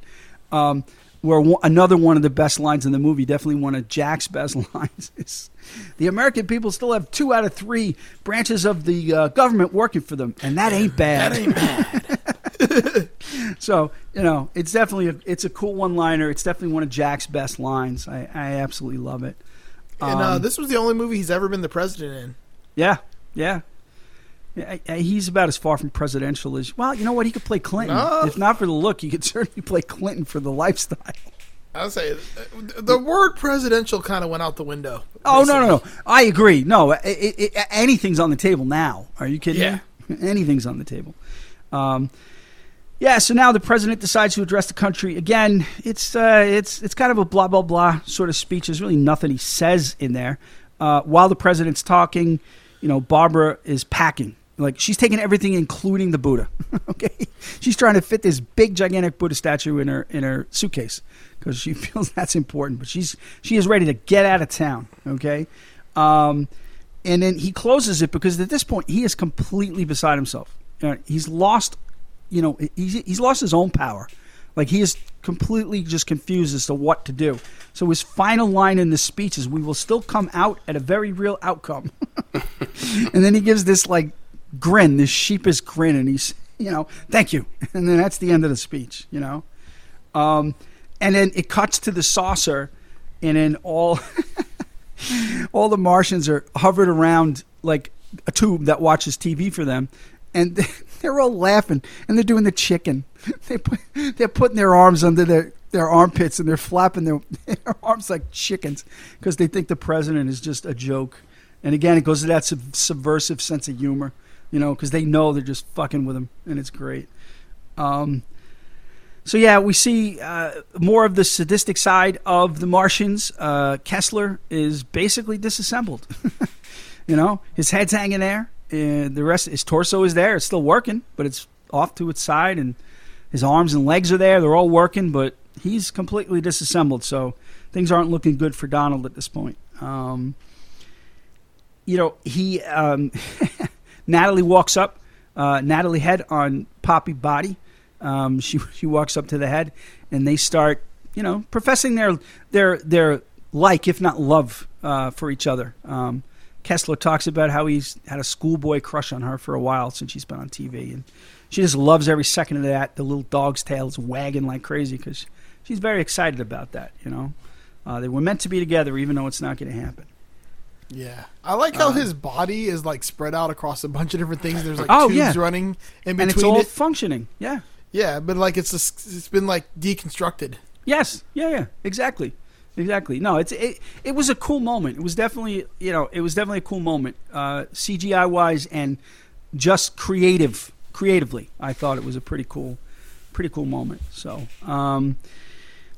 [SPEAKER 3] Um, where one, another one of the best lines in the movie, definitely one of Jack's best lines, is the American people still have two out of three branches of the uh, government working for them, and that ain't bad.
[SPEAKER 1] That ain't bad. <laughs>
[SPEAKER 3] So you know, it's definitely a, it's a cool one liner. It's definitely one of Jack's best lines. I, I absolutely love it.
[SPEAKER 1] and uh,
[SPEAKER 3] Um,
[SPEAKER 1] this was the only movie he's ever been the president in.
[SPEAKER 3] Yeah, yeah. Yeah, I- I- he's about as far from presidential as well. You know what? He could play Clinton.
[SPEAKER 1] No.
[SPEAKER 3] If not for the look, he could <laughs> certainly play Clinton for the lifestyle.
[SPEAKER 1] I'll say uh, the word presidential kind of went out the window.
[SPEAKER 3] Oh no, no, no! I agree. No, it, it, it, anything's on the table now. Are you kidding
[SPEAKER 1] Yeah.
[SPEAKER 3] me? <laughs> Anything's on the table. Um, yeah. So now the president decides to address the country again. It's uh, it's it's kind of a blah blah blah sort of speech. There's really nothing he says in there. Uh, while the president's talking, you know, Barbara is packing. Like she's taking everything, including the Buddha. <laughs> okay, she's trying to fit this big, gigantic Buddha statue in her in her suitcase because she <laughs> feels that's important. But she's she is ready to get out of town. Okay, um, and then he closes it because at this point he is completely beside himself. Uh, he's lost, you know, he's he's lost his own power. Like he is completely just confused as to what to do. So his final line in the speech is, "We will still come out at a very real outcome." <laughs> and then he gives this like grin, this sheepish grin, and he's, you know, thank you. <laughs> And then that's the end of the speech, you know. Um, and then it cuts to the saucer, and then all <laughs> all the Martians are hovered around like a tube that watches TV for them, and they're all laughing and they're doing the chicken. <laughs> They put, they're putting their arms under their their armpits and they're flapping their, <laughs> their arms like chickens because they think the president is just a joke. And again, it goes to that sub- subversive sense of humor, you know, because they know they're just fucking with him, and it's great. Um, so yeah, we see uh, more of the sadistic side of the Martians. Uh, Kessler is basically disassembled. <laughs> you know, his head's hanging there, and the rest, his torso is there. It's still working, but it's off to its side, and his arms and legs are there. They're all working, but he's completely disassembled. So things aren't looking good for Donald at this point. Um, you know, he um, <laughs> Natalie walks up, uh, Natalie head on Poppy body. Um, she <laughs> she walks up to the head, and they start, you know, professing their their their like, if not love, uh, for each other. Um, Kessler talks about how he's had a schoolboy crush on her for a while since she's been on TV, and she just loves every second of that. The little dog's tail is wagging like crazy because she's very excited about that. You know, uh, they were meant to be together, even though it's not going to happen.
[SPEAKER 1] Yeah, I like how his body is like spread out across a bunch of different things. There's like
[SPEAKER 3] Oh,
[SPEAKER 1] tubes
[SPEAKER 3] yeah.
[SPEAKER 1] running in
[SPEAKER 3] and it's all
[SPEAKER 1] it.
[SPEAKER 3] functioning. Yeah.
[SPEAKER 1] Yeah, but like it's just, it's been like deconstructed.
[SPEAKER 3] Yes. Yeah. Yeah. Exactly. Exactly. No, it's it. It was a cool moment. It was definitely you know it was definitely a cool moment, uh, CGI wise and just creative creatively. I thought it was a pretty cool, pretty cool moment. So um,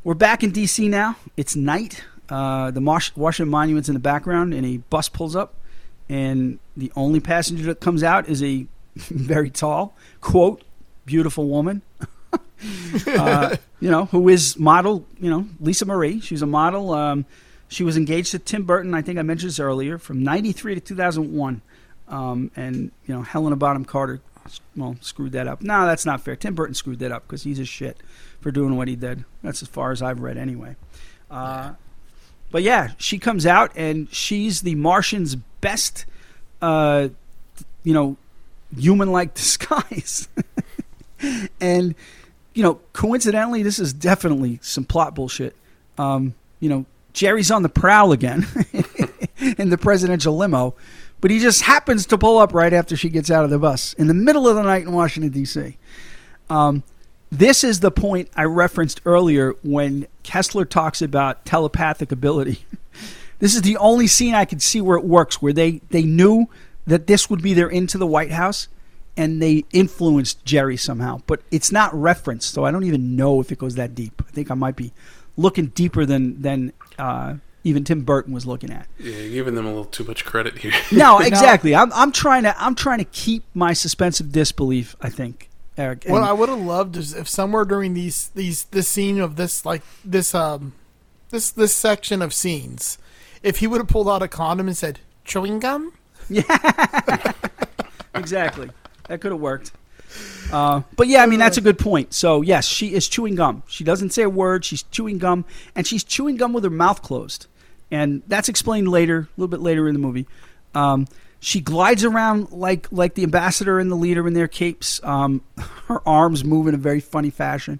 [SPEAKER 3] we're back in DC now. It's night. Uh, the Marsh- Washington Monument's in the background, and a bus pulls up, and the only passenger that comes out is a <laughs> very tall, quote, beautiful woman. <laughs> uh, you know, who is model, you know, Lisa Marie. She's a model. Um, she was engaged to Tim Burton, I think I mentioned this earlier, from 93 to 2001. Um, and, you know, Helena Bonham Carter, well, screwed that up. No, that's not fair. Tim Burton screwed that up because he's a shit for doing what he did. That's as far as I've read anyway. Uh, but yeah, she comes out and she's the Martian's best, uh, you know, human-like <laughs> disguise. and you know, coincidentally, this is definitely some plot bullshit. Um, you know, Jerry's on the prowl again <laughs> in the presidential limo, but he just happens to pull up right after she gets out of the bus in the middle of the night in Washington D.C. Um, this is the point I referenced earlier when Kessler talks about telepathic ability. <laughs> this is the only scene I could see where it works, where they, they knew that this would be their into the White House and they influenced Jerry somehow. But it's not referenced, so I don't even know if it goes that deep. I think I might be looking deeper than, than uh, even Tim Burton was looking at.
[SPEAKER 2] Yeah, you're giving them a little too much credit here. <laughs> <laughs>
[SPEAKER 3] No, exactly. I'm, I'm trying to I'm trying to keep my suspense of disbelief. I think, Eric.
[SPEAKER 1] What
[SPEAKER 3] And-
[SPEAKER 1] I would have loved is if somewhere during these these this scene of this like this um this this section of scenes, if he would have pulled out a condom and said chewing gum. <laughs> Yeah.
[SPEAKER 3] exactly. That could have worked. Uh, but yeah, I mean that's a good point. So yes, she is chewing gum. She doesn't say a word. She's chewing gum, and she's chewing gum with her mouth closed, and that's explained later, a little bit later in the movie. Um, she glides around like like the ambassador and the leader in their capes. Um, her arms move in a very funny fashion.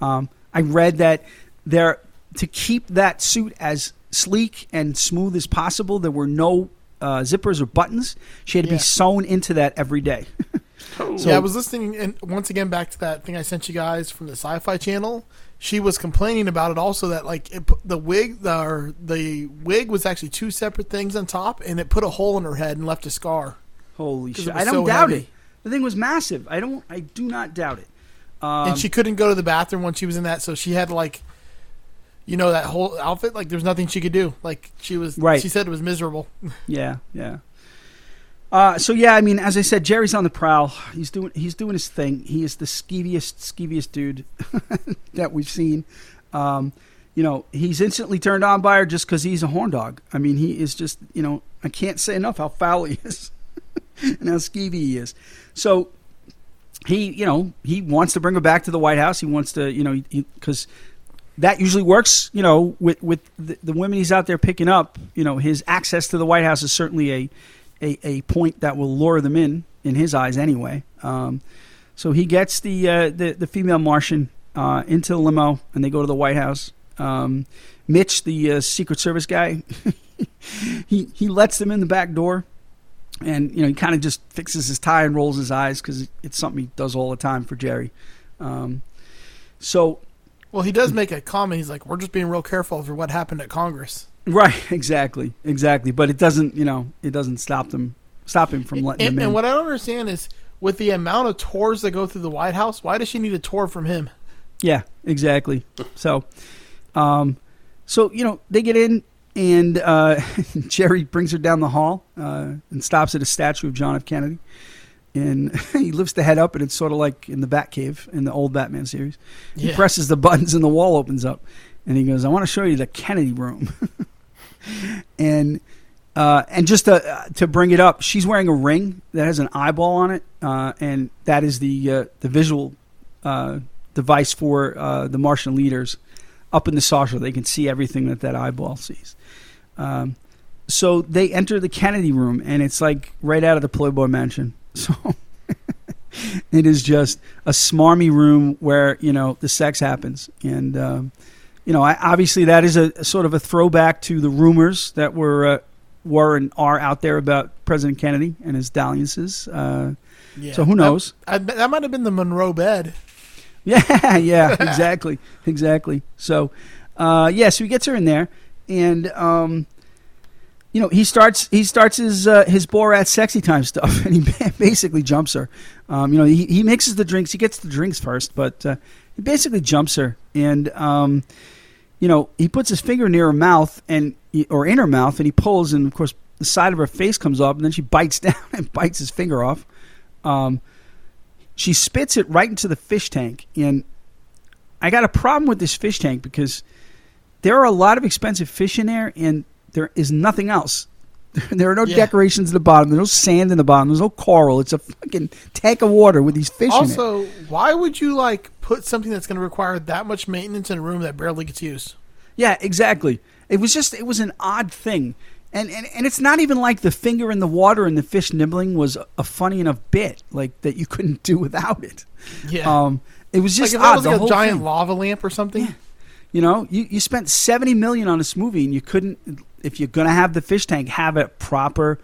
[SPEAKER 3] Um, I read that there to keep that suit as sleek and smooth as possible. There were no uh, zippers or buttons. She had to
[SPEAKER 1] Yeah.
[SPEAKER 3] be sewn into that every day. <laughs>
[SPEAKER 2] Oh,
[SPEAKER 1] yeah, I was listening, and once again back to that thing I sent you guys from the Sci-Fi Channel. She was complaining about it also that like it, put- the wig, the or the wig was actually two separate things on top, and it put a hole in her head and left a scar.
[SPEAKER 3] Holy shit! I don't
[SPEAKER 1] so
[SPEAKER 3] doubt
[SPEAKER 1] heavy.
[SPEAKER 3] it. The thing was massive. I don't. I do not doubt it. Um,
[SPEAKER 1] and she couldn't go to the bathroom when she was in that, so she had like, you know, that whole outfit. Like, there's nothing she could do. Like, she was.
[SPEAKER 3] Right.
[SPEAKER 1] She said it was miserable. <laughs>
[SPEAKER 3] Yeah, yeah. Uh, so yeah, I mean, as I said, Jerry's on the prowl. He's doing he's doing his thing. He is the skeeviest skeeviest dude <laughs> that we've seen. Um, you know, he's instantly turned on by her just because he's a horn dog. I mean, he is just you know, I can't say enough how foul he is <laughs> and how skeevy he is. So he, you know, he wants to bring her back to the White House. He wants to, you know, because that usually works. You know, with with the, the women he's out there picking up. You know, his access to the White House is certainly a a, a point that will lure them in, in his eyes anyway. Um, so he gets the, uh, the, the female Martian uh, into the limo, and they go to the White House. Um, Mitch, the uh, Secret Service guy, <laughs> he he lets them in the back door, and you know he kind of just fixes his tie and rolls his eyes because it's something he does all the time for Jerry. Um, so,
[SPEAKER 1] well, he does make a comment. He's like, "We're just being real careful for what happened at Congress."
[SPEAKER 3] Right, <laughs> exactly, exactly. But it doesn't, you know, it doesn't stop them, stop him from letting
[SPEAKER 1] and,
[SPEAKER 3] them in.
[SPEAKER 1] And what I don't understand is, with the amount of tours that go through the White House, why does she need a tour from him?
[SPEAKER 3] Yeah, exactly. So, um, so you know, they get in, and uh, <laughs> Jerry brings her down the hall uh, and stops at a statue of John F. Kennedy, and <laughs> he lifts the head up, and it's sort of like in the Batcave in the old Batman series. He
[SPEAKER 1] Yeah.
[SPEAKER 3] presses the buttons, and the wall opens up, and he goes, "I want to show you the Kennedy room." And uh, and just to to bring it up, she's wearing a ring that has an eyeball on it, uh, and that is the uh, the visual uh, device for uh, the Martian leaders up in the saucer. They can see everything that that eyeball sees. Um, so they enter the Kennedy room, and it's like right out of the Playboy Mansion. <laughs> So it is just a smarmy room where you know the sex happens, and um, you know, I, obviously that is a, a sort of a throwback to the rumors that were uh, were and are out there about President Kennedy and his dalliances. Uh,
[SPEAKER 1] Yeah.
[SPEAKER 3] So who knows?
[SPEAKER 1] That, I, that might have been the Monroe bed. <laughs>
[SPEAKER 3] Yeah, yeah, exactly, exactly. So, uh, yeah, so he gets her in there, and um, you know he starts he starts his uh, his Borat sexy time stuff, <laughs> and he basically jumps her. Um, you know, he, he mixes the drinks. He gets the drinks first, but uh, he basically jumps her, and um, you know he puts his finger near her mouth and or in her mouth, and he pulls, and of course the side of her face comes up, and then she bites <laughs> down and bites his finger off. Um, she spits it right into the fish tank and i got a problem with this fish tank because there are a lot of expensive fish in there and there is nothing else <laughs> there are no
[SPEAKER 1] Yeah.
[SPEAKER 3] decorations at the bottom there's no sand in the bottom there's no coral it's a fucking tank of water with these fish in it
[SPEAKER 1] Also, why would you like put something that's going to require that much maintenance in a room that barely gets used?
[SPEAKER 3] Yeah, exactly. It was just it was an odd thing. And, and and it's not even like the finger in the water and the fish nibbling was a funny enough bit like that you couldn't do without it.
[SPEAKER 1] Yeah.
[SPEAKER 3] Um it was
[SPEAKER 1] like
[SPEAKER 3] just
[SPEAKER 1] that
[SPEAKER 3] odd
[SPEAKER 1] was like a giant
[SPEAKER 3] thing.
[SPEAKER 1] lava lamp or something.
[SPEAKER 3] You know, you, you spent 70 million on this movie and you couldn't if you're going to have the fish tank have a proper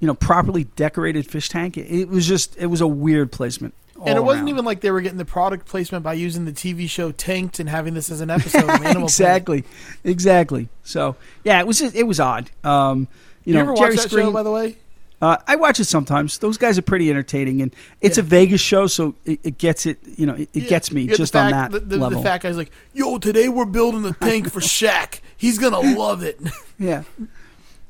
[SPEAKER 3] you know, properly decorated fish tank. It, it was just it was a weird placement.
[SPEAKER 1] And it
[SPEAKER 3] all
[SPEAKER 1] wasn't even like they were getting the product placement by using the TV show Tanked and having this as an episode of <laughs> Animal Planet.
[SPEAKER 3] exactly, exactly. So yeah, it was just, it was odd. Um, you,
[SPEAKER 1] You,
[SPEAKER 3] know,
[SPEAKER 1] ever
[SPEAKER 3] Jerry
[SPEAKER 1] watch that
[SPEAKER 3] Screen,
[SPEAKER 1] show, by the way?
[SPEAKER 3] Uh, I watch it sometimes. Those guys are pretty entertaining, and it's a Vegas show, so it, it gets it. You know, it, it
[SPEAKER 1] Yeah.
[SPEAKER 3] gets me
[SPEAKER 1] the
[SPEAKER 3] just on
[SPEAKER 1] fact-
[SPEAKER 3] that
[SPEAKER 1] the, the,
[SPEAKER 3] level.
[SPEAKER 1] The fat guy's like, "Yo, today we're building the tank for Shaq. He's gonna <laughs> love it."
[SPEAKER 3] yeah,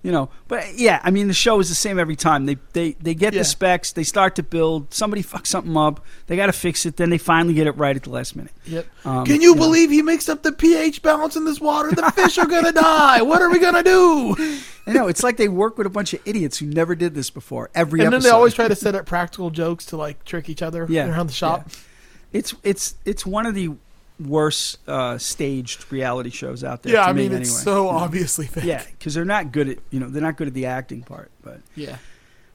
[SPEAKER 3] you know. But yeah, I mean, the show is the same every time. They they they get
[SPEAKER 1] Yeah.
[SPEAKER 3] the specs, they start to build. Somebody fucks something up, they got to fix it. Then they finally get it right at the last minute.
[SPEAKER 1] Yep.
[SPEAKER 3] Um,
[SPEAKER 1] Can you believe he mixed up the pH balance in this water? The fish are gonna die. What are we gonna do? <laughs>
[SPEAKER 3] I know it's like they work with a bunch of idiots who never did this before. Every
[SPEAKER 1] And then
[SPEAKER 3] episode.
[SPEAKER 1] they always try to <laughs> set up practical jokes to like trick each other
[SPEAKER 3] Yeah,
[SPEAKER 1] around the shop.
[SPEAKER 3] It's it's it's one of the worst uh, staged reality shows out there.
[SPEAKER 1] Yeah,
[SPEAKER 3] to
[SPEAKER 1] I
[SPEAKER 3] me
[SPEAKER 1] mean it's
[SPEAKER 3] anyway.
[SPEAKER 1] so
[SPEAKER 3] know? <laughs>
[SPEAKER 1] obviously fake.
[SPEAKER 3] Yeah, because they're not good at you know they're not good at the acting part. But
[SPEAKER 1] Yeah.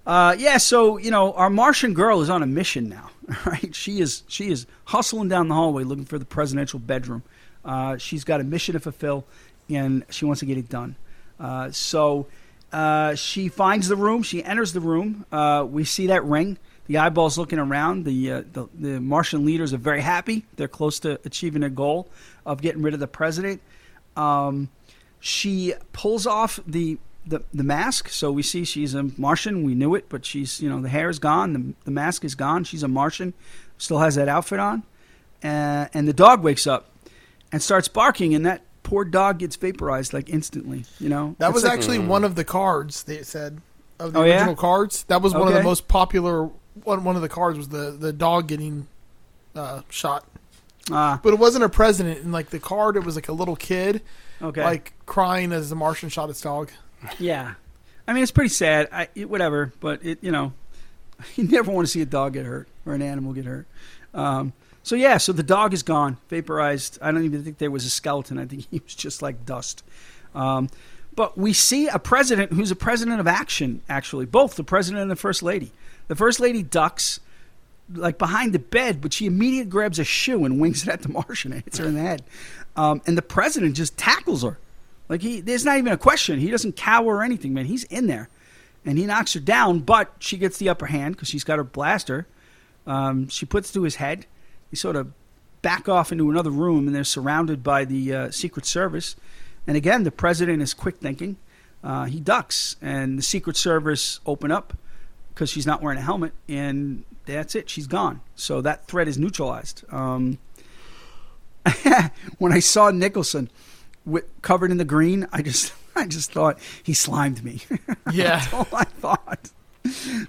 [SPEAKER 3] uh, yeah, so you know our Martian girl is on a mission now. <laughs> Right, she is she is hustling down the hallway looking for the presidential bedroom. Uh, she's got a mission to fulfill, and she wants to get it done. Uh, so uh, she finds the room. She enters the room. Uh, we see that ring. The eyeballs looking around. The, uh, the the Martian leaders are very happy. They're close to achieving a goal of getting rid of the president. Um, she pulls off the, the the mask, so we see she's a Martian. We knew it, but she's you know the hair is gone, the, the mask is gone. She's a Martian, still has that outfit on, uh, and the dog wakes up and starts barking, and that poor dog gets vaporized like instantly. You know
[SPEAKER 1] That
[SPEAKER 3] It's
[SPEAKER 1] was
[SPEAKER 3] like-
[SPEAKER 1] actually one of the cards they said. of the
[SPEAKER 3] Oh, yeah?
[SPEAKER 1] original cards. That was one of the most popular. One one of the cards was the the dog getting uh, shot,
[SPEAKER 3] Ah,
[SPEAKER 1] but it wasn't a president. And like the card, it was like a little kid,
[SPEAKER 3] okay.
[SPEAKER 1] like crying as the Martian shot its dog.
[SPEAKER 3] yeah. I mean, it's pretty sad. I, it, whatever, but it, you know, <laughs> you never want to see a dog get hurt or an animal get hurt. Um, so yeah, so the dog is gone, vaporized. I don't even think there was a skeleton. I think he was just like dust. Um, but we see a president who's a president of action, actually, both the president and the first lady. The first lady ducks like behind the bed, but she immediately grabs a shoe and wings it at the Martian and hits her in the head. Um, and the president just tackles her. Like he, there's not even a question. He doesn't cower or anything, man. He's in there, and he knocks her down. But she gets the upper hand because she's got her blaster. Um, she puts to his head. He sort of back off into another room, and they're surrounded by the uh, Secret Service. And again, the president is quick thinking. Uh, he ducks, and the Secret Service open up because she's not wearing a helmet, and that's it. She's gone. So that threat is neutralized. Um, <laughs> when I saw Nicholson wi covered in the green, I just <laughs> I just thought he slimed me. <laughs>
[SPEAKER 1] Yeah.
[SPEAKER 3] That's all I thought.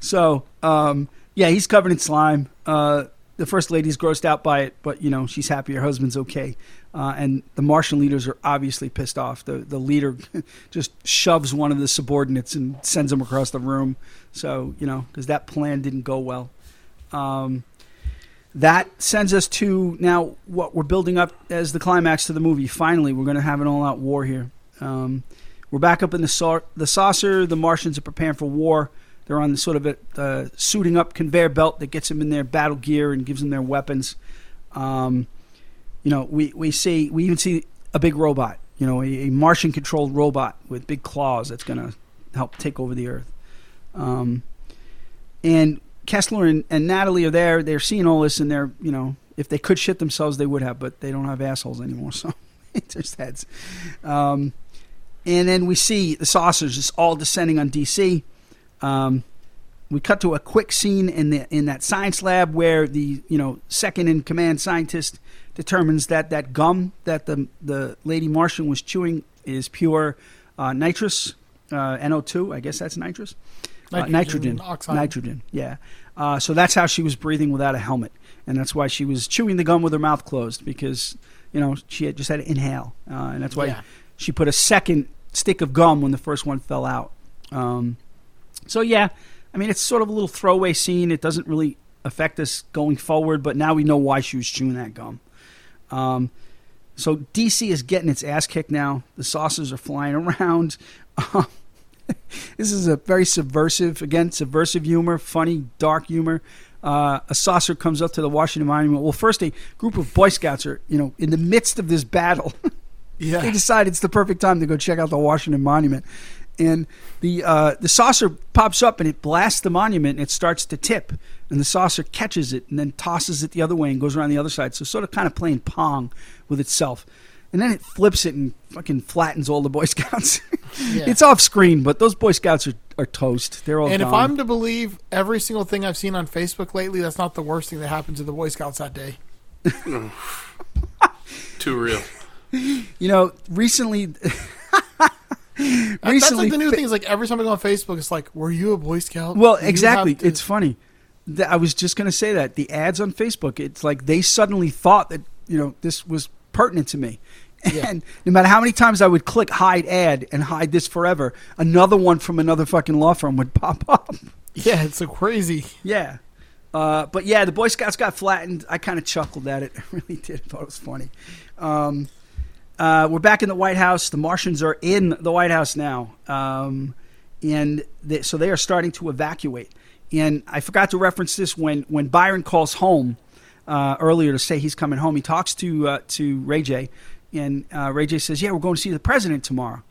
[SPEAKER 3] So um, yeah, he's covered in slime. Uh, the first lady's grossed out by it, but you know she's happy her husband's okay. Uh, and the Martian leaders are obviously pissed off. The the leader <laughs> just shoves one of the subordinates and sends him across the room. So you know because that plan didn't go well. Um, that sends us to now what we're building up as the climax to the movie. Finally, we're going to have an all-out war here. Um, we're back up in the the saucer. The Martians are preparing for war. They're on the sort of a uh, suiting up conveyor belt that gets them in their battle gear and gives them their weapons. Um, you know, we, we see we even see a big robot. You know, a, a Martian controlled robot with big claws that's going to help take over the Earth. Um, and Kessler and, and Natalie are there. They're seeing all this, and they're you know, if they could shit themselves, they would have, but they don't have assholes anymore, <laughs> so it's just heads. Um, and then we see the saucers just all descending on DC. Um, we cut to a quick scene in the in that science lab where the you know second in command scientist determines that that gum that the the lady Martian was chewing is pure uh, nitrous uh, NO2. I guess that's nitrous. Uh,
[SPEAKER 1] Nitrogen
[SPEAKER 3] nitrogen,
[SPEAKER 1] oxide.
[SPEAKER 3] nitrogen, yeah. Uh, so that's how she was breathing without a helmet, and that's why she was chewing the gum with her mouth closed because you know she had just had to inhale, uh, and that's why
[SPEAKER 1] Yeah.
[SPEAKER 3] she put a second stick of gum when the first one fell out. Um, so yeah, I mean it's sort of a little throwaway scene. It doesn't really affect us going forward, but now we know why she was chewing that gum. Um, so DC is getting its ass kicked now. The saucers are flying around. Um, <laughs> this is a very subversive, again, subversive humor, funny, dark humor. Uh, a saucer comes up to the Washington Monument. Well, first, a group of Boy Scouts are, you know, in the midst of this battle. <laughs>
[SPEAKER 1] yeah.
[SPEAKER 3] they decide it's the perfect time to go check out the Washington Monument. And the uh, the saucer pops up and it blasts the monument and it starts to tip. And the saucer catches it and then tosses it the other way and goes around the other side. So sort of kind of playing pong with itself. And then it flips it and fucking flattens all the Boy <laughs> Scouts.
[SPEAKER 1] Yeah.
[SPEAKER 3] It's off screen, but those Boy Scouts are, are toast. They're all
[SPEAKER 1] And if. I'm to believe every single thing I've seen on Facebook lately, that's not the worst thing that happened to the Boy Scouts that day. <laughs>
[SPEAKER 2] Too real.
[SPEAKER 3] you know, recently, <laughs>
[SPEAKER 1] That- that's
[SPEAKER 3] recently,
[SPEAKER 1] like the new
[SPEAKER 3] fa-
[SPEAKER 1] thing. Is like every time I go on Facebook, it's like, "Were you a Boy Scout?"
[SPEAKER 3] Well, exactly.
[SPEAKER 1] to-
[SPEAKER 3] It's funny. I was just going to say that the ads on Facebook. It's like they suddenly thought that you know this was pertinent to me,
[SPEAKER 1] Yeah. <laughs>
[SPEAKER 3] and no matter how many times I would click hide ad and hide this forever, another one from another fucking law firm would <laughs> pop up.
[SPEAKER 1] yeah, it's so crazy.
[SPEAKER 3] Yeah. Uh, but yeah, the Boy Scouts got flattened. I kind of chuckled at it. <laughs> I really did. I thought it was funny. Um, uh, we're back in the White House. The Martians are in the White House now. Um, and they, so they are starting to evacuate. And I forgot to reference this when, when Byron calls home uh, earlier to say he's coming home. He talks to, uh, to Ray J. And uh, Ray J says, Yeah, we're going to see the president tomorrow.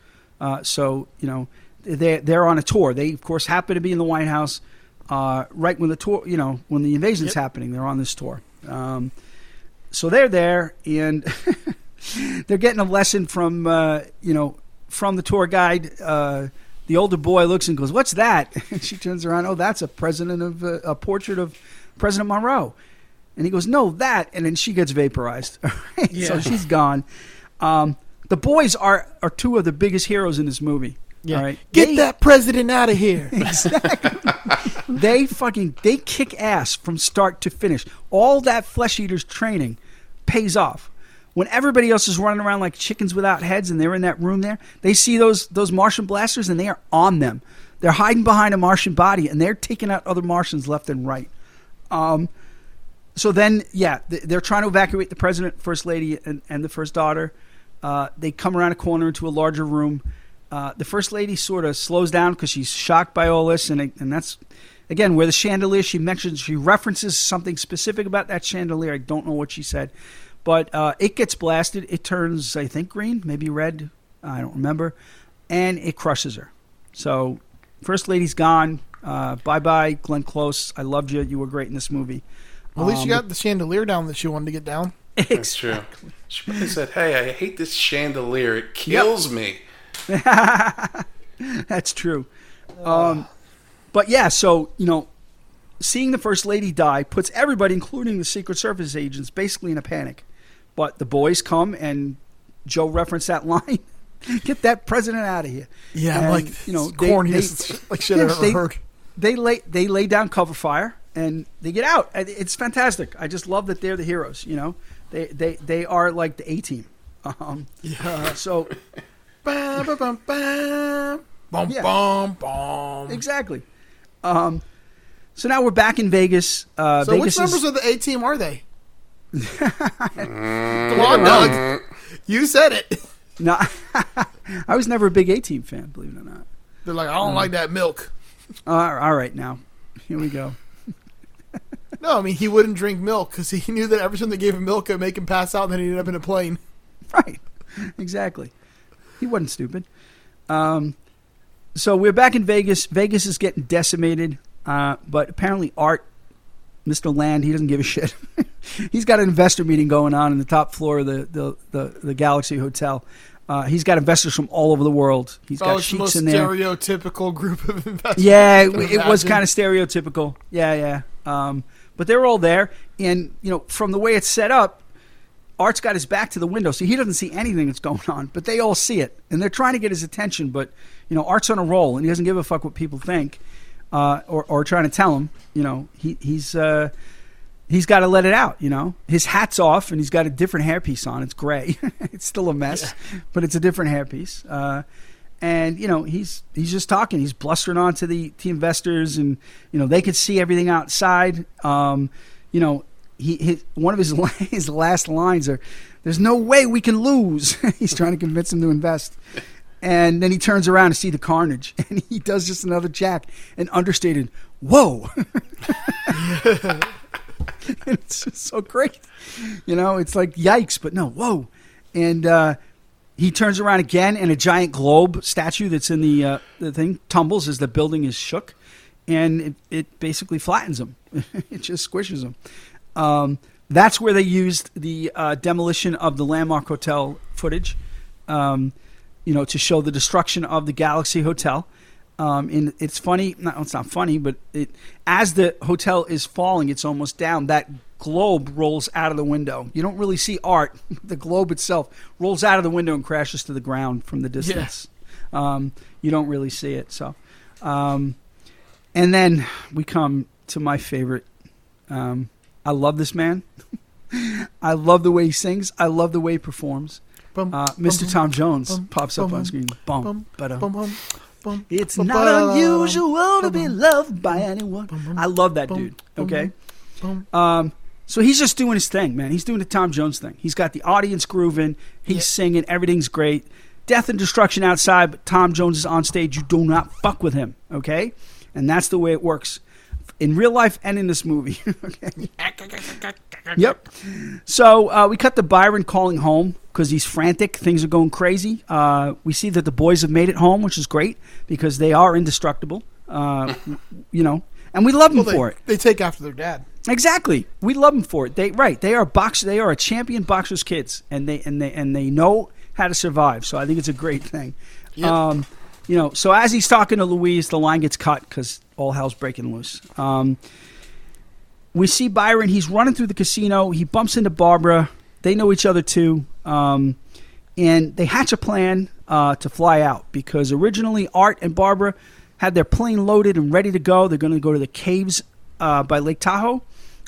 [SPEAKER 3] Uh, so, you know, they're, they're on a tour. They, of course, happen to be in the White House uh, right when the tour, you know, when the invasion's
[SPEAKER 1] Yep.
[SPEAKER 3] happening. They're on this tour. Um, so they're there, and <laughs> they're getting a lesson from, uh, you know, from the tour guide. The older boy looks and goes, "What's that?" <laughs> And she turns around, "Oh, that's a president of uh, a portrait of President Monroe." And he goes, "No, that." And then she gets vaporized. <laughs> So
[SPEAKER 1] Yeah.
[SPEAKER 3] she's gone. Um, the boys are are two of the biggest heroes in this movie.
[SPEAKER 1] Yeah.
[SPEAKER 3] All right,
[SPEAKER 1] Get
[SPEAKER 3] They-
[SPEAKER 1] that president out of here. <laughs> Exactly.
[SPEAKER 3] they fucking they kick ass from start to finish. All that flesh eaters training pays off. When everybody else is running around like chickens without heads and they're in that room there, they see those those Martian blasters and they are on them. They're hiding behind a Martian body and they're taking out other Martians left and right. Um, so then, yeah, they're trying to evacuate the president, first lady, and, and the first daughter. Uh, they come around a corner into a larger room. Uh, the first lady sort of slows down because she's shocked by all this, and and that's again where the chandelier. She mentions she references something specific about that chandelier. I don't know what she said, but uh, it gets blasted. It turns, I think, green, maybe red. I don't remember, and it crushes her. So, first lady's gone. Uh, bye bye, Glenn Close. I loved you. You were great in this movie.
[SPEAKER 1] At least you
[SPEAKER 3] Um,
[SPEAKER 1] got the chandelier down that she wanted to get down.
[SPEAKER 2] That's true. She probably said, "Hey, I hate this chandelier. It kills me." <laughs>
[SPEAKER 3] That's true. Um, but yeah, so you know, seeing the first lady die puts everybody, including the Secret Service agents, basically in a panic. But the boys come and Joe referenced that <laughs> line: "Get that president out of here."
[SPEAKER 1] Yeah,
[SPEAKER 3] And,
[SPEAKER 1] like
[SPEAKER 3] you know,
[SPEAKER 1] it's
[SPEAKER 3] they-
[SPEAKER 1] corniest
[SPEAKER 3] they- <laughs> <laughs>
[SPEAKER 1] like shit ever
[SPEAKER 3] they-
[SPEAKER 1] heard.
[SPEAKER 3] They lay they lay down cover fire and they get out. It's fantastic. I just love that they're the heroes. You know, they they they are like the A team. Um,
[SPEAKER 1] Yeah.
[SPEAKER 3] so
[SPEAKER 1] Bam, bam, bam, bam. Bum,
[SPEAKER 3] Yeah.
[SPEAKER 1] bum, bum.
[SPEAKER 3] exactly. Um, so now we're back in Vegas. Uh,
[SPEAKER 1] So
[SPEAKER 3] Vegas
[SPEAKER 1] which members
[SPEAKER 3] is,
[SPEAKER 1] of the A team are they? <laughs> Come on, Doug. You said it.
[SPEAKER 3] No, <laughs> I was never a big A Team fan, believe it or not.
[SPEAKER 1] They're like, I don't like that milk.
[SPEAKER 3] Uh, all right, now here we go. <laughs>
[SPEAKER 1] No, I mean he wouldn't drink milk because he knew that every time they gave him milk, it would make him pass out, and then he ended up in a plane.
[SPEAKER 3] Right, exactly. He wasn't stupid. Um, so we're back in Vegas. Vegas is getting decimated, uh, but apparently Art, Mr. Land, he doesn't give a shit. <laughs> he's got an investor meeting going on in the top floor of the the, the, the Galaxy Hotel. Uh, he's got investors from all over the world. He's got
[SPEAKER 1] most
[SPEAKER 3] in there.
[SPEAKER 1] stereotypical group of <laughs> investors.
[SPEAKER 3] Yeah, it, it was kind of stereotypical. Yeah, yeah. Um, but they were all there, and you know, from the way it's set up, Art's got his back to the window, so he doesn't see anything that's going on. But they all see it, and they're trying to get his attention. But you know, Art's on a roll, and he doesn't give a fuck what people think, uh, or or trying to tell him. You know, he he's. Uh, He's got to let it out, you know. His hat's off, and he's got a different hairpiece on. It's gray. <laughs> it's still a mess, but it's a different hairpiece. Uh, and you know he's he's just talking he's blustering on to the, the investors and you know they could see everything outside um, you know he his, one of his <laughs> his last lines are there's no way we can lose <laughs> he's trying to convince him to invest and then he turns around to see the carnage <laughs> and he does just another jack an understated whoa <laughs> it's just so great you know it's like yikes but no whoa and uh he turns around again, and a giant globe statue that's in the uh, the thing tumbles as the building is shook, and it, it basically flattens him. <laughs> it just squishes him. Um, that's where they used the uh, demolition of the Landmark Hotel footage, um, you know, to show the destruction of the Galaxy Hotel. Um, and it's funny. No, it's not funny, but it as the hotel is falling, it's almost down. That globe rolls out of the window. You don't really see art. <laughs> The globe itself rolls out of the window and crashes to the ground from the distance. Um, you don't really see it. So, um, and then we come to my favorite. Um, I love this man. <laughs> I love the way he sings. I love the way he performs. Uh, Mr.
[SPEAKER 1] bum,
[SPEAKER 3] Tom Jones pops up on screen. Bum,
[SPEAKER 1] bum,
[SPEAKER 3] ba-dum.
[SPEAKER 1] bum, bum, bum,
[SPEAKER 3] It's not unusual to be loved by anyone. I love that dude. Okay. Um, so he's just doing his thing, man. He's doing the Tom Jones thing. He's got the audience grooving. He's
[SPEAKER 1] Yeah.
[SPEAKER 3] singing. Everything's great. Death and destruction outside, but Tom Jones is on stage. You do not fuck with him, okay? And that's the way it works in real life and in this movie. <laughs> Yep. So uh, we cut to Byron calling home because he's frantic. Things are going crazy. Uh, we see that the boys have made it home, which is great because they are indestructible. Uh, <laughs> you know, and we love them
[SPEAKER 1] Well,
[SPEAKER 3] for it.
[SPEAKER 1] they take after their dad.
[SPEAKER 3] Exactly. We love them for it. They right. They are box. They are a champion boxers' kids, and they and they and they know how to survive. So I think it's a great thing.
[SPEAKER 1] Yep.
[SPEAKER 3] Um, you know. So as he's talking to Louise, the line gets cut because all hell's breaking loose. Um, we see Byron. He's running through the casino. He bumps into Barbara. They know each other too. Um, and they hatch a plan uh, to fly out because originally Art and Barbara had their plane loaded and ready to go. They're going to go to the caves uh, by Lake Tahoe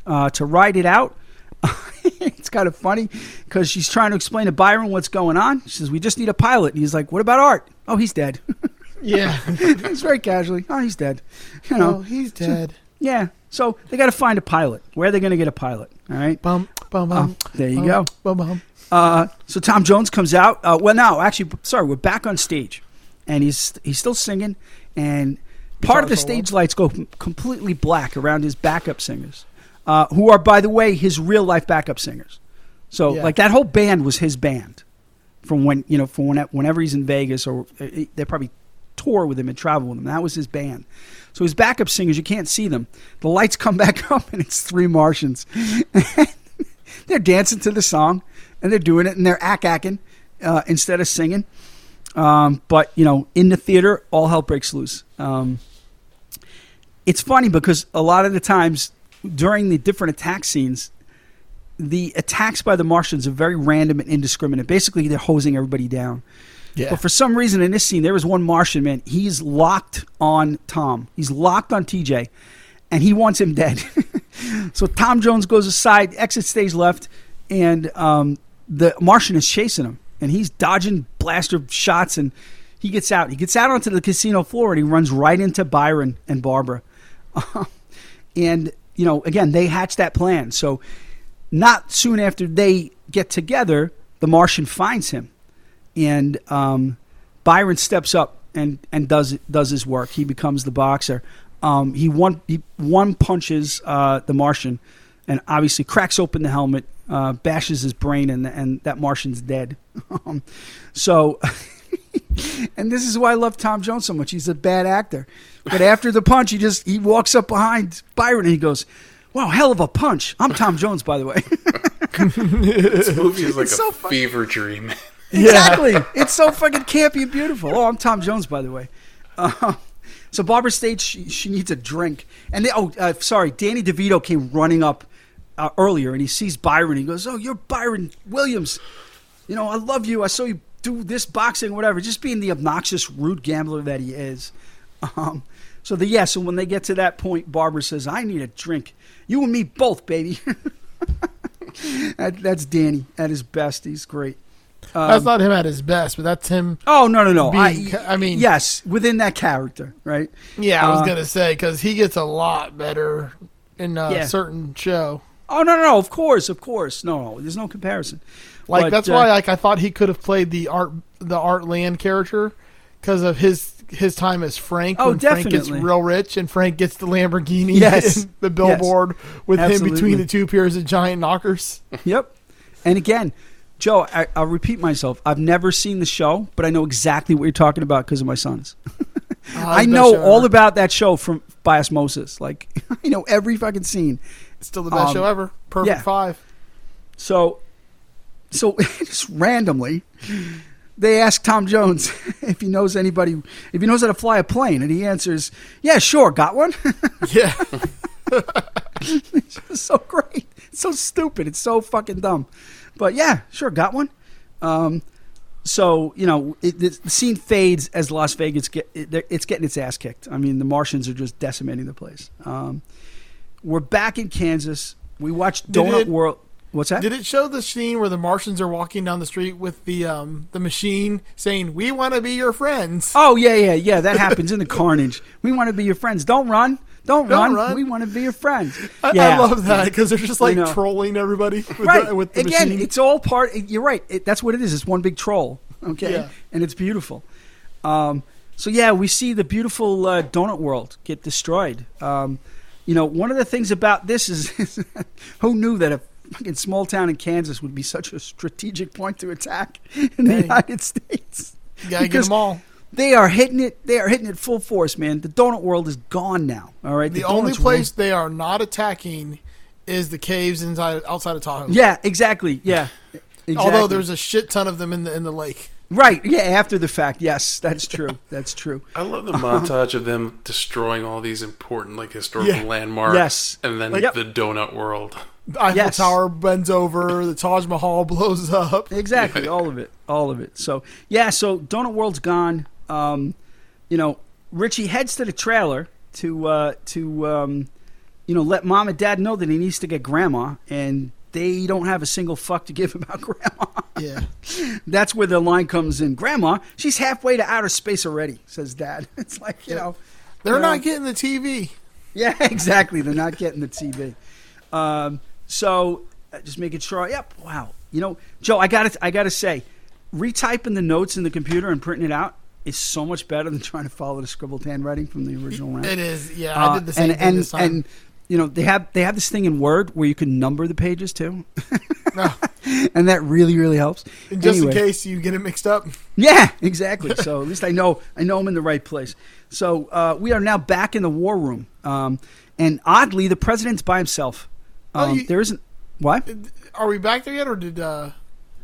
[SPEAKER 3] uh, to ride it out. <laughs> it's kind of funny because she's trying to explain to Byron what's going on. She says, "We just need a pilot." And he's like, "What about Art? Oh, he's dead." <laughs>
[SPEAKER 1] Yeah. <laughs>
[SPEAKER 3] it's very casually. Oh, he's dead. You know.
[SPEAKER 1] oh, he's dead.
[SPEAKER 3] Yeah. So they got to find a pilot. Where are they going to get a pilot? All right.
[SPEAKER 1] Bum, bum, bum.
[SPEAKER 3] Oh, there you
[SPEAKER 1] bum,
[SPEAKER 3] go.
[SPEAKER 1] Bum, bum.
[SPEAKER 3] Uh, so Tom Jones comes out. Uh, well, no, actually, sorry, we're back on stage, and he's he's still singing, and part of the stage lights go completely black around his backup singers, uh, who are, by the way, his real life backup singers. So,
[SPEAKER 1] Yeah.
[SPEAKER 3] like that whole band was his band from when you know from when, whenever he's in Vegas or uh, they probably tour with him and travel with him. That was his band. So his backup singers, you can't see them. The lights come <laughs> back up, and it's three Martians. <laughs> they're dancing to the song, and they're doing it, and they're ack acking uh, instead of singing. Um, but you know, in the theater, all hell breaks loose. Um, it's funny because a lot of the times during the different attack scenes, the attacks by the Martians are very random and indiscriminate. Basically, they're hosing everybody down.
[SPEAKER 1] Yeah.
[SPEAKER 3] But for some reason in this scene, there was one Martian man. He's locked on Tom. He's locked on TJ, and he wants him dead. <laughs> so Tom Jones goes aside, exit stage left, and um, the Martian is chasing him, and he's dodging blaster shots, and he gets out. He gets out onto the casino floor, and he runs right into Byron and Barbara. <laughs> and you know, again, they hatch that plan. So not soon after they get together, the Martian finds him, and um, Byron steps up and and does does his work. He becomes the boxer. Um, he one he one punches uh, the Martian, and obviously cracks open the helmet, uh, bashes his brain, and and that Martian's dead. <laughs> Um, so. <laughs> and this is why I love Tom Jones so much. He's a bad actor, but after the punch, he just he walks up behind Byron and he goes, "Wow, hell of a punch!" I'm Tom Jones, by the way. <laughs>
[SPEAKER 2] This movie is like
[SPEAKER 3] It's
[SPEAKER 2] a
[SPEAKER 3] so
[SPEAKER 2] fever dream.
[SPEAKER 3] Exactly. It's so fucking campy and beautiful. Oh, I'm Tom Jones, by the way. Uh, <laughs> so Barbara states she, she needs a drink, and they, oh, uh, sorry, Danny DeVito came running up uh, earlier, and he sees Byron. He goes, "Oh, you're Byron Williams. You know, I love you. I saw you do this boxing, whatever." Just being the obnoxious, rude gambler that he is. Um, so the yeah. So when they get to that point, Barbara says, "I need a drink. You and me both, baby." <laughs> that, that's Danny at his best. He's great. Um,
[SPEAKER 1] That's not him at his best, but that's him.
[SPEAKER 3] Oh no no no!
[SPEAKER 1] being
[SPEAKER 3] I,
[SPEAKER 1] I mean-
[SPEAKER 3] yes, within that character, right?
[SPEAKER 1] Yeah, I was
[SPEAKER 3] Uh,
[SPEAKER 1] gonna say because he gets a lot better in a
[SPEAKER 3] Yeah.
[SPEAKER 1] certain show.
[SPEAKER 3] Oh no no no! Of course, of course. No no, there's no comparison.
[SPEAKER 1] Like
[SPEAKER 3] But,
[SPEAKER 1] that's
[SPEAKER 3] uh,
[SPEAKER 1] why like I thought he could have played the art the Art Land character because of his his time as Frank.
[SPEAKER 3] Oh,
[SPEAKER 1] when Frank gets
[SPEAKER 3] definitely.
[SPEAKER 1] real rich and Frank gets the Lamborghini.
[SPEAKER 3] Yes.
[SPEAKER 1] the billboard with him between the two pairs of giant knockers.
[SPEAKER 3] Yep. And again, Joe, I, I'll repeat myself. I've never seen the show, but I know exactly what you're talking about because of my sons. <laughs> I know all about that show from by osmosis. Like <laughs> I know every fucking scene.
[SPEAKER 1] It's still the best
[SPEAKER 3] um,
[SPEAKER 1] show ever. Perfect
[SPEAKER 3] yeah.
[SPEAKER 1] five.
[SPEAKER 3] So, so <laughs> just randomly, they ask Tom Jones if he knows anybody, if he knows how to fly a plane, and he answers, "Yeah, sure, got one."
[SPEAKER 1] Yeah.
[SPEAKER 3] it's so great. It's so stupid. It's so fucking dumb. But yeah, sure, got one. Um, so you know, it, the, the scene fades as Las Vegas get it, it's getting its ass kicked. I mean, the Martians are just decimating the place. Um, we're back in Kansas. We watched
[SPEAKER 1] Did
[SPEAKER 3] Donut
[SPEAKER 1] it-
[SPEAKER 3] World. What's that?
[SPEAKER 1] Did it show the scene where the Martians are walking down the street with the um the machine saying, "We want to be your friends"?
[SPEAKER 3] Oh yeah, yeah, yeah. That happens in the <laughs> carnage. We want to be your friends. Don't run. Don't,
[SPEAKER 1] Don't
[SPEAKER 3] run.
[SPEAKER 1] run.
[SPEAKER 3] We want to be your friends. <laughs>
[SPEAKER 1] I,
[SPEAKER 3] yeah.
[SPEAKER 1] I love that because they're just like
[SPEAKER 3] You know.
[SPEAKER 1] trolling everybody with
[SPEAKER 3] right.
[SPEAKER 1] the, with the
[SPEAKER 3] Again,
[SPEAKER 1] machine.
[SPEAKER 3] it's all part. You're right. It, that's what it is. It's one big troll. Okay,
[SPEAKER 1] Yeah.
[SPEAKER 3] and it's beautiful. Um, so yeah, we see the beautiful uh, donut world get destroyed. Um, you know, one of the things about this is, <laughs> who knew that a fucking small town in Kansas would be such a strategic point to attack in the United States.
[SPEAKER 1] you gotta get them all.
[SPEAKER 3] They are hitting it. They are hitting it full force, man. The donut world is gone now. All right,
[SPEAKER 1] The only
[SPEAKER 3] donuts
[SPEAKER 1] place they are not attacking is the caves inside outside of Tahoe.
[SPEAKER 3] Yeah, exactly. Yeah. <laughs> Exactly.
[SPEAKER 1] Although there's a shit ton of them in the in the lake.
[SPEAKER 3] Right. Yeah. After the fact. Yes, that's <laughs> true. That's true.
[SPEAKER 2] I love the uh-huh. montage of them destroying all these important like historical
[SPEAKER 1] Yeah.
[SPEAKER 2] landmarks.
[SPEAKER 3] Yes.
[SPEAKER 2] And then
[SPEAKER 3] Like, yep.
[SPEAKER 2] the donut world.
[SPEAKER 1] The Eiffel
[SPEAKER 3] Yes.
[SPEAKER 1] Tower bends over. The Taj Mahal <laughs> blows up.
[SPEAKER 3] Exactly. all of it. All of it. So yeah. So Donut World's gone. Um, you know, Richie heads to the trailer to uh, to um, you know let mom and dad know that he needs to get grandma, and they don't have a single fuck to give <laughs> about grandma.
[SPEAKER 1] Yeah. <laughs>
[SPEAKER 3] That's where the line comes in. Grandma, she's halfway to outer space already, says dad. <laughs> It's like you know.
[SPEAKER 1] They're
[SPEAKER 3] you know,
[SPEAKER 1] not getting the TV.
[SPEAKER 3] Yeah, exactly. They're not getting the TV. Um, so uh, just making sure. Yep. Wow. You know, Joe, I got to I got to say, retyping the notes in the computer and printing it out is so much better than trying to follow the scribbled handwriting from the original round.
[SPEAKER 1] It is. Yeah, I
[SPEAKER 3] Uh,
[SPEAKER 1] did the same
[SPEAKER 3] and,
[SPEAKER 1] thing
[SPEAKER 3] and,
[SPEAKER 1] this time.
[SPEAKER 3] And you know they have they have this thing in Word where you can number the pages too,
[SPEAKER 1] No, <laughs>
[SPEAKER 3] and that really really helps.
[SPEAKER 1] just
[SPEAKER 3] Anyway.
[SPEAKER 1] in case you get it mixed up.
[SPEAKER 3] Yeah, exactly. <laughs> So at least I know I know I'm in the right place. So uh, we are now back in the war room, um, and oddly, the president's by himself.
[SPEAKER 1] Oh,
[SPEAKER 3] Um,
[SPEAKER 1] you-
[SPEAKER 3] there isn't what?
[SPEAKER 1] Are we back there yet, or did uh,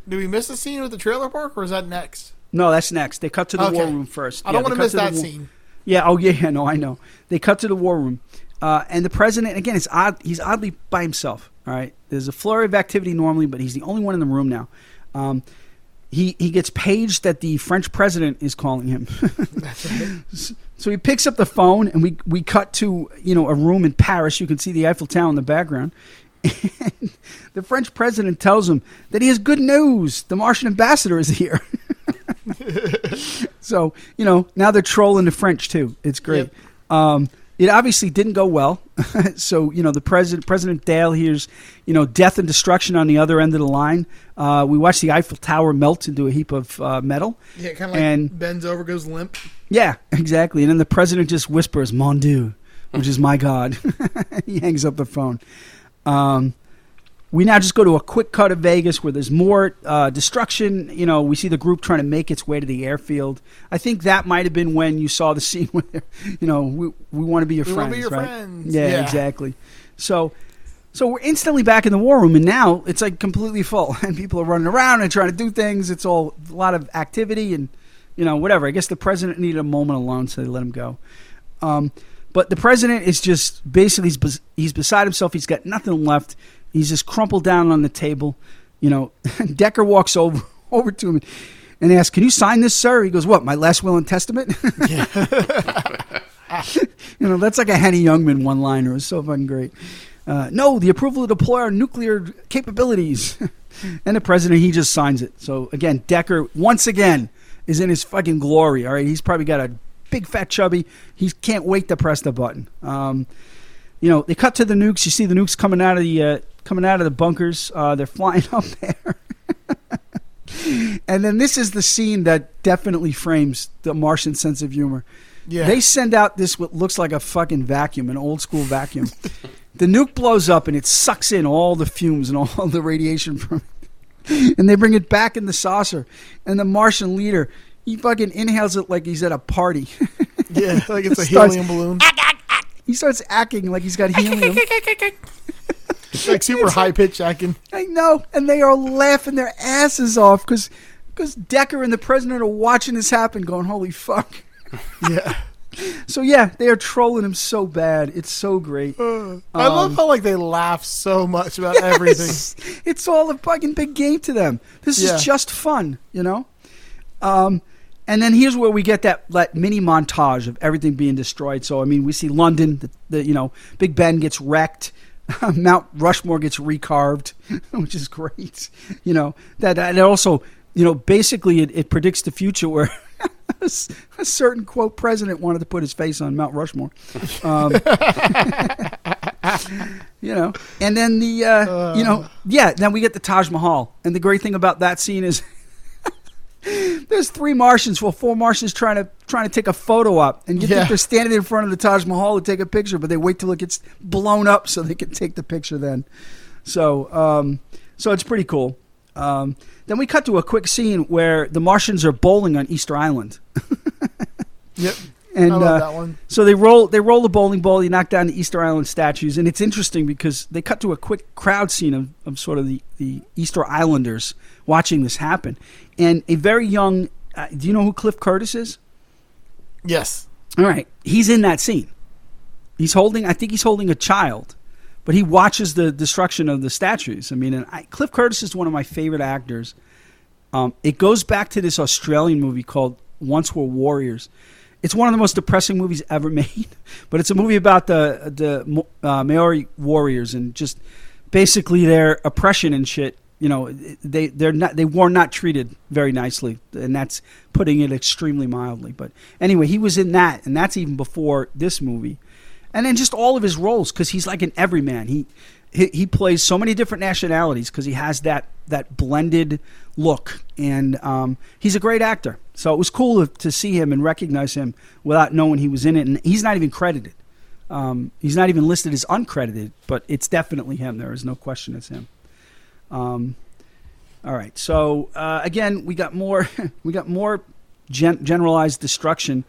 [SPEAKER 1] did we miss the scene with the trailer park, or is that next?
[SPEAKER 3] No, that's next. They cut to the war room first.
[SPEAKER 1] I don't
[SPEAKER 3] Yeah,
[SPEAKER 1] want to miss that
[SPEAKER 3] wa-
[SPEAKER 1] scene.
[SPEAKER 3] Yeah. Oh yeah. <laughs> Yeah. No, I know. They cut to the war room, uh, and the president again. It's odd. He's oddly by himself. All right. There's a flurry of activity normally, but he's the only one in the room now. Um, he he gets paged that the French president is calling him. <laughs> So he picks up the phone, and we we cut to you know a room in Paris. You can see the Eiffel Tower in the background. <laughs> And the French president tells him that he has good news. The Martian ambassador is here. <laughs> so you know now they're trolling the French too. It's great. Um, it obviously didn't go well. <laughs> so you know the president, President Dale, hears you know death and destruction on the other end of the line. Uh, we watch the Eiffel Tower melt into a heap of uh, metal.
[SPEAKER 1] Yeah, kind of like
[SPEAKER 3] And-
[SPEAKER 1] bends over, goes limp.
[SPEAKER 3] Yeah, exactly. And then the president just whispers, "Mon Dieu," which is my God. <laughs> he hangs up the phone. Um, we now just go to a quick cut of Vegas where there's more uh, destruction. You know, we see the group trying to make its way to the airfield. I think that might have been when you saw the <laughs> scene where, you know, we, we want to be your
[SPEAKER 1] We
[SPEAKER 3] friends.
[SPEAKER 1] be your
[SPEAKER 3] right?
[SPEAKER 1] friends.
[SPEAKER 3] Yeah,
[SPEAKER 1] Yeah.
[SPEAKER 3] exactly. So, so we're instantly back in the war room, and now it's like completely full, <laughs> and people are running around and trying to do things. It's all a lot of activity, and you know, whatever. I guess the president needed a moment alone, so they let him go. Um, but the president is just basically he's beside himself. He's got nothing left. He's just crumpled down on the table. You know, <laughs> Decker walks over <laughs> over to him and asks, "Can you sign this, sir?" He goes, "What? My last will and testament?" <laughs> you know, that's like a Henny Youngman one liner. It was so fucking great. Uh, no, the approval to deploy our nuclear capabilities. and the president, he just signs it. So again, Decker, once again, is in his fucking glory. All right. He's probably got a big fat chubby. He can't wait to press the button. Um, you know, they cut to the nukes. You see the nukes coming out of the uh, coming out of the bunkers. Uh, they're flying <laughs> up there. and then this is the scene that definitely frames the Martian sense of humor.
[SPEAKER 1] Yeah.
[SPEAKER 3] They send out this what looks like a fucking vacuum, an old school vacuum. <laughs> the nuke blows up and it sucks in all the fumes and all <laughs> the radiation from it. And they bring it back in the saucer. And the Martian leader, he fucking inhales it like he's at a party.
[SPEAKER 1] yeah, like it's a
[SPEAKER 3] Starts-
[SPEAKER 1] helium balloon.
[SPEAKER 3] he starts acting like he's got helium.
[SPEAKER 1] Like super high pitch acting.
[SPEAKER 3] I know, and they are laughing their asses off because because Decker and the president are watching this happen, going, "Holy fuck!" <laughs>
[SPEAKER 1] Yeah.
[SPEAKER 3] So yeah, they are trolling him so bad. It's so great.
[SPEAKER 1] I love
[SPEAKER 3] Um,
[SPEAKER 1] how like they laugh so much about everything.
[SPEAKER 3] It's all a fucking big game to them. This
[SPEAKER 1] Yeah.
[SPEAKER 3] is just fun, you know. Um, and then here's where we get that, that mini montage of everything being destroyed. So I mean, we see London, the, the you know, Big Ben gets wrecked. <laughs> Mount Rushmore gets recarved, <laughs> which is great. You know that that also, you know, basically it, it predicts the future where <laughs> a certain quote president wanted to put his face on Mount Rushmore. Um, you know, and then the uh, you know, yeah, then we get the Taj Mahal, and the great thing about that scene is. There's three Martians, well, four Martians trying to trying to take a photo up, and you
[SPEAKER 1] Yeah.
[SPEAKER 3] think they're standing in front of the Taj Mahal to take a picture, but they wait till it gets blown up so they can take the picture. Then, so um, so it's pretty cool. Um, then we cut to a quick scene where the Martians are bowling on Easter Island. <laughs>
[SPEAKER 1] Yep.
[SPEAKER 3] And
[SPEAKER 1] I love
[SPEAKER 3] uh,
[SPEAKER 1] that one.
[SPEAKER 3] so they roll they roll the bowling ball. You knock down the Easter Island statues, and it's interesting because they cut to a quick crowd scene of, of sort of the, the Easter Islanders watching this happen, and a very young. Uh, do you know who Cliff Curtis is?
[SPEAKER 1] Yes.
[SPEAKER 3] All right, he's in that scene. He's holding. I think he's holding a child, but he watches the destruction of the statues. I mean, and I, Cliff Curtis is one of my favorite actors. Um, it goes back to this Australian movie called Once Were Warriors. It's one of the most depressing movies ever <laughs> made, but it's a movie about the the uh, Maori warriors and just basically their oppression and shit. You know, they they're not they were not treated very nicely, and that's putting it extremely mildly. But anyway, he was in that, and that's even before this movie, and then just all of his roles because he's like an everyman. He he, he plays so many different nationalities because he has that that blended look, and um, he's a great actor. So it was cool to, to see him and recognize him without knowing he was in it, and he's not even credited. Um, he's not even listed as uncredited, but it's definitely him. There is no question it's him. Um, all right. So uh, again, we got more. <laughs> we got more gen- generalized destruction,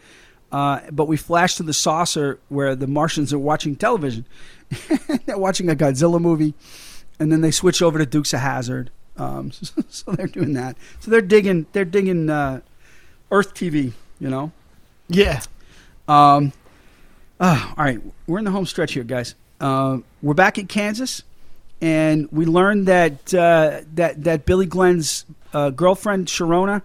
[SPEAKER 3] uh, but we flash to the saucer where the Martians are watching television. <laughs> they're watching a Godzilla movie, and then they switch over to Dukes of Hazzard. Um, so, <laughs> so they're doing that. So they're digging. They're digging uh, Earth TV. You know.
[SPEAKER 1] Yeah.
[SPEAKER 3] Um, uh, all right, we're in the home stretch here, guys. Uh, we're back in Kansas, and we learned that uh, that that Billy Glenn's uh, girlfriend Sharona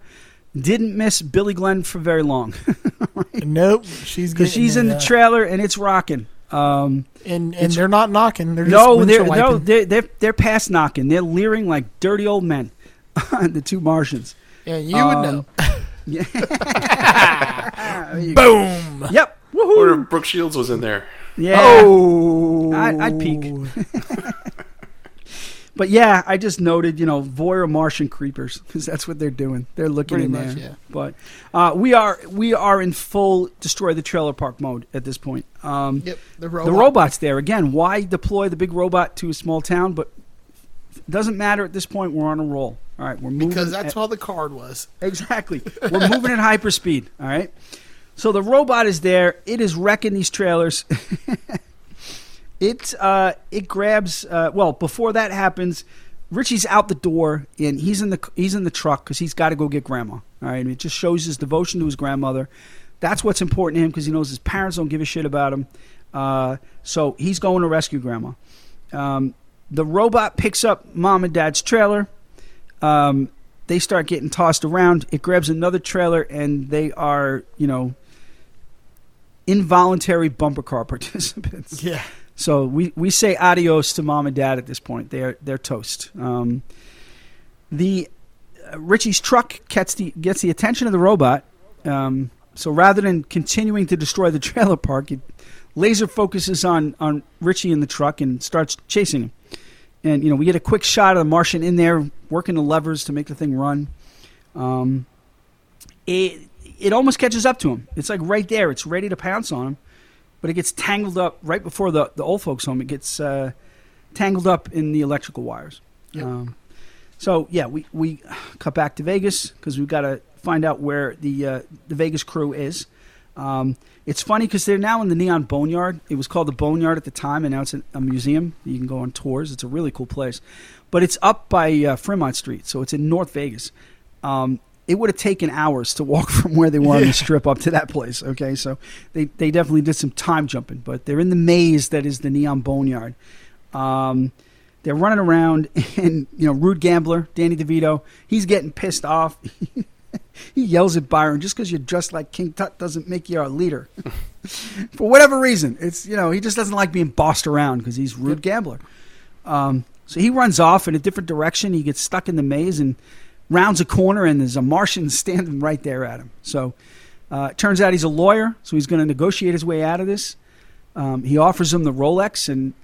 [SPEAKER 3] didn't miss Billy Glenn for very long <laughs>
[SPEAKER 1] Nope. She's
[SPEAKER 3] because she's in the
[SPEAKER 1] uh,
[SPEAKER 3] trailer and it's rocking. Um,
[SPEAKER 1] and and they're not knocking. They're
[SPEAKER 3] no,
[SPEAKER 1] windshield
[SPEAKER 3] they're, no, they're they're they're past knocking. They're leering like dirty old men. <laughs> the two Martians.
[SPEAKER 1] Yeah, you would
[SPEAKER 3] Um,
[SPEAKER 1] know. <laughs>
[SPEAKER 3] Yeah. There go.
[SPEAKER 1] Boom.
[SPEAKER 3] Yep.
[SPEAKER 2] Or
[SPEAKER 3] Woohoo.
[SPEAKER 2] if Brooke Shields was in there.
[SPEAKER 3] Yeah.
[SPEAKER 1] Oh.
[SPEAKER 3] I- I'd peek. But yeah, I just noted, you know, voyeur Martian creepers <laughs> because that's what they're doing. They're looking
[SPEAKER 1] Pretty
[SPEAKER 3] in
[SPEAKER 1] much,
[SPEAKER 3] there.
[SPEAKER 1] yeah.
[SPEAKER 3] But uh, we are we are in full destroy the trailer park mode at this point. Um,
[SPEAKER 1] Yep. The robot.
[SPEAKER 3] The robot's there again. Why deploy the big robot to a small town? But it doesn't matter at this point. We're on a roll. All right, we're moving
[SPEAKER 1] Because that's
[SPEAKER 3] at-
[SPEAKER 1] all the card was.
[SPEAKER 3] Exactly. <laughs> We're moving at hyperspeed. All right. So the robot is there. It is wrecking these trailers. <laughs> it uh, it grabs. Uh, well, before that happens, Richie's out the door and he's in the he's in the truck because he's got to go get grandma. All right. And it just shows his devotion to his grandmother. That's what's important to him because he knows his parents don't give a shit about him. Uh, so he's going to rescue grandma. Um, the robot picks up mom and dad's trailer. Um, they start getting tossed around. It grabs another trailer, and they are, you know, involuntary bumper car <laughs> participants.
[SPEAKER 1] Yeah.
[SPEAKER 3] So we, we say adios to mom and dad at this point. They're they're toast. Um, the uh, Richie's truck gets the gets the attention of the robot. Um, so rather than continuing to destroy the trailer park, it laser focuses on on Richie in the truck and starts chasing him. And you know we get a quick shot of the Martian in there working the levers to make the thing run. Um, it it almost catches up to him. It's like right there. It's ready to pounce on him, but it gets tangled up right before the the old folks home. It gets uh, tangled up in the electrical wires.
[SPEAKER 1] Yep.
[SPEAKER 3] Um, so yeah, we we cut back to Vegas because we've got to find out where the uh, the Vegas crew is. Um, it's funny because they're now in the Neon Boneyard. It was called the Boneyard at the time, and now it's a, museum. You can go on tours. It's a really cool place, but it's up by uh, Fremont Street, so it's in North Vegas. Um, it would have taken hours to walk <laughs> from where they were on the strip up to that place. Okay, so they they definitely did some time jumping, but they're in the maze that is the Neon Boneyard. Um, they're running around, <laughs> and you know, rude gambler Danny DeVito, he's getting pissed off. <laughs> he yells at Byron, "Just because you're dressed like King Tut doesn't make you our leader." For whatever reason, it's you know he just doesn't like being bossed around because he's rude gambler. Um, so he runs off in a different direction. He gets stuck in the maze and rounds a corner, and there's a Martian <laughs> standing right there at him. So uh, it turns out he's a lawyer, so he's going to negotiate his way out of this. Um, he offers him the Rolex, and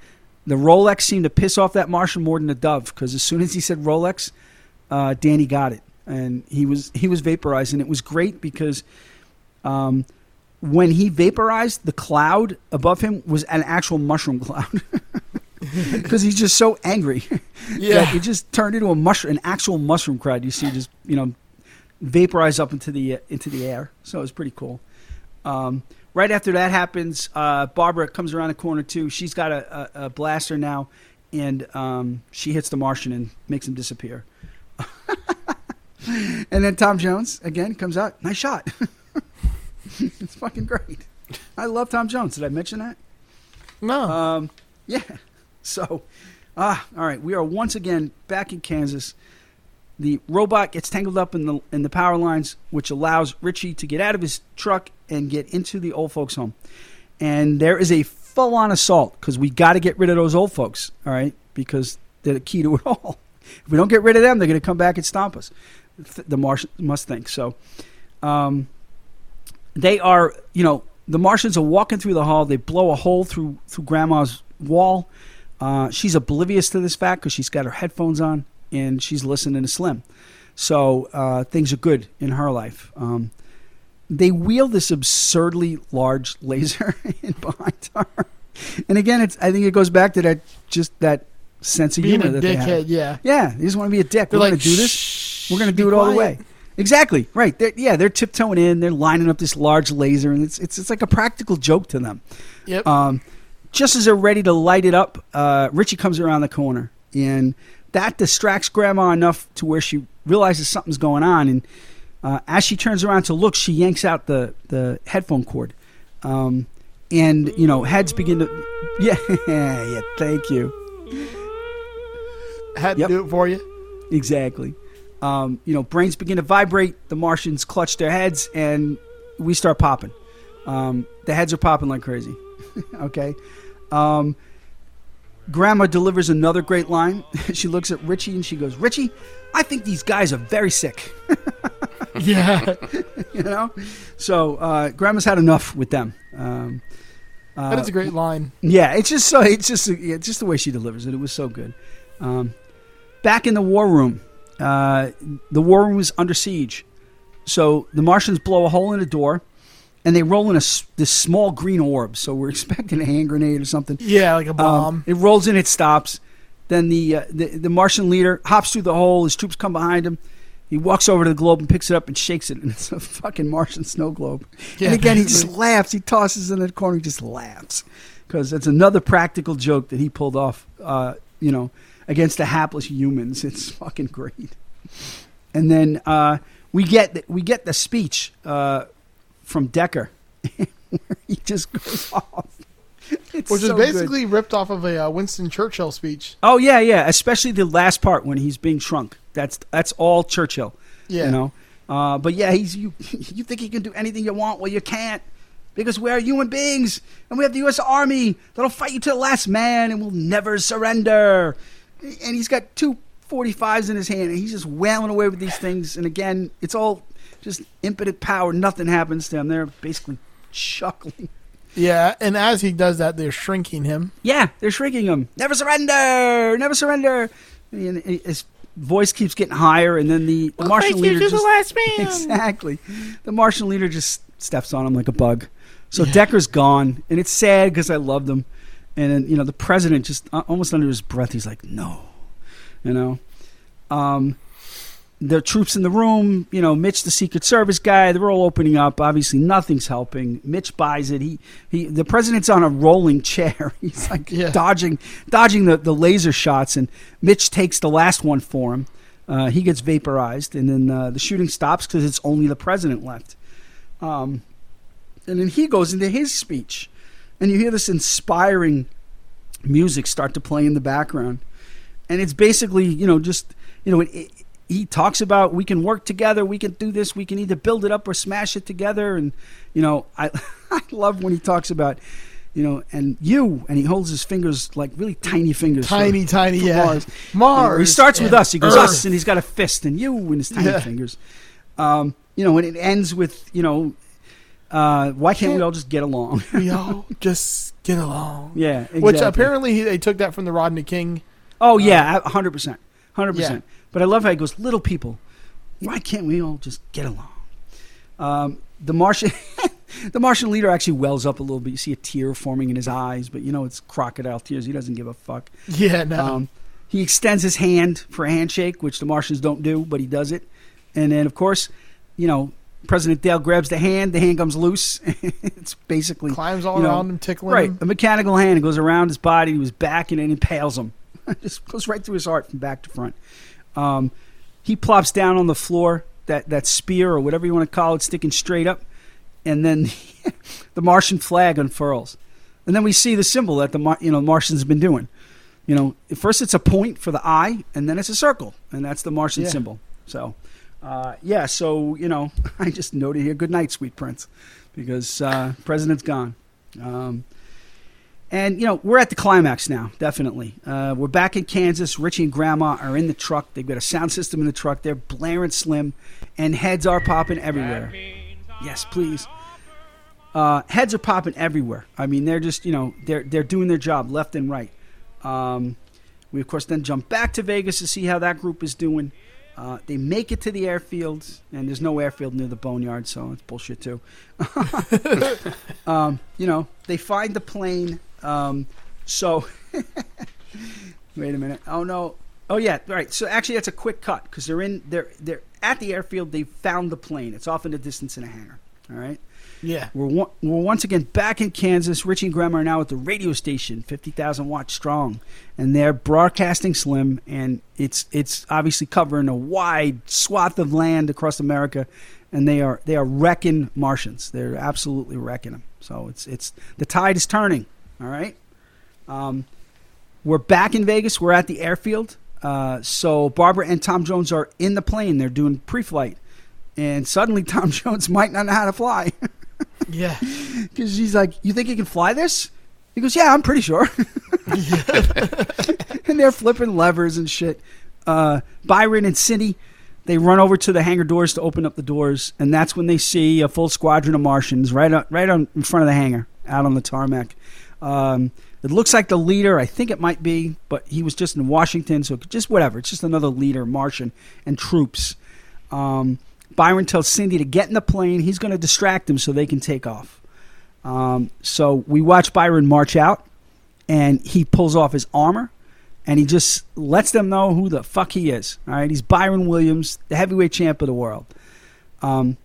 [SPEAKER 3] the Rolex seemed to piss off that Martian more than the dove because as soon as he said Rolex, uh, Danny got it, and he was he was vaporized, and it was great because um, when he vaporized, the cloud above him was an actual mushroom <laughs> cloud <laughs> because he's just so angry. <laughs>
[SPEAKER 1] Yeah.
[SPEAKER 3] that it just turned into a mushroom, an actual mushroom cloud. You see, just you know, vaporize up into the into the air. So it was pretty cool. Um, right after that happens, uh, Barbara comes around the corner too. She's got a, a, a blaster now, and um, she hits the Martian and makes him disappear. <laughs> and then Tom Jones again comes out. Nice shot. it's fucking great. I love Tom Jones. Did I mention that?
[SPEAKER 1] No.
[SPEAKER 3] Um, yeah. <laughs> So, ah, all right. We are once again back in Kansas. The robot gets tangled up in the in the power lines, which allows Richie to get out of his truck and get into the old folks' home. And there is a full on assault because we got to get rid of those old folks. All right, because they're the key to it <laughs> all. If we don't get rid of them, they're going to come back and stomp us. The Martians must think so. Um, they are, you know, the Martians are walking through the hall. They blow a hole through through Grandma's wall. Uh, she's oblivious to this fact because she's got her headphones on and she's listening to Slim. So uh, things are good in her life. Um, they wheel this absurdly large <laughs> laser in behind her, and again, it's I think it goes back to that just that sense of
[SPEAKER 1] Being
[SPEAKER 3] humor that they have.
[SPEAKER 1] yeah.
[SPEAKER 3] Yeah, they just want to be a dick.
[SPEAKER 1] They're
[SPEAKER 3] We're
[SPEAKER 1] like,
[SPEAKER 3] going to do this. We're going to do it all the way. Exactly right. They're, yeah, they're tiptoeing in. They're lining up this large laser, and it's it's it's like a practical joke to them.
[SPEAKER 1] Yep.
[SPEAKER 3] Um, just as they're ready to light it up, uh, Richie comes around the corner, and that distracts Grandma enough to where she realizes something's going on. And uh, as she turns around to look, she yanks out the the headphone cord, um, and you know heads begin to <laughs> yeah yeah thank you
[SPEAKER 1] Had
[SPEAKER 3] Yep.
[SPEAKER 1] do it for you.
[SPEAKER 3] Exactly. Um, you know, brains begin to vibrate. The Martians clutch their heads, and we start popping. Um, the heads are popping like crazy. <laughs> okay. Um, Grandma delivers another great line. <laughs> she looks at Richie and she goes, "Richie, I think these guys are very sick." <laughs>
[SPEAKER 1] Yeah.
[SPEAKER 3] you know. So uh, Grandma's had enough with them. Um, uh,
[SPEAKER 1] that is a great line.
[SPEAKER 3] yeah, it's just so it's just yeah, it's just the way she delivers it. It was so good. Um, back in the war room, uh, the war room is under siege. So the Martians blow a hole in the door, and they roll in a this small green orb. So we're <laughs> expecting a hand grenade or something.
[SPEAKER 1] Yeah, like a
[SPEAKER 3] Um,
[SPEAKER 1] bomb.
[SPEAKER 3] it rolls in, it stops. Then the, uh, the the Martian leader hops through the hole. His troops come behind him. He walks over to the globe and picks it up and shakes it, <laughs> and it's a fucking Martian snow globe.
[SPEAKER 1] Yeah,
[SPEAKER 3] and again, he just laughs. He tosses in the corner. He just laughs because it's another practical joke that he pulled off. Uh, you know, against the hapless humans. <laughs> It's fucking great. And then uh, we get the, we get the speech uh, from Decker, <laughs> he just goes off. It's
[SPEAKER 1] Which
[SPEAKER 3] so
[SPEAKER 1] is
[SPEAKER 3] good.
[SPEAKER 1] basically ripped off of a uh, Winston Churchill speech.
[SPEAKER 3] Oh yeah, yeah. Especially the last part when he's being shrunk. That's that's all Churchill.
[SPEAKER 1] Yeah.
[SPEAKER 3] You know. Uh, but yeah, he's you. <laughs> You think you can do anything you want? Well, you can't, because we're human beings, and we have the U.S. Army that'll fight you to the last man, and will never surrender. And he's got two 45s in his hand, and he's just wailing away with these things. And again, it's all just impotent power. Nothing happens to him. They're basically chuckling.
[SPEAKER 1] Yeah, and as he does that, they're shrinking him.
[SPEAKER 3] Yeah, they're shrinking him. Never surrender. Never surrender. And his voice keeps getting higher, and then the, the Martian leader just the
[SPEAKER 1] last man. <laughs>
[SPEAKER 3] exactly. The Martian leader just steps on him like a bug. So Decker's gone, and it's sad because I loved him. And then, you know, the president just uh, almost under his breath, he's like, "No," you know. Um, the troops in the room, you know, Mitch, the Secret Service guy, they're all opening up. Obviously, nothing's helping. Mitch buys it. He, he, the president's on a rolling chair. <laughs> He's like
[SPEAKER 1] Yeah.
[SPEAKER 3] dodging, dodging the, the laser shots, and Mitch takes the last one for him. Uh, he gets vaporized, and then uh, the shooting stops because it's only the president left. Um, and then he goes into his speech, and you hear this inspiring music start to play in the background, and it's basically you know just you know it, it, he talks about we can work together, we can do this, we can either build it up or smash it together, and you know I <laughs> I love when he talks about. You know, and you, and he holds his fingers like really tiny fingers. for-
[SPEAKER 1] Tiny, tiny,
[SPEAKER 3] for
[SPEAKER 1] yeah.
[SPEAKER 3] Mars.
[SPEAKER 1] Mars
[SPEAKER 3] He starts with us. He goes
[SPEAKER 1] Earth.
[SPEAKER 3] us, and he's got a fist, and you, and his tiny
[SPEAKER 1] Yeah.
[SPEAKER 3] fingers. Um, you know, and it ends with you know, uh, why can't we
[SPEAKER 1] Can't-
[SPEAKER 3] all just get along? <laughs>
[SPEAKER 1] we all just get along.
[SPEAKER 3] yeah, exactly.
[SPEAKER 1] Which apparently he, they took that from the Rodney King.
[SPEAKER 3] Oh yeah, hundred percent, hundred
[SPEAKER 1] Yeah.
[SPEAKER 3] But I love how he goes, "Little people, why can't we all just get along?" Um, the Martian, <laughs> the Martian leader actually wells up a little bit. You see a tear forming in his eyes, but you know it's crocodile tears. He doesn't give a fuck.
[SPEAKER 1] Yeah, no.
[SPEAKER 3] Um, he extends his hand for a handshake, which the Martians don't do, but he does it. And then, of course, you know, President Dale grabs the hand. The hand comes loose. <laughs> it's basically
[SPEAKER 1] Climbs all
[SPEAKER 3] you know,
[SPEAKER 1] around him, tickling
[SPEAKER 3] Right,
[SPEAKER 1] him.
[SPEAKER 3] a mechanical hand. It goes around his body, to his back, and it impales him. <laughs> Just goes right through his heart from back to front. Um, he plops down on the floor. That that spear or whatever you want to call it, sticking straight up, and then <laughs> the Martian flag unfurls, and then we see the symbol that the you know Martians have been doing. You know, first it's a point for the eye, and then it's a circle, and that's the Martian
[SPEAKER 1] Yeah.
[SPEAKER 3] symbol. So, uh, yeah. So you know, <laughs> I just noted here, good night, sweet prince, because uh, president's gone. Um, and you know, we're at the climax now. Definitely, uh, we're back in Kansas. Richie and Grandma are in the truck. They've got a sound system in the truck. They're blaring slim, and heads are popping everywhere. Yes, please. Uh, heads are popping everywhere. I mean, they're just you know they're they're doing their job left and right. Um, we of course then jump back to Vegas to see how that group is doing. Uh, they make it to the airfield, and there's no airfield near the boneyard, so it's bullshit too. <laughs> um, you know, they find the plane. Um, so, <laughs> wait a minute. Oh no. Oh yeah, right. So actually, that's a quick cut because they're in. They're they're at the airfield. They found the plane. It's off in the distance in a hangar. All right.
[SPEAKER 1] Yeah.
[SPEAKER 3] We're, one, we're once again back in Kansas. Richie and Grandma are now at the radio station, 50,000 watts strong. And they're broadcasting Slim, and it's it's obviously covering a wide swath of land across America. And they are they are wrecking Martians. They're absolutely wrecking them. So it's it's the tide is turning. All right. Um, we're back in Vegas. We're at the airfield. Uh, so Barbara and Tom Jones are in the plane. They're doing pre-flight, and suddenly <laughs> Tom Jones might not know how to fly.
[SPEAKER 1] Yeah. <laughs>
[SPEAKER 3] Because he's like, "You think you can fly this?" He goes, "Yeah, I'm pretty sure." <laughs> and they're flipping levers and shit. Uh, Byron and Cindy, they run over to the hangar doors to open up the doors, and that's when they see a full squadron of Martians right on, right on in front of the hangar, out on the tarmac. Um, it looks like the leader. I think it might be, but he was just in Washington, so just whatever. It's just another leader, Martian, and troops. Um, Byron tells Cindy to get in the plane. He's going to distract them so they can take off. Um, so we watch Byron march out, and he pulls off his armor, and he just lets them know who the fuck he is. All right, he's Byron Williams, the heavyweight champ of the world. Um,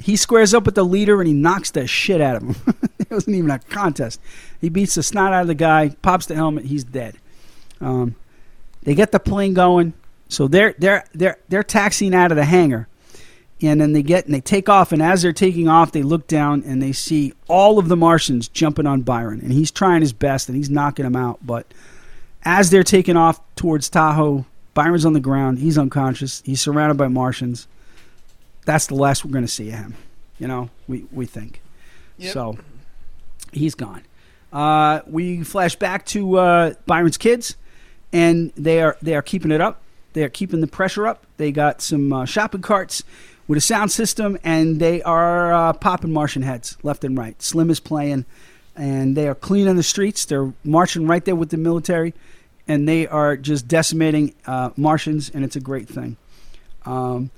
[SPEAKER 3] he squares up with the leader and he knocks the shit out of him. <laughs> it wasn't even a contest. He beats the snot out of the guy, pops the helmet, he's dead. Um, they get the plane going, so they're they're they're they're taxiing out of the hangar, and then they get and they take off. And as they're taking off, they look down and they see all of the Martians jumping on Byron, and he's trying his best and he's knocking them out. But as they're taking off towards Tahoe, Byron's on the ground. He's unconscious. He's surrounded by Martians. That's the last we're going to see of him. You know, we we think.
[SPEAKER 1] Yep.
[SPEAKER 3] So he's gone. Uh, we flash back to uh, Byron's kids, and they are they are keeping it up. They are keeping the pressure up. They got some uh, shopping carts with a sound system, and they are uh, popping Martian heads left and right. Slim is playing, and they are cleaning the streets. They're marching right there with the military, and they are just decimating uh, Martians, and it's a great thing. Um,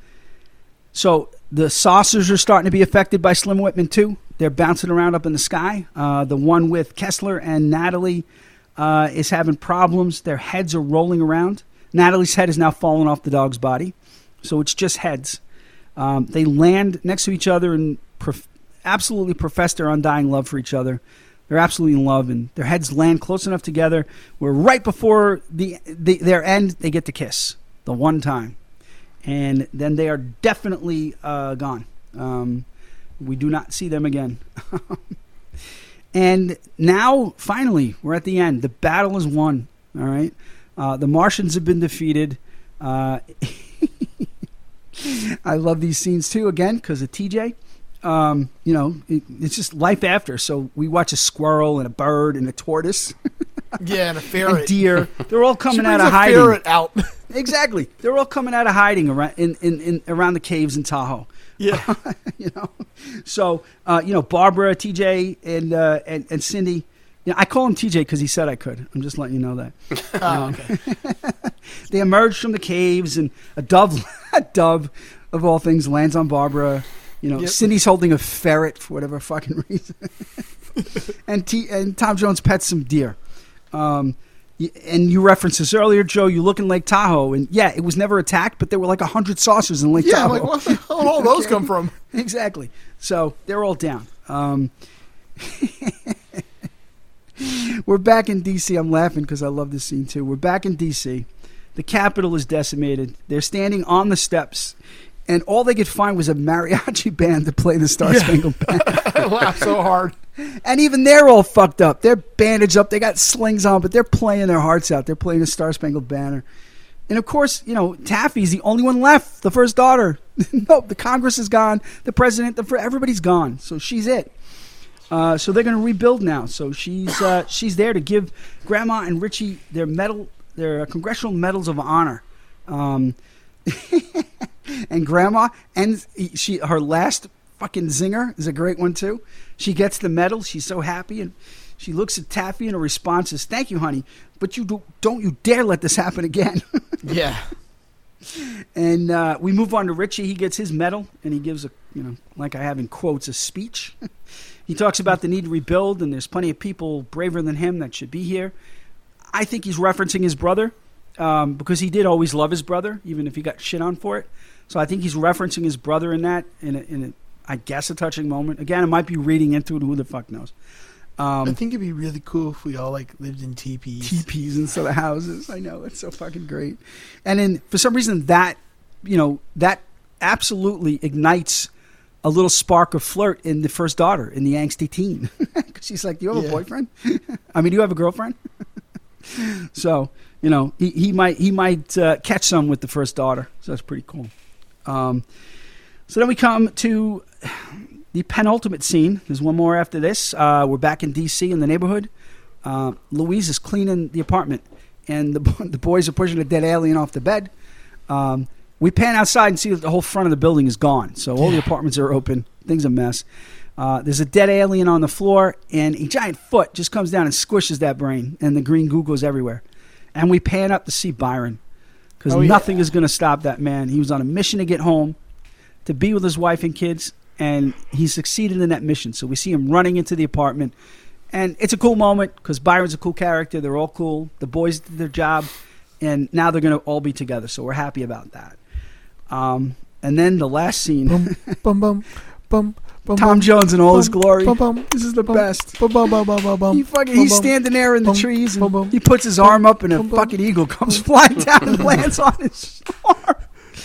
[SPEAKER 3] so the saucers are starting to be affected by Slim Whitman too. They're bouncing around up in the sky. Uh, the one with Kessler and Natalie uh, is having problems. Their heads are rolling around. Natalie's head is now falling off the dog's body, so it's just heads. Um, they land next to each other and prof- absolutely profess their undying love for each other. They're absolutely in love, and their heads land close enough together where right before the, the their end, they get to kiss the one time and then they are definitely uh, gone. Um, we do not see them again. <laughs> and now, finally, we're at the end. The battle is won. All right, uh, the Martians have been defeated. Uh, <laughs> I love these scenes too. Again, because of TJ. Um, you know, it, it's just life after. So we watch a squirrel and a bird and a tortoise <laughs>
[SPEAKER 1] Yeah, and a <laughs>
[SPEAKER 3] and
[SPEAKER 1] ferret.
[SPEAKER 3] deer. They're all coming out of
[SPEAKER 1] a
[SPEAKER 3] hiding.
[SPEAKER 1] ferret out. <laughs>
[SPEAKER 3] Exactly. They're all coming out of hiding around in, in, in around the caves in Tahoe.
[SPEAKER 1] yeah. <laughs>
[SPEAKER 3] you know, so uh, you know Barbara, TJ, and uh, and and Cindy. You know, I call him TJ because he said I could. I'm just letting you know that.
[SPEAKER 1] Oh, okay.
[SPEAKER 3] They emerge from the caves, and a dove, a dove, of all things, lands on Barbara. You know,
[SPEAKER 1] Yep.
[SPEAKER 3] Cindy's holding a ferret for whatever fucking reason, and T and Tom Jones pets some deer. Um, and you referenced this earlier, Joe. You look in Lake Tahoe, and yeah, it was never attacked, but there were like a hundred saucers in Lake
[SPEAKER 1] Yeah,
[SPEAKER 3] Tahoe.
[SPEAKER 1] like, what the hell did all those <laughs> come from?
[SPEAKER 3] exactly. So they're all down. Um, <laughs> we're back in D.C. I'm laughing because I love this scene too. We're back in D.C. The Capitol is decimated. They're standing on the steps, and all they could find was a mariachi <laughs> band to play the Star Spangled Banner.
[SPEAKER 1] I laughed so hard.
[SPEAKER 3] And even they're all fucked up. They're bandaged up. They got slings on, but they're playing their hearts out. They're playing the Star Spangled Banner. And of course, you know, Taffy's the only one left, the first daughter. <laughs> no, the Congress is gone. The president, the, everybody's gone. So she's it. Uh, so they're going to rebuild now. So she's uh, she's there to give Grandma and Richie their medal, their congressional medals of honor. Um, <laughs> and Grandma and she her last fucking zinger is a great one too. She gets the medal. She's so happy and she looks at Taffy and her response is, "Thank you, honey, but you do, don't you dare let this happen again." <laughs>
[SPEAKER 1] Yeah.
[SPEAKER 3] and uh, we move on to Richie. He gets his medal and he gives a you know like I have in quotes a speech. <laughs> he talks about the need to rebuild and there's plenty of people braver than him that should be here. I think he's referencing his brother um, because he did always love his brother, even if he got shit on for it. So I think he's referencing his brother in that, in a, in a I guess, a touching moment. Again, it might be reading into it. Who the fuck knows?
[SPEAKER 1] I
[SPEAKER 3] Um,
[SPEAKER 1] think it'd be really cool if we all like lived in teepees.
[SPEAKER 3] teepees instead of houses. I know it's so fucking great. And then for some reason that you know that absolutely ignites a little spark of flirt in the first daughter, in the angsty teen, <laughs> because she's like, "Do you have
[SPEAKER 1] Yeah.
[SPEAKER 3] a boyfriend? <laughs> I mean, do you have a girlfriend?" <laughs> so you know he, he might he might uh, catch some with the first daughter. So that's pretty cool. Um, so then we come to the penultimate scene. There's one more after this. Uh, we're back in D.C. in the neighborhood. Uh, Louise is cleaning the apartment, and the <laughs> the boys are pushing a dead alien off the bed. Um, we pan outside and see that the whole front of the building is gone. So all the apartments are open. Things a mess. Uh, there's a dead alien on the floor, and a giant foot just comes down and squishes that brain, and the green goo goes everywhere. And we pan up to see Byron because
[SPEAKER 1] Oh, yeah.
[SPEAKER 3] nothing is going to stop that man. He was on a mission to get home, to be with his wife and kids, and he succeeded in that mission. So we see him running into the apartment, and it's a cool moment because Byron's a cool character. They're all cool. The boys did their job, and now they're going to all be together. So we're happy about that. Um, and then the last scene,
[SPEAKER 1] Bum, bum, bum, bum, bum,
[SPEAKER 3] Tom
[SPEAKER 1] bum,
[SPEAKER 3] Jones in all his glory.
[SPEAKER 1] bum, bum,
[SPEAKER 3] This is the
[SPEAKER 1] bum,
[SPEAKER 3] best.
[SPEAKER 1] Bum, bum, bum, bum, bum, bum,
[SPEAKER 3] He fucking,
[SPEAKER 1] bum,
[SPEAKER 3] he's standing there in the
[SPEAKER 1] bum,
[SPEAKER 3] trees, and
[SPEAKER 1] bum, bum,
[SPEAKER 3] he puts his arm up, and a
[SPEAKER 1] bum, bum.
[SPEAKER 3] fucking eagle comes flying down and lands on his arm. <laughs>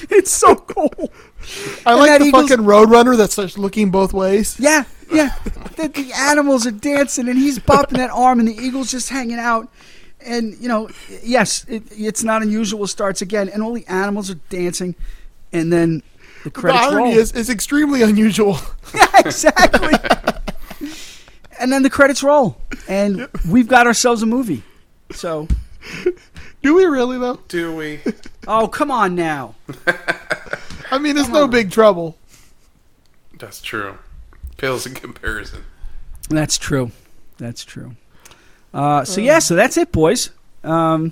[SPEAKER 3] It's so cool.
[SPEAKER 1] I
[SPEAKER 3] And
[SPEAKER 1] like the
[SPEAKER 3] eagle's-
[SPEAKER 1] fucking roadrunner that starts looking both ways.
[SPEAKER 3] Yeah, yeah. the, the animals are dancing, and he's bopping that arm, and the eagle's just hanging out. And you know, yes, it, it's not unusual. Starts again, and all the animals are dancing, and then the
[SPEAKER 1] The
[SPEAKER 3] credits
[SPEAKER 1] irony
[SPEAKER 3] roll.
[SPEAKER 1] is, is extremely unusual. <laughs>
[SPEAKER 3] yeah, exactly. and then the credits roll, and we've got ourselves a movie. So,
[SPEAKER 1] Do we really though?
[SPEAKER 2] Do we?
[SPEAKER 3] oh come on now. <laughs>
[SPEAKER 1] I mean, it's no big trouble.
[SPEAKER 2] That's true. Pales in comparison.
[SPEAKER 3] That's true. That's true. Uh, so yeah, so that's it, boys. Um,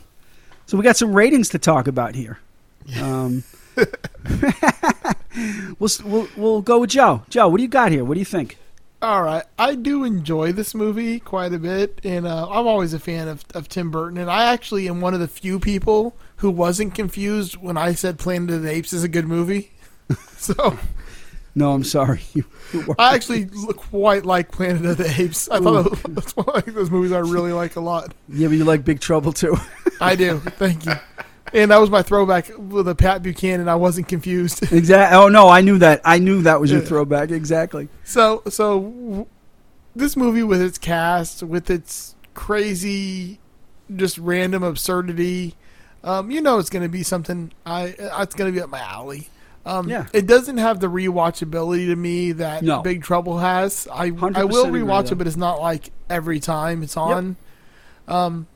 [SPEAKER 3] so we got some ratings to talk about here. <laughs> Um, <laughs> we'll, we'll we'll go with Joe. Joe, what do you got here? What do you think?
[SPEAKER 1] All right, I do enjoy this movie quite a bit, and uh, I'm always a fan of, of Tim Burton. And I actually am one of the few people who wasn't confused when I said Planet of the Apes is a good movie. <laughs> so
[SPEAKER 3] No, I'm sorry. You, <laughs> you were-
[SPEAKER 1] I actually look quite like Planet of the Apes. I thought that's one of those movies I really like a lot.
[SPEAKER 3] yeah, but you like Big Trouble too.
[SPEAKER 1] I do. Thank you. And that was my throwback with a Pat Buchanan. I wasn't confused. <laughs>
[SPEAKER 3] exactly. Oh no, I knew that. I knew that was your
[SPEAKER 1] Yeah.
[SPEAKER 3] throwback. Exactly.
[SPEAKER 1] So, so w- this movie with its cast, with its crazy, just random absurdity, um, you know, it's going to be something. I it's going to be up my alley. Um,
[SPEAKER 3] Yeah.
[SPEAKER 1] It doesn't have the rewatchability to me that
[SPEAKER 3] No.
[SPEAKER 1] Big Trouble has. I I will rewatch it, but it's not like every time it's on. Yep. Um,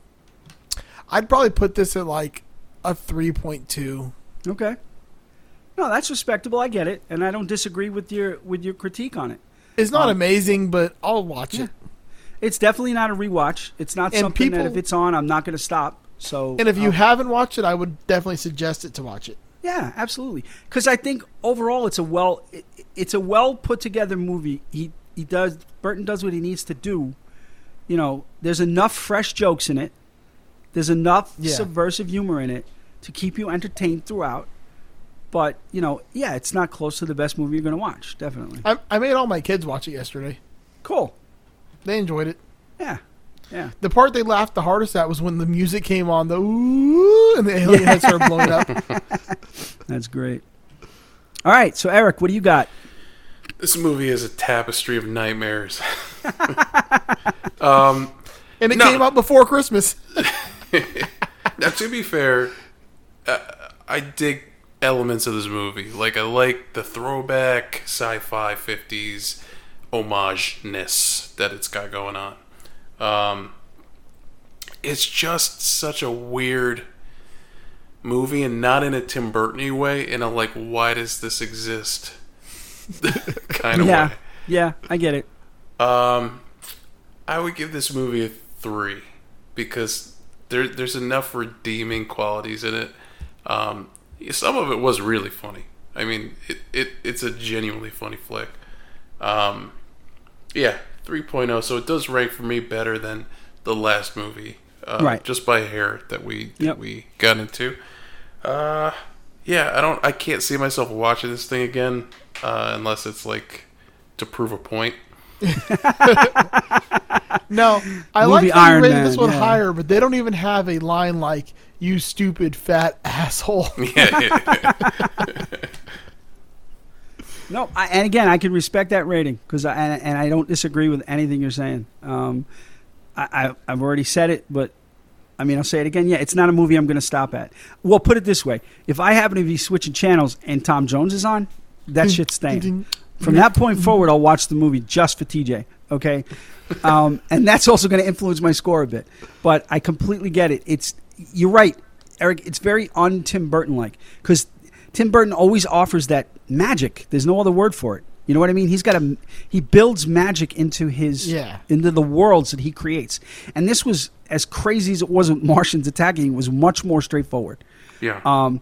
[SPEAKER 1] I'd probably put this at like a three point two.
[SPEAKER 3] Okay. No, that's respectable. I get it, and I don't disagree with your with your critique on it.
[SPEAKER 1] It's not
[SPEAKER 3] Um,
[SPEAKER 1] amazing, but I'll watch
[SPEAKER 3] Yeah.
[SPEAKER 1] it.
[SPEAKER 3] It's definitely not a rewatch. It's not
[SPEAKER 1] And
[SPEAKER 3] something that if it's on, I'm not going to stop. So,
[SPEAKER 1] And if you
[SPEAKER 3] um,
[SPEAKER 1] haven't watched it, I would definitely suggest it to watch it.
[SPEAKER 3] Yeah, absolutely. Because I think overall it's a well it, it's a well put together movie. He he does Burton does what he needs to do. You know, there's enough fresh jokes in it, There's enough
[SPEAKER 1] Yeah.
[SPEAKER 3] subversive humor in it to keep you entertained throughout. But you know, yeah, it's not close to the best movie you're going to watch. Definitely.
[SPEAKER 1] I, I made all my kids watch it yesterday.
[SPEAKER 3] Cool.
[SPEAKER 1] They enjoyed it.
[SPEAKER 3] Yeah. Yeah.
[SPEAKER 1] The part they laughed the hardest at was when the music came on, the ooh, and the alien head started blowing up. <laughs>
[SPEAKER 3] That's great. All right, so Eric, what do you got?
[SPEAKER 2] This movie is a tapestry of nightmares. <laughs> um,
[SPEAKER 1] And it
[SPEAKER 2] No.
[SPEAKER 1] came out before Christmas. <laughs> <laughs>
[SPEAKER 2] now, to be fair, uh, I dig elements of this movie. Like, I like the throwback sci-fi '50s homage-ness that it's got going on. Um, it's just such a weird movie, and not in a Tim Burton way. In a like, why does this exist? <laughs> kind of
[SPEAKER 3] yeah.
[SPEAKER 2] way.
[SPEAKER 3] Yeah, I get it.
[SPEAKER 2] Um, I would give this movie a three because there there's enough redeeming qualities in it. Um, some of it was really funny. I mean, it, it it's a genuinely funny flick. Um, yeah, 3.0. So it does rank for me better than the last movie, uh,
[SPEAKER 3] Right.
[SPEAKER 2] Just by hair that we that
[SPEAKER 3] Yep.
[SPEAKER 2] we got into. Uh, yeah, I don't. I can't see myself watching this thing again uh, unless it's like to prove a point. <laughs> <laughs>
[SPEAKER 1] No, I
[SPEAKER 3] Movie
[SPEAKER 1] like how you rated
[SPEAKER 3] Man,
[SPEAKER 1] this one
[SPEAKER 3] yeah.
[SPEAKER 1] higher, but they don't even have a line like "you stupid fat <laughs> asshole." <laughs>
[SPEAKER 2] Yeah, yeah. <laughs>
[SPEAKER 3] No, I, and again, I can respect that rating because I and, and I don't disagree with anything you're saying. Um, I, I I've already said it, but I mean I'll say it again. Yeah, it's not a movie I'm going to stop at. Well, put it this way: if I happen to be switching channels and Tom Jones is on, that shit's staying. From that point forward, I'll watch the movie just for TJ. Okay, um, and that's also going to influence my score a bit. But I completely get it. It's you're right, Eric. It's very un Tim Burton like because Tim Burton always offers that magic. There's no other word for it. You know what I mean? He's got a he builds magic into his
[SPEAKER 1] Yeah.
[SPEAKER 3] into the worlds that he creates. And this was as crazy as it was with <laughs> Martians attacking. It was much more straightforward.
[SPEAKER 2] yeah.
[SPEAKER 3] Um,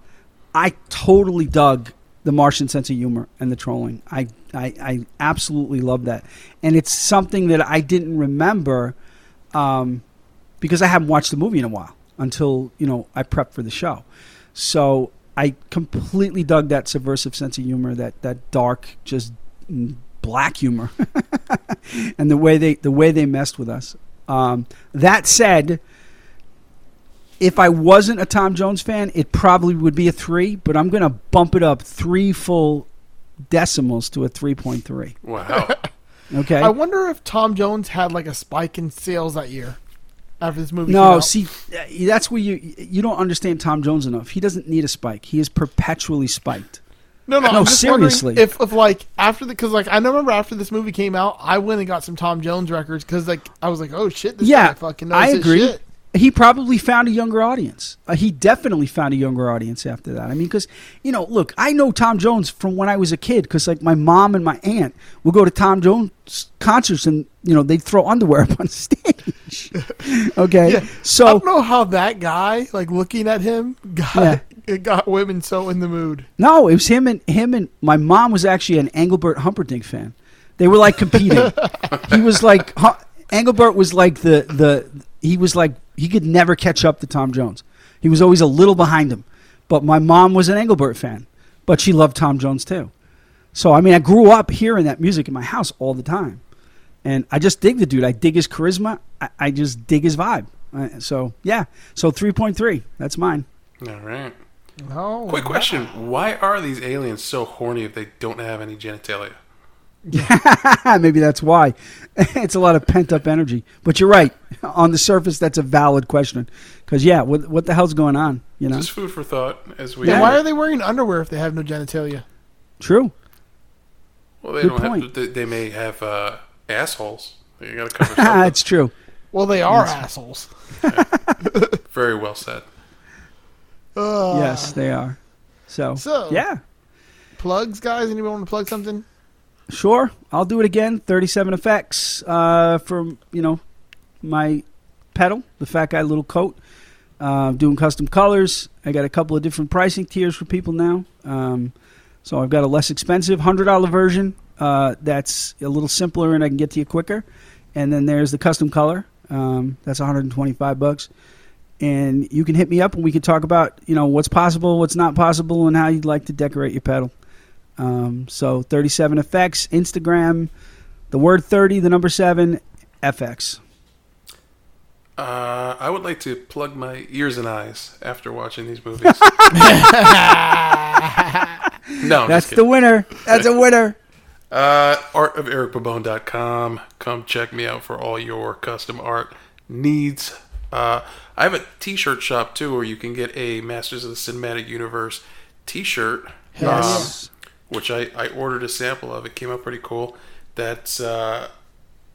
[SPEAKER 3] I totally dug the Martian sense of humor and the trolling. I, I, I absolutely love that, and it's something that I didn't remember um, because I haven't watched the movie in a while until you know I prepped for the show. So I completely dug that subversive sense of humor, that that dark, just black humor, <laughs> and the way they the way they messed with us. Um, that said, if I wasn't a Tom Jones fan, it probably would be a three, but I'm going to bump it up three full decimals to a 3.3.
[SPEAKER 2] wow. <laughs>
[SPEAKER 3] Okay?
[SPEAKER 1] I wonder if Tom Jones had like a spike in sales that year after this movie. came
[SPEAKER 3] no,
[SPEAKER 1] out.
[SPEAKER 3] see, uh, that's where you you don't understand Tom Jones enough. He doesn't need a spike. He is perpetually spiked.
[SPEAKER 1] no, no,
[SPEAKER 3] no,
[SPEAKER 1] I'm just wondering
[SPEAKER 3] seriously.
[SPEAKER 1] If, if like after the, because like I remember after this movie came out, I went and got some Tom Jones records because like I was like, oh shit, this
[SPEAKER 3] yeah,
[SPEAKER 1] guy fucking knows
[SPEAKER 3] I agree.
[SPEAKER 1] shit.
[SPEAKER 3] He probably found a younger audience. Uh, he definitely found a younger audience after that. I mean, because you know, look, I know Tom Jones from when I was a kid. Because like my mom and my aunt would go to Tom Jones concerts, and you know they'd throw underwear <laughs> up on stage. <laughs> okay,
[SPEAKER 1] Yeah. I don't know how that guy, like looking at him, got
[SPEAKER 3] Yeah. <laughs>
[SPEAKER 1] it got women so in the mood.
[SPEAKER 3] No, it was him and him and my mom was actually an Engelbert Humperdinck fan. They were like competing. he was like Engelbert was like the the he was like he could never catch up to Tom Jones. He was always a little behind him. But my mom was an Engelbert fan, but she loved Tom Jones too. So I mean, I grew up hearing that music in my house all the time, and I just dig the dude. I dig his charisma. I, I just dig his vibe. So yeah, so three point three. That's mine.
[SPEAKER 2] All right.
[SPEAKER 1] Oh,
[SPEAKER 2] Quick question: Why are these aliens so horny if they don't have any genitalia? <laughs>
[SPEAKER 3] Maybe that's why. <laughs> it's a lot of pent up energy. But you're right. <laughs> On the surface, that's a valid question. Because yeah, what what the hell's going on? You know,
[SPEAKER 2] Just food for thought as we.
[SPEAKER 3] Yeah.
[SPEAKER 1] why are they wearing underwear if they have no genitalia?
[SPEAKER 3] true.
[SPEAKER 2] well, they
[SPEAKER 3] Good
[SPEAKER 2] don't
[SPEAKER 3] point.
[SPEAKER 2] have. They, they may have uh, assholes. You got to cover something.
[SPEAKER 3] it's true.
[SPEAKER 1] Well, they are assholes.
[SPEAKER 2] Very well said.
[SPEAKER 1] Uh,
[SPEAKER 3] yes, they are. So,
[SPEAKER 1] So-
[SPEAKER 3] yeah,
[SPEAKER 1] Plugs, guys. Anyone want to plug something?
[SPEAKER 3] Sure. I'll do it again. Thirty-seven effects uh, from you know my pedal, the Fat Guy Little Coat. Uh, doing custom colors. I got a couple of different pricing tiers for people now. Um, so I've got a less expensive hundred dollar version uh, that's a little simpler and I can get to you quicker. And then there's the custom color. Um, that's 125 bucks. and you can hit me up and we can talk about you know what's possible, what's not possible, and how you'd like to decorate your pedal. Um, so 37 FX, Instagram, the word 30, the number seven, FX.
[SPEAKER 2] Uh, I would like to plug my ears and eyes after watching these movies. <laughs> no,
[SPEAKER 3] That's the winner. That's a winner.
[SPEAKER 2] Uh, artofericpabone.com. Come check me out for all your custom art needs. Uh, I have a t-shirt shop too, where you can get a Masters of the Cinematic Universe t-shirt,
[SPEAKER 3] Yes.
[SPEAKER 2] Which I, I ordered a sample of. It came out pretty cool. That's uh,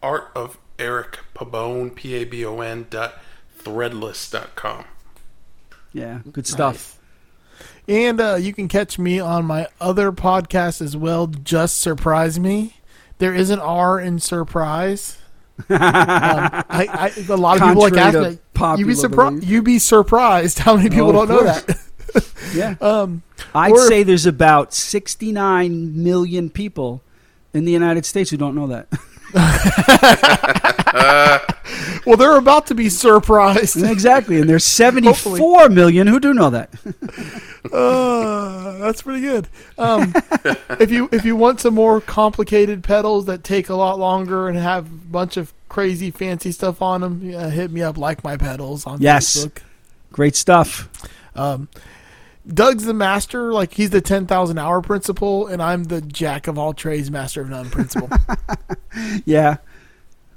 [SPEAKER 2] art of Eric Pabone, P-A-B-O-N dot threadless dot com.
[SPEAKER 3] Yeah, good stuff.
[SPEAKER 1] And uh, you can catch me on my other podcast as well. Just surprise me. There is an R in surprise. um, <laughs> I, I, a lot of people like
[SPEAKER 3] Contrary
[SPEAKER 1] ask
[SPEAKER 3] to
[SPEAKER 1] me. You
[SPEAKER 3] popular
[SPEAKER 1] be surprised. You be surprised how many people
[SPEAKER 3] Oh,
[SPEAKER 1] don't know that. <laughs>
[SPEAKER 3] Yeah.
[SPEAKER 1] Um,
[SPEAKER 3] I'd
[SPEAKER 1] Or-
[SPEAKER 3] say there's about 69 million people in the United States who don't know that. <laughs>
[SPEAKER 1] well, they're about to be surprised. <laughs>
[SPEAKER 3] exactly. And there's 74 million who do know that. <laughs>
[SPEAKER 1] Uh, that's pretty good. Um, if you if you want some more complicated pedals that take a lot longer and have a bunch of crazy fancy stuff on them, yeah, hit me up. Like my pedals on
[SPEAKER 3] Yes.
[SPEAKER 1] Facebook.
[SPEAKER 3] Great stuff.
[SPEAKER 1] Um, Doug's the master, like he's the ten thousand hour principle, and I'm the jack of all trades, master of none principle. <laughs>
[SPEAKER 3] Yeah.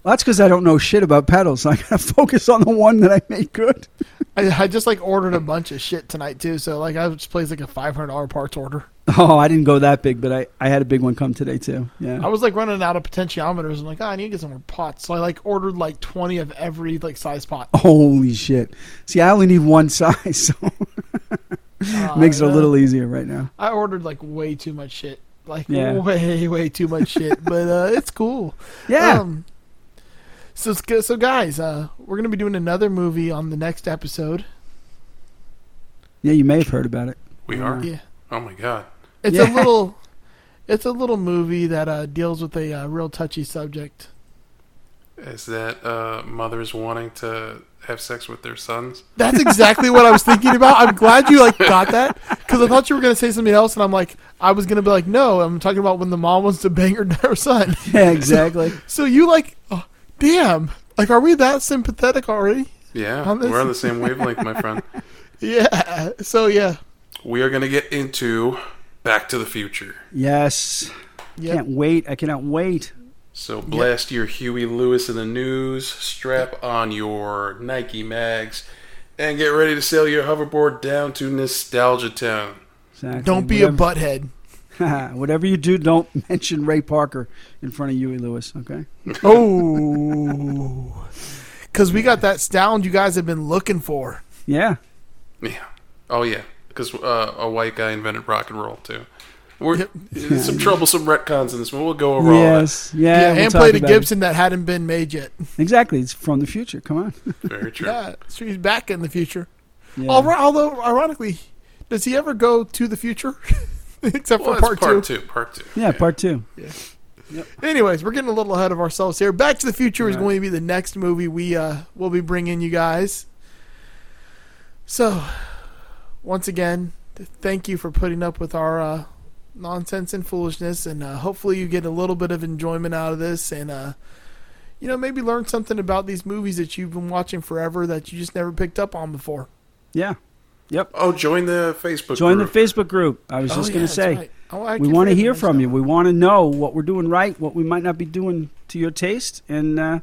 [SPEAKER 3] Well, that's because I don't know shit about pedals. <laughs> I gotta focus on the one that I make good. <laughs>
[SPEAKER 1] I, I just like ordered a bunch of shit tonight too, so like I just placed like a five hundred dollar parts order.
[SPEAKER 3] Oh, I didn't go that big, but I, I had a big one come today too. Yeah, I
[SPEAKER 1] was like running out of potentiometers I'm like, oh, I need to get some more pots, so I like ordered like twenty of every like size pot.
[SPEAKER 3] Holy shit. See, I only need one size, so
[SPEAKER 1] Uh,
[SPEAKER 3] makes it a little easier right now.
[SPEAKER 1] I ordered like way too much shit, like
[SPEAKER 3] Yeah.
[SPEAKER 1] way way too much shit, <laughs> but uh, it's cool.
[SPEAKER 3] Yeah.
[SPEAKER 1] Um, so so guys, uh, we're gonna be doing another movie on the next episode.
[SPEAKER 3] yeah, you may have heard about it.
[SPEAKER 2] We are.
[SPEAKER 1] Yeah.
[SPEAKER 2] Oh my god.
[SPEAKER 1] It's
[SPEAKER 3] Yeah.
[SPEAKER 1] a little, it's a little movie that uh, deals with a uh, real touchy subject.
[SPEAKER 2] Is that uh, mothers wanting to have sex with their sons?
[SPEAKER 1] That's exactly what I was thinking about. I'm glad you like got that because I thought you were gonna say something else, and I'm like, I was gonna be like, no, I'm talking about when the mom wants to bang her, her <laughs> son. <laughs>
[SPEAKER 3] Yeah, exactly.
[SPEAKER 1] So you like, oh, damn, like, are we that sympathetic already?
[SPEAKER 2] Yeah,
[SPEAKER 1] On
[SPEAKER 2] we're on the same wavelength, my friend. <laughs>
[SPEAKER 1] Yeah. So yeah.
[SPEAKER 2] We are going to get into Back to the Future.
[SPEAKER 3] yes.
[SPEAKER 1] Yep.
[SPEAKER 3] Can't wait. I cannot wait.
[SPEAKER 2] So blast your Huey Lewis and the News, strap on your Nike mags, and get ready to sail your hoverboard down to Nostalgia Town.
[SPEAKER 3] Exactly.
[SPEAKER 1] Don't be a butthead. <laughs>
[SPEAKER 3] whatever you do, don't <laughs> mention Ray Parker in front of Huey Lewis. Okay. <laughs>
[SPEAKER 1] Oh. Because we got that sound you guys have been looking for.
[SPEAKER 3] Yeah.
[SPEAKER 2] Yeah. Oh yeah, because uh, a white guy invented rock and roll too. We're
[SPEAKER 1] Yep.
[SPEAKER 2] some troublesome retcons in this one. We'll go over all
[SPEAKER 3] yes. Yeah.
[SPEAKER 1] Yeah,
[SPEAKER 3] we'll
[SPEAKER 1] and
[SPEAKER 3] talk
[SPEAKER 1] played a
[SPEAKER 3] about it.
[SPEAKER 1] Gibson that hadn't been made yet.
[SPEAKER 3] Exactly. It's from the future. Come on.
[SPEAKER 2] that. <laughs> Very true.
[SPEAKER 1] Yeah, so he's back in the future.
[SPEAKER 3] Yeah.
[SPEAKER 1] Although, although, ironically, does he ever go to the future? <laughs> Except
[SPEAKER 2] Well,
[SPEAKER 1] for part,
[SPEAKER 2] part
[SPEAKER 1] two.
[SPEAKER 2] two. Part two.
[SPEAKER 3] yeah, Part two. Yeah.
[SPEAKER 1] Anyways, we're getting a little ahead of ourselves here. Back to the Future is going to be the next movie we uh, will be bringing you guys. So, once again, thank you for putting up with our uh, nonsense and foolishness, and uh, hopefully you get a little bit of enjoyment out of this, and uh, you know maybe learn something about these movies that you've been watching forever that you just never picked up on before.
[SPEAKER 3] Yeah. Yep.
[SPEAKER 2] Oh, join the Facebook.
[SPEAKER 3] Join
[SPEAKER 2] group.
[SPEAKER 3] the Facebook group. I was
[SPEAKER 1] Oh,
[SPEAKER 3] just
[SPEAKER 1] yeah,
[SPEAKER 3] going to say.
[SPEAKER 1] right. Oh,
[SPEAKER 3] we want to hear from you. We want to know what we're doing right, what we might not be doing to your taste, and uh,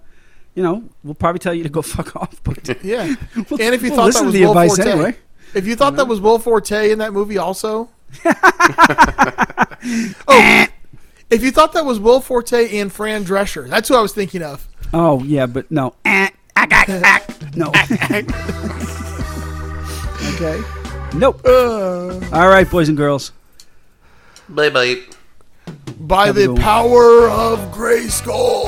[SPEAKER 3] you know, we'll probably tell you to go <laughs> fuck off. But
[SPEAKER 1] Yeah, <laughs>
[SPEAKER 3] we'll,
[SPEAKER 1] And if you
[SPEAKER 3] we'll
[SPEAKER 1] thought
[SPEAKER 3] listen
[SPEAKER 1] that was
[SPEAKER 3] to the
[SPEAKER 1] Will
[SPEAKER 3] advice
[SPEAKER 1] Forte.
[SPEAKER 3] anyway.
[SPEAKER 1] If you thought that was Will Forte in that movie, also. <laughs> oh, if you thought that was Will Forte and Fran Drescher, that's who I was thinking of.
[SPEAKER 3] Oh yeah, but no, <laughs> no. <laughs> okay. Nope.
[SPEAKER 1] Uh,
[SPEAKER 3] All right, boys and girls.
[SPEAKER 2] Bye bye.
[SPEAKER 1] by
[SPEAKER 3] Have
[SPEAKER 1] the
[SPEAKER 3] good one.
[SPEAKER 1] power of Grayskull.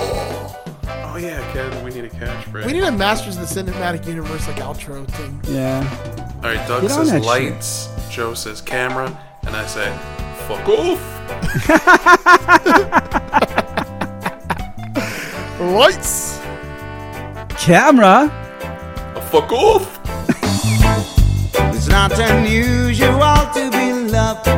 [SPEAKER 2] Oh yeah, Ken. We need a catchphrase.
[SPEAKER 1] We need a Masters of the Cinematic Universe like outro thing.
[SPEAKER 3] Yeah.
[SPEAKER 2] All right, Doug
[SPEAKER 3] Get
[SPEAKER 2] says
[SPEAKER 3] that
[SPEAKER 2] lights. Joe says camera, and I say fuck off. <laughs>
[SPEAKER 1] Lights.
[SPEAKER 3] Camera.
[SPEAKER 2] A fuck off.
[SPEAKER 4] It's not unusual to be loved